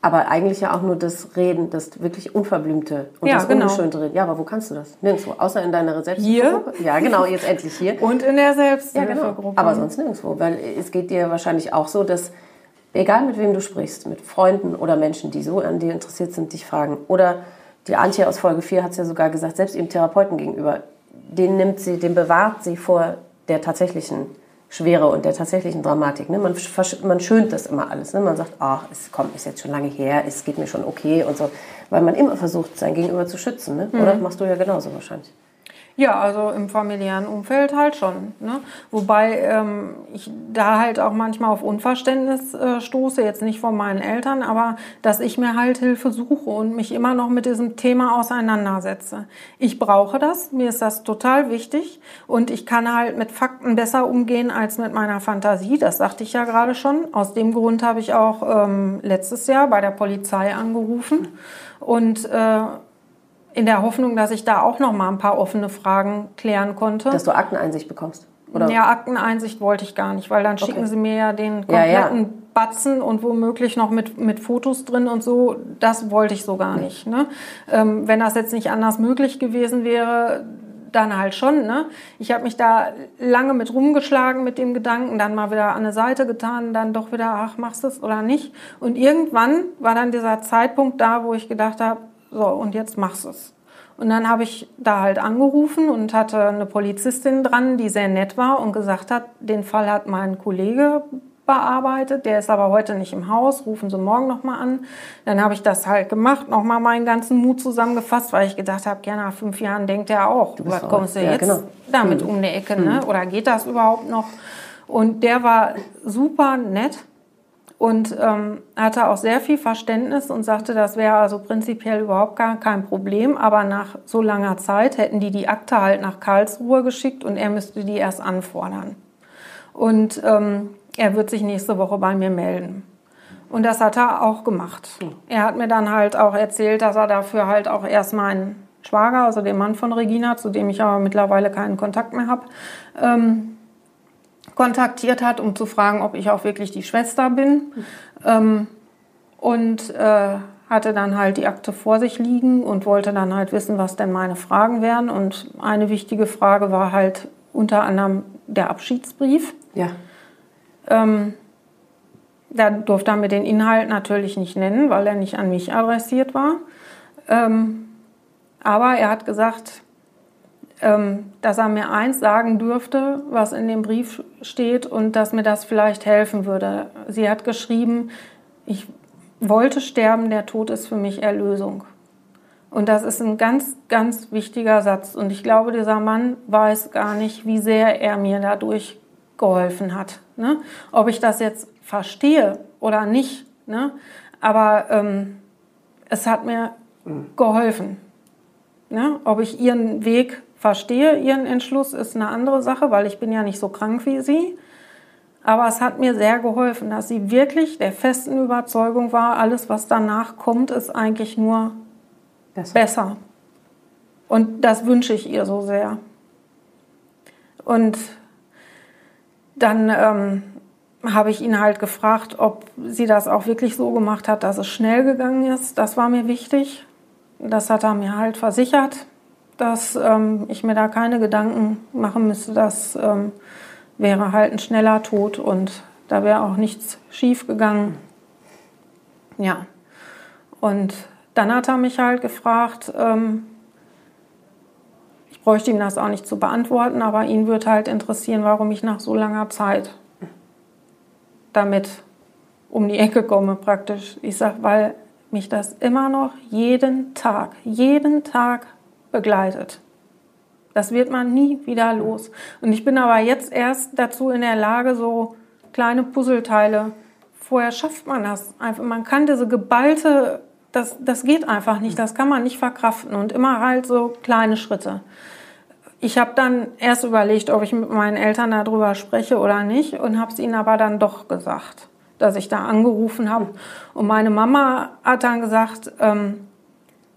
S1: Aber eigentlich ja auch nur das Reden, das wirklich unverblümte und ja, das genau. ungeschönte Reden. Ja, aber wo kannst du das? Nirgendwo. Außer in deiner Selbsthilfegruppe. Hier? Ja, genau, jetzt endlich hier.
S2: Und in der Selbsthilfegruppe. Ja, genau.
S1: Aber sonst nirgendwo. Weil es geht dir wahrscheinlich auch so, dass egal mit wem du sprichst, mit Freunden oder Menschen, die so an dir interessiert sind, dich fragen. Oder die Antje aus Folge 4 hat es ja sogar gesagt, selbst ihrem Therapeuten gegenüber, den nimmt sie, den bewahrt sie vor der tatsächlichen Schwere und der tatsächlichen Dramatik. Ne? Man, man schönt das immer alles. Ne? Man sagt, ach, es kommt, ist jetzt schon lange her, es geht mir schon okay und so. Weil man immer versucht, sein Gegenüber zu schützen. Ne? Mhm. Oder machst du ja genauso wahrscheinlich.
S2: Ja, also im familiären Umfeld halt schon. Ne? Wobei ähm, ich da halt auch manchmal auf Unverständnis äh, stoße, jetzt nicht von meinen Eltern, aber dass ich mir halt Hilfe suche und mich immer noch mit diesem Thema auseinandersetze. Ich brauche das, mir ist das total wichtig und ich kann halt mit Fakten besser umgehen als mit meiner Fantasie, das sagte ich ja gerade schon. Aus dem Grund habe ich auch ähm, letztes Jahr bei der Polizei angerufen und äh, in der Hoffnung, dass ich da auch noch mal ein paar offene Fragen klären konnte.
S1: Dass du Akteneinsicht bekommst?
S2: Oder? Ja, Akteneinsicht wollte ich gar nicht, weil dann schicken okay. sie mir ja den kompletten ja, ja. Batzen und womöglich noch mit, mit Fotos drin und so. Das wollte ich so gar nee. nicht. Ne? Ähm, wenn das jetzt nicht anders möglich gewesen wäre, dann halt schon. Ne? Ich habe mich da lange mit rumgeschlagen mit dem Gedanken, dann mal wieder an eine Seite getan, dann doch wieder, ach, machst du es oder nicht. Und irgendwann war dann dieser Zeitpunkt da, wo ich gedacht habe, so, und jetzt machst du es. Und dann habe ich da halt angerufen und hatte eine Polizistin dran, die sehr nett war und gesagt hat, den Fall hat mein Kollege bearbeitet. Der ist aber heute nicht im Haus. Rufen Sie morgen nochmal an. Dann habe ich das halt gemacht, nochmal meinen ganzen Mut zusammengefasst, weil ich gedacht habe, ja, nach fünf Jahren denkt er auch, was kommst du ja, jetzt genau. damit mhm. um die Ecke, ne? Mhm. Oder geht das überhaupt noch? Und der war super nett und ähm, hatte auch sehr viel Verständnis und sagte, das wäre also prinzipiell überhaupt gar kein Problem, aber nach so langer Zeit hätten die die Akte halt nach Karlsruhe geschickt und er müsste die erst anfordern. Und ähm, er wird sich nächste Woche bei mir melden. Und das hat er auch gemacht. Er hat mir dann halt auch erzählt, dass er dafür halt auch erst meinen Schwager, also den Mann von Regina, zu dem ich aber mittlerweile keinen Kontakt mehr habe, ähm, kontaktiert hat, um zu fragen, ob ich auch wirklich die Schwester bin. Ähm, und äh, hatte dann halt die Akte vor sich liegen und wollte dann halt wissen, was denn meine Fragen wären. Und eine wichtige Frage war halt unter anderem der Abschiedsbrief.
S1: Ja.
S2: Ähm, da durfte er mir den Inhalt natürlich nicht nennen, weil er nicht an mich adressiert war. Ähm, aber er hat gesagt, dass er mir eins sagen dürfte, was in dem Brief steht und dass mir das vielleicht helfen würde. Sie hat geschrieben, ich wollte sterben, der Tod ist für mich Erlösung. Und das ist ein ganz, ganz wichtiger Satz. Und ich glaube, dieser Mann weiß gar nicht, wie sehr er mir dadurch geholfen hat. Ne? Ob ich das jetzt verstehe oder nicht. Ne? Aber ähm, es hat mir geholfen. Ne? Ob ich ihren Weg verstehe ihren Entschluss, ist eine andere Sache, weil ich bin ja nicht so krank wie sie. Aber es hat mir sehr geholfen, dass sie wirklich der festen Überzeugung war, alles, was danach kommt, ist eigentlich nur besser. besser. Und das wünsche ich ihr so sehr. Und dann ähm, habe ich ihn halt gefragt, ob sie das auch wirklich so gemacht hat, dass es schnell gegangen ist. Das war mir wichtig. Das hat er mir halt versichert dass ähm, ich mir da keine Gedanken machen müsste. Das ähm, wäre halt ein schneller Tod und da wäre auch nichts schief gegangen. Ja. Und dann hat er mich halt gefragt, ähm, ich bräuchte ihm das auch nicht zu beantworten, aber ihn würde halt interessieren, warum ich nach so langer Zeit damit um die Ecke komme praktisch. Ich sage, weil mich das immer noch jeden Tag, jeden Tag begleitet. Das wird man nie wieder los. Und ich bin aber jetzt erst dazu in der Lage, so kleine Puzzleteile, vorher schafft man das einfach. Man kann diese geballte, das, das geht einfach nicht, das kann man nicht verkraften und immer halt so kleine Schritte. Ich habe dann erst überlegt, ob ich mit meinen Eltern darüber spreche oder nicht und habe es ihnen aber dann doch gesagt, dass ich da angerufen habe. Und meine Mama hat dann gesagt, ähm,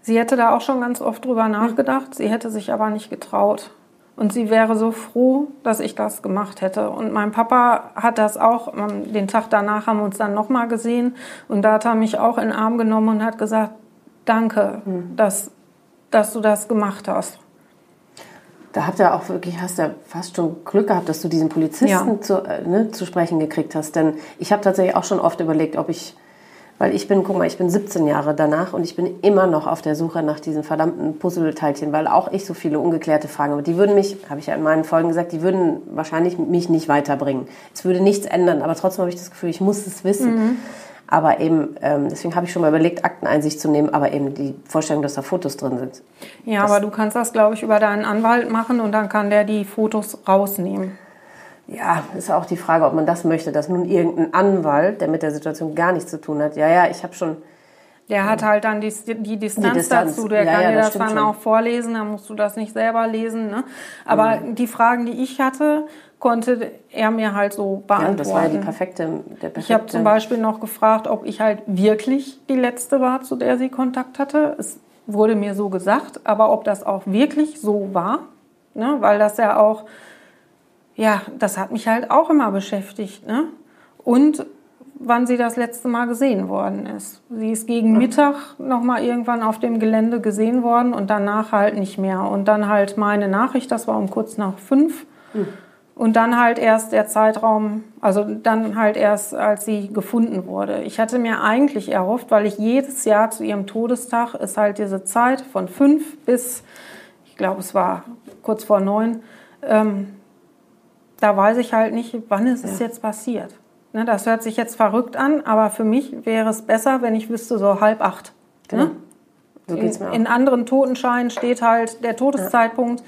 S2: Sie hätte da auch schon ganz oft drüber nachgedacht, sie hätte sich aber nicht getraut. Und sie wäre so froh, dass ich das gemacht hätte. Und mein Papa hat das auch, ähm, den Tag danach haben wir uns dann nochmal gesehen. Und da hat er mich auch in den Arm genommen und hat gesagt, danke, mhm. dass, dass du das gemacht hast.
S1: Da habt ihr auch wirklich, hast ja fast schon Glück gehabt, dass du diesen Polizisten ja. zu, äh, ne, zu sprechen gekriegt hast. Denn ich habe tatsächlich auch schon oft überlegt, ob ich weil ich bin, guck mal, ich bin 17 Jahre danach und ich bin immer noch auf der Suche nach diesen verdammten Puzzleteilchen, weil auch ich so viele ungeklärte Fragen habe. Die würden mich, habe ich ja in meinen Folgen gesagt, die würden wahrscheinlich mich nicht weiterbringen. Es würde nichts ändern, aber trotzdem habe ich das Gefühl, ich muss es wissen. Mhm. Aber eben, ähm, deswegen habe ich schon mal überlegt, Akteneinsicht zu nehmen, aber eben die Vorstellung, dass da Fotos drin sind.
S2: Ja, das aber du kannst das, glaube ich, über deinen Anwalt machen und dann kann der die Fotos rausnehmen
S1: ja, ist auch die Frage, ob man das möchte, dass nun irgendein Anwalt, der mit der Situation gar nichts zu tun hat, ja, ja, ich habe schon.
S2: Der hat halt dann die, die, Distanz, die Distanz, dazu, der ja, kann ja, dir das, das dann schon. auch vorlesen, dann musst du das nicht selber lesen. Ne? Aber mhm. die Fragen, die ich hatte, konnte er mir halt so beantworten. Ja, das war ja die perfekte, der perfekte. Ich habe zum Beispiel noch gefragt, ob ich halt wirklich die Letzte war, zu der sie Kontakt hatte. Es wurde mir so gesagt, aber ob das auch wirklich so war, ne? weil das ja auch ja, das hat mich halt auch immer beschäftigt. Ne? Und wann sie das letzte Mal gesehen worden ist. Sie ist gegen Mittag noch mal irgendwann auf dem Gelände gesehen worden und danach halt nicht mehr. Und dann halt meine Nachricht, das war um kurz nach fünf. Mhm. Und dann halt erst der Zeitraum, also dann halt erst, als sie gefunden wurde. Ich hatte mir eigentlich erhofft, weil ich jedes Jahr zu ihrem Todestag ist halt diese Zeit von fünf bis, ich glaube, es war kurz vor neun, ähm, da weiß ich halt nicht, wann ist es ja. jetzt passiert. Ne, das hört sich jetzt verrückt an, aber für mich wäre es besser, wenn ich wüsste, so halb acht.
S1: Genau.
S2: Ne?
S1: So
S2: In,
S1: geht's mir auch.
S2: in anderen Totenscheinen steht halt der Todeszeitpunkt.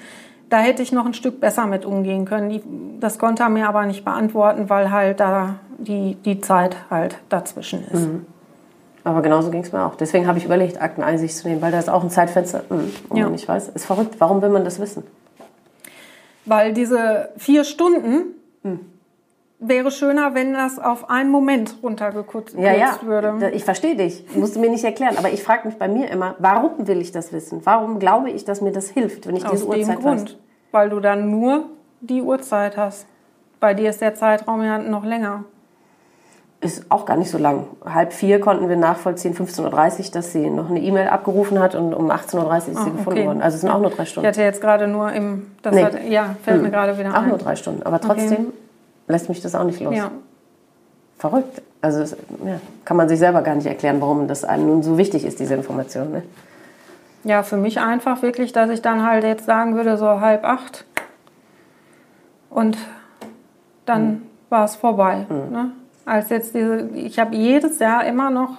S2: Da hätte ich noch ein Stück besser mit umgehen können. Die, das konnte er mir aber nicht beantworten, weil halt da die, die Zeit halt dazwischen ist.
S1: Aber genauso ging es mir auch. Deswegen habe ich überlegt, Akteneinsicht zu nehmen, weil da ist auch ein Zeitfenster, hm, wo
S2: Ja.
S1: nicht weiß. Ist verrückt. Warum will man das wissen?
S2: Weil diese vier Stunden
S1: Hm.
S2: wäre schöner, wenn das auf einen Moment runtergekürzt
S1: Ja, ja.
S2: würde.
S1: Ich verstehe dich. Musst du mir nicht erklären. Aber ich frage mich bei mir immer, warum will ich das wissen? Warum glaube ich, dass mir das hilft, wenn ich
S2: Aus
S1: diese Uhrzeit
S2: Grund,
S1: weiß?
S2: weil du dann nur die Uhrzeit hast. Bei dir ist der Zeitraum ja noch länger.
S1: Ist auch gar nicht so lang. Halb vier konnten wir nachvollziehen, 15.30 Uhr, dass sie noch eine E-Mail abgerufen hat und um 18.30 Uhr ist sie
S2: Ah,
S1: gefunden
S2: okay.
S1: worden. Also es sind auch nur drei
S2: Ich
S1: Stunden.
S2: hatte jetzt gerade nur im, das
S1: Nee.
S2: hat, ja, fällt mir gerade wieder
S1: Auch
S2: ein.
S1: nur drei Stunden. Aber trotzdem lässt mich das auch nicht los.
S2: Ja.
S1: Verrückt. Also es, ja, kann man sich selber gar nicht erklären, warum das einem nun so wichtig ist, diese Information. Ne?
S2: ja, für mich einfach wirklich, dass ich dann halt jetzt sagen würde, so halb acht und dann
S1: Hm.
S2: war es vorbei. Ne? Als jetzt diese, ich habe jedes Jahr immer noch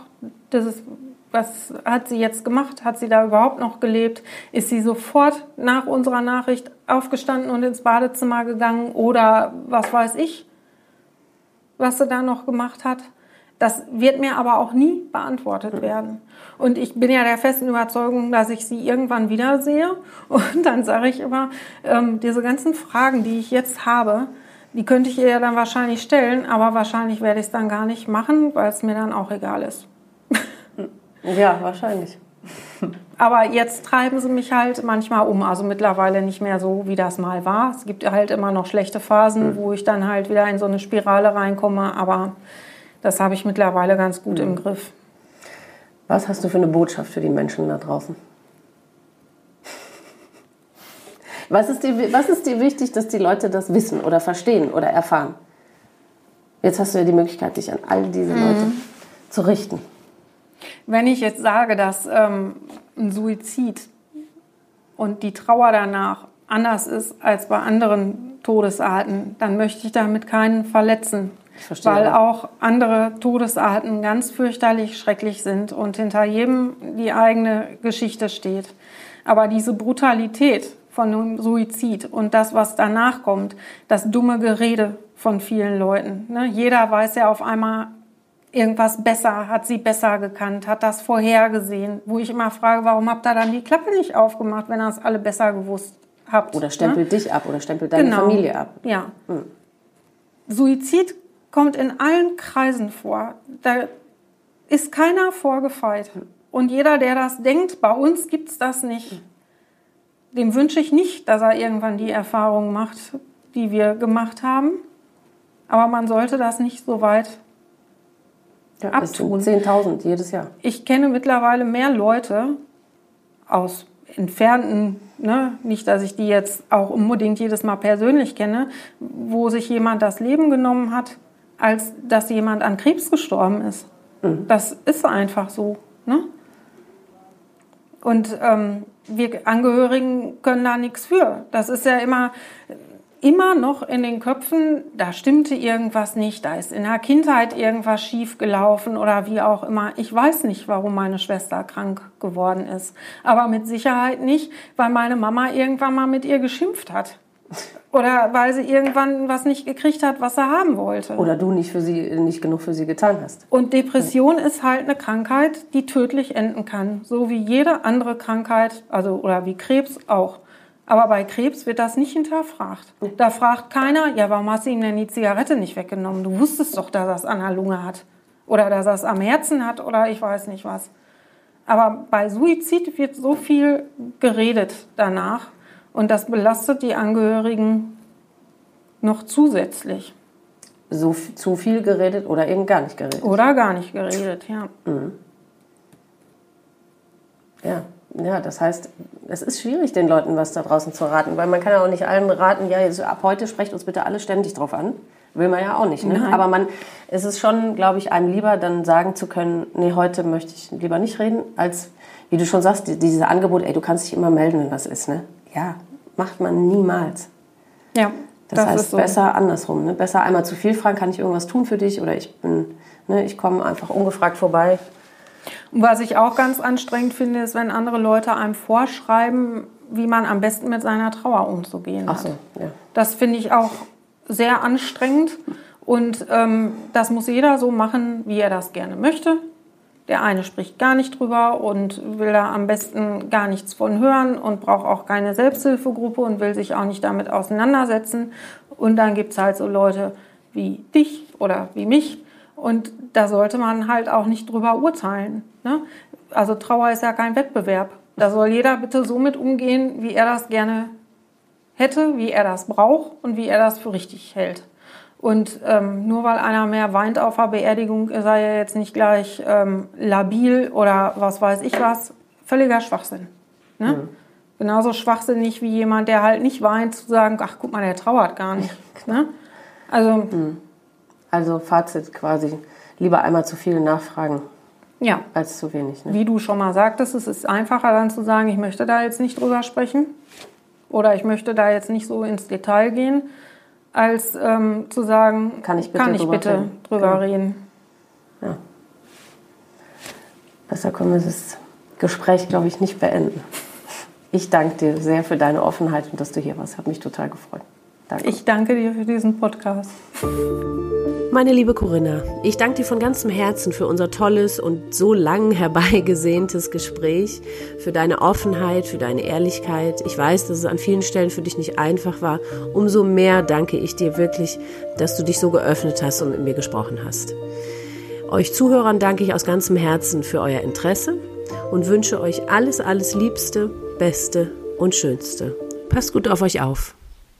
S2: dieses, was hat sie jetzt gemacht? Hat sie da überhaupt noch gelebt? Ist sie sofort nach unserer Nachricht aufgestanden und ins Badezimmer gegangen oder was weiß ich, was sie da noch gemacht hat? Das wird mir aber auch nie beantwortet werden. Und ich bin ja der festen Überzeugung, dass ich sie irgendwann wiedersehe. Und dann sage ich immer, ähm, diese ganzen Fragen, die ich jetzt habe, die könnte ich ihr ja dann wahrscheinlich stellen, aber wahrscheinlich werde ich es dann gar nicht machen, weil es mir dann auch egal ist.
S1: Ja, wahrscheinlich.
S2: Aber jetzt treiben sie mich halt manchmal um. Also mittlerweile nicht mehr so, wie das mal war. Es gibt halt immer noch schlechte Phasen, wo ich dann halt wieder in so eine Spirale reinkomme. Aber das habe ich mittlerweile ganz gut im Griff.
S1: Was hast du für eine Botschaft für die Menschen da draußen? Was ist, dir, was ist dir wichtig, dass die Leute das wissen oder verstehen oder erfahren? Jetzt hast du ja die Möglichkeit, dich an all diese Leute zu richten.
S2: Wenn ich jetzt sage, dass ähm, ein Suizid und die Trauer danach anders ist als bei anderen Todesarten, dann möchte ich damit keinen verletzen.
S1: Ich verstehe
S2: Weil auch andere Todesarten ganz fürchterlich schrecklich sind und hinter jedem die eigene Geschichte steht. Aber diese Brutalität von einem Suizid und das, was danach kommt, das dumme Gerede von vielen Leuten. Ne? Jeder weiß ja auf einmal irgendwas besser, hat sie besser gekannt, hat das vorhergesehen. Wo ich immer frage, warum habt ihr dann die Klappe nicht aufgemacht, wenn ihr es alle besser gewusst habt?
S1: Oder
S2: ne?
S1: stempelt dich ab oder stempelt deine
S2: Genau.
S1: Familie ab.
S2: Ja. Suizid kommt in allen Kreisen vor. Da ist keiner vorgefeit. Und jeder, der das denkt, bei uns gibt es das nicht. Dem wünsche ich nicht, dass er irgendwann die Erfahrung macht, die wir gemacht haben. Aber man sollte das nicht so weit.
S1: Ja,
S2: Abtun.
S1: es sind 10.000 jedes Jahr.
S2: Ich kenne mittlerweile mehr Leute aus entfernten, ne, nicht, dass ich die jetzt auch unbedingt jedes Mal persönlich kenne, wo sich jemand das Leben genommen hat, als dass jemand an Krebs gestorben ist. Das ist einfach so. Ne? Und ähm, wir Angehörigen können da nichts für. Das ist ja immer, immer noch in den Köpfen, da stimmte irgendwas nicht, da ist in der Kindheit irgendwas schief gelaufen oder wie auch immer. Ich weiß nicht, warum meine Schwester krank geworden ist. Aber mit Sicherheit nicht, weil meine Mama irgendwann mal mit ihr geschimpft hat. Oder weil sie irgendwann was nicht gekriegt hat, was sie haben wollte.
S1: Oder du nicht, für sie, nicht genug für sie getan hast.
S2: Und Depression ist halt eine Krankheit, die tödlich enden kann, so wie jede andere Krankheit, also oder wie Krebs auch. Aber bei Krebs wird das nicht hinterfragt. Da fragt keiner, ja, warum hast du ihm denn die Zigarette nicht weggenommen? Du wusstest doch, dass er es an der Lunge hat oder dass er es am Herzen hat oder ich weiß nicht was. Aber bei Suizid wird so viel geredet danach und das belastet die Angehörigen noch zusätzlich.
S1: So zu viel geredet oder eben gar nicht geredet.
S2: Oder gar nicht geredet, ja.
S1: Ja. ja, das heißt, es ist schwierig, den Leuten was da draußen zu raten, weil man kann ja auch nicht allen raten, ja, jetzt ab heute sprecht uns bitte alle ständig drauf an. Will man ja auch nicht. Ne?
S2: Nein.
S1: Aber man, es ist schon, glaube ich, einem lieber dann sagen zu können, nee, heute möchte ich lieber nicht reden, als, wie du schon sagst, die- diese Angebote, ey, du kannst dich immer melden, wenn was ist. Ne? Ja, macht man niemals.
S2: Ja,
S1: Das, das heißt, so. besser andersrum. Ne? Besser einmal zu viel fragen, kann ich irgendwas tun für dich? Oder ich bin, ne, ich komme einfach ungefragt vorbei.
S2: Und was ich auch ganz anstrengend finde, ist, wenn andere Leute einem vorschreiben, wie man am besten mit seiner Trauer umzugehen hat. Ach so, ja. Das finde ich auch sehr anstrengend. Und ähm, das muss jeder so machen, wie er das gerne möchte. Der eine spricht gar nicht drüber und will da am besten gar nichts von hören und braucht auch keine Selbsthilfegruppe und will sich auch nicht damit auseinandersetzen. Und dann gibt es halt so Leute wie dich oder wie mich. Und da sollte man halt auch nicht drüber urteilen. Ne? Also Trauer ist ja kein Wettbewerb. Da soll jeder bitte so mit umgehen, wie er das gerne hätte, wie er das braucht und wie er das für richtig hält. Und ähm, nur weil einer mehr weint auf der Beerdigung, ist er ja jetzt nicht gleich ähm, labil oder was weiß ich was. Völliger Schwachsinn. Ne? Mhm. Genauso schwachsinnig wie jemand, der halt nicht weint, zu sagen, ach guck mal, der trauert gar nicht. Ne?
S1: Also, mhm. also Fazit quasi, lieber einmal zu viel nachfragen. Ja. Als zu wenig.
S2: Ne? Wie du schon mal sagtest, es ist einfacher dann zu sagen, ich möchte da jetzt nicht drüber sprechen oder ich möchte da jetzt nicht so ins Detail gehen als ähm, zu sagen, kann ich bitte, kann ich drüber, bitte reden? drüber genau. reden. Ja.
S1: Besser können wir das Gespräch, glaube ich, nicht beenden. Ich danke dir sehr für deine Offenheit und dass du hier warst. Hat mich total gefreut.
S2: Danke. Ich danke dir für diesen Podcast.
S1: Meine liebe Corinna, ich danke dir von ganzem Herzen für unser tolles und so lang herbeigesehntes Gespräch, für deine Offenheit, für deine Ehrlichkeit. Ich weiß, dass es an vielen Stellen für dich nicht einfach war. Umso mehr danke ich dir wirklich, dass du dich so geöffnet hast und mit mir gesprochen hast. Euch Zuhörern danke ich aus ganzem Herzen für euer Interesse und wünsche euch alles, alles Liebste, Beste und Schönste. Passt gut auf euch auf.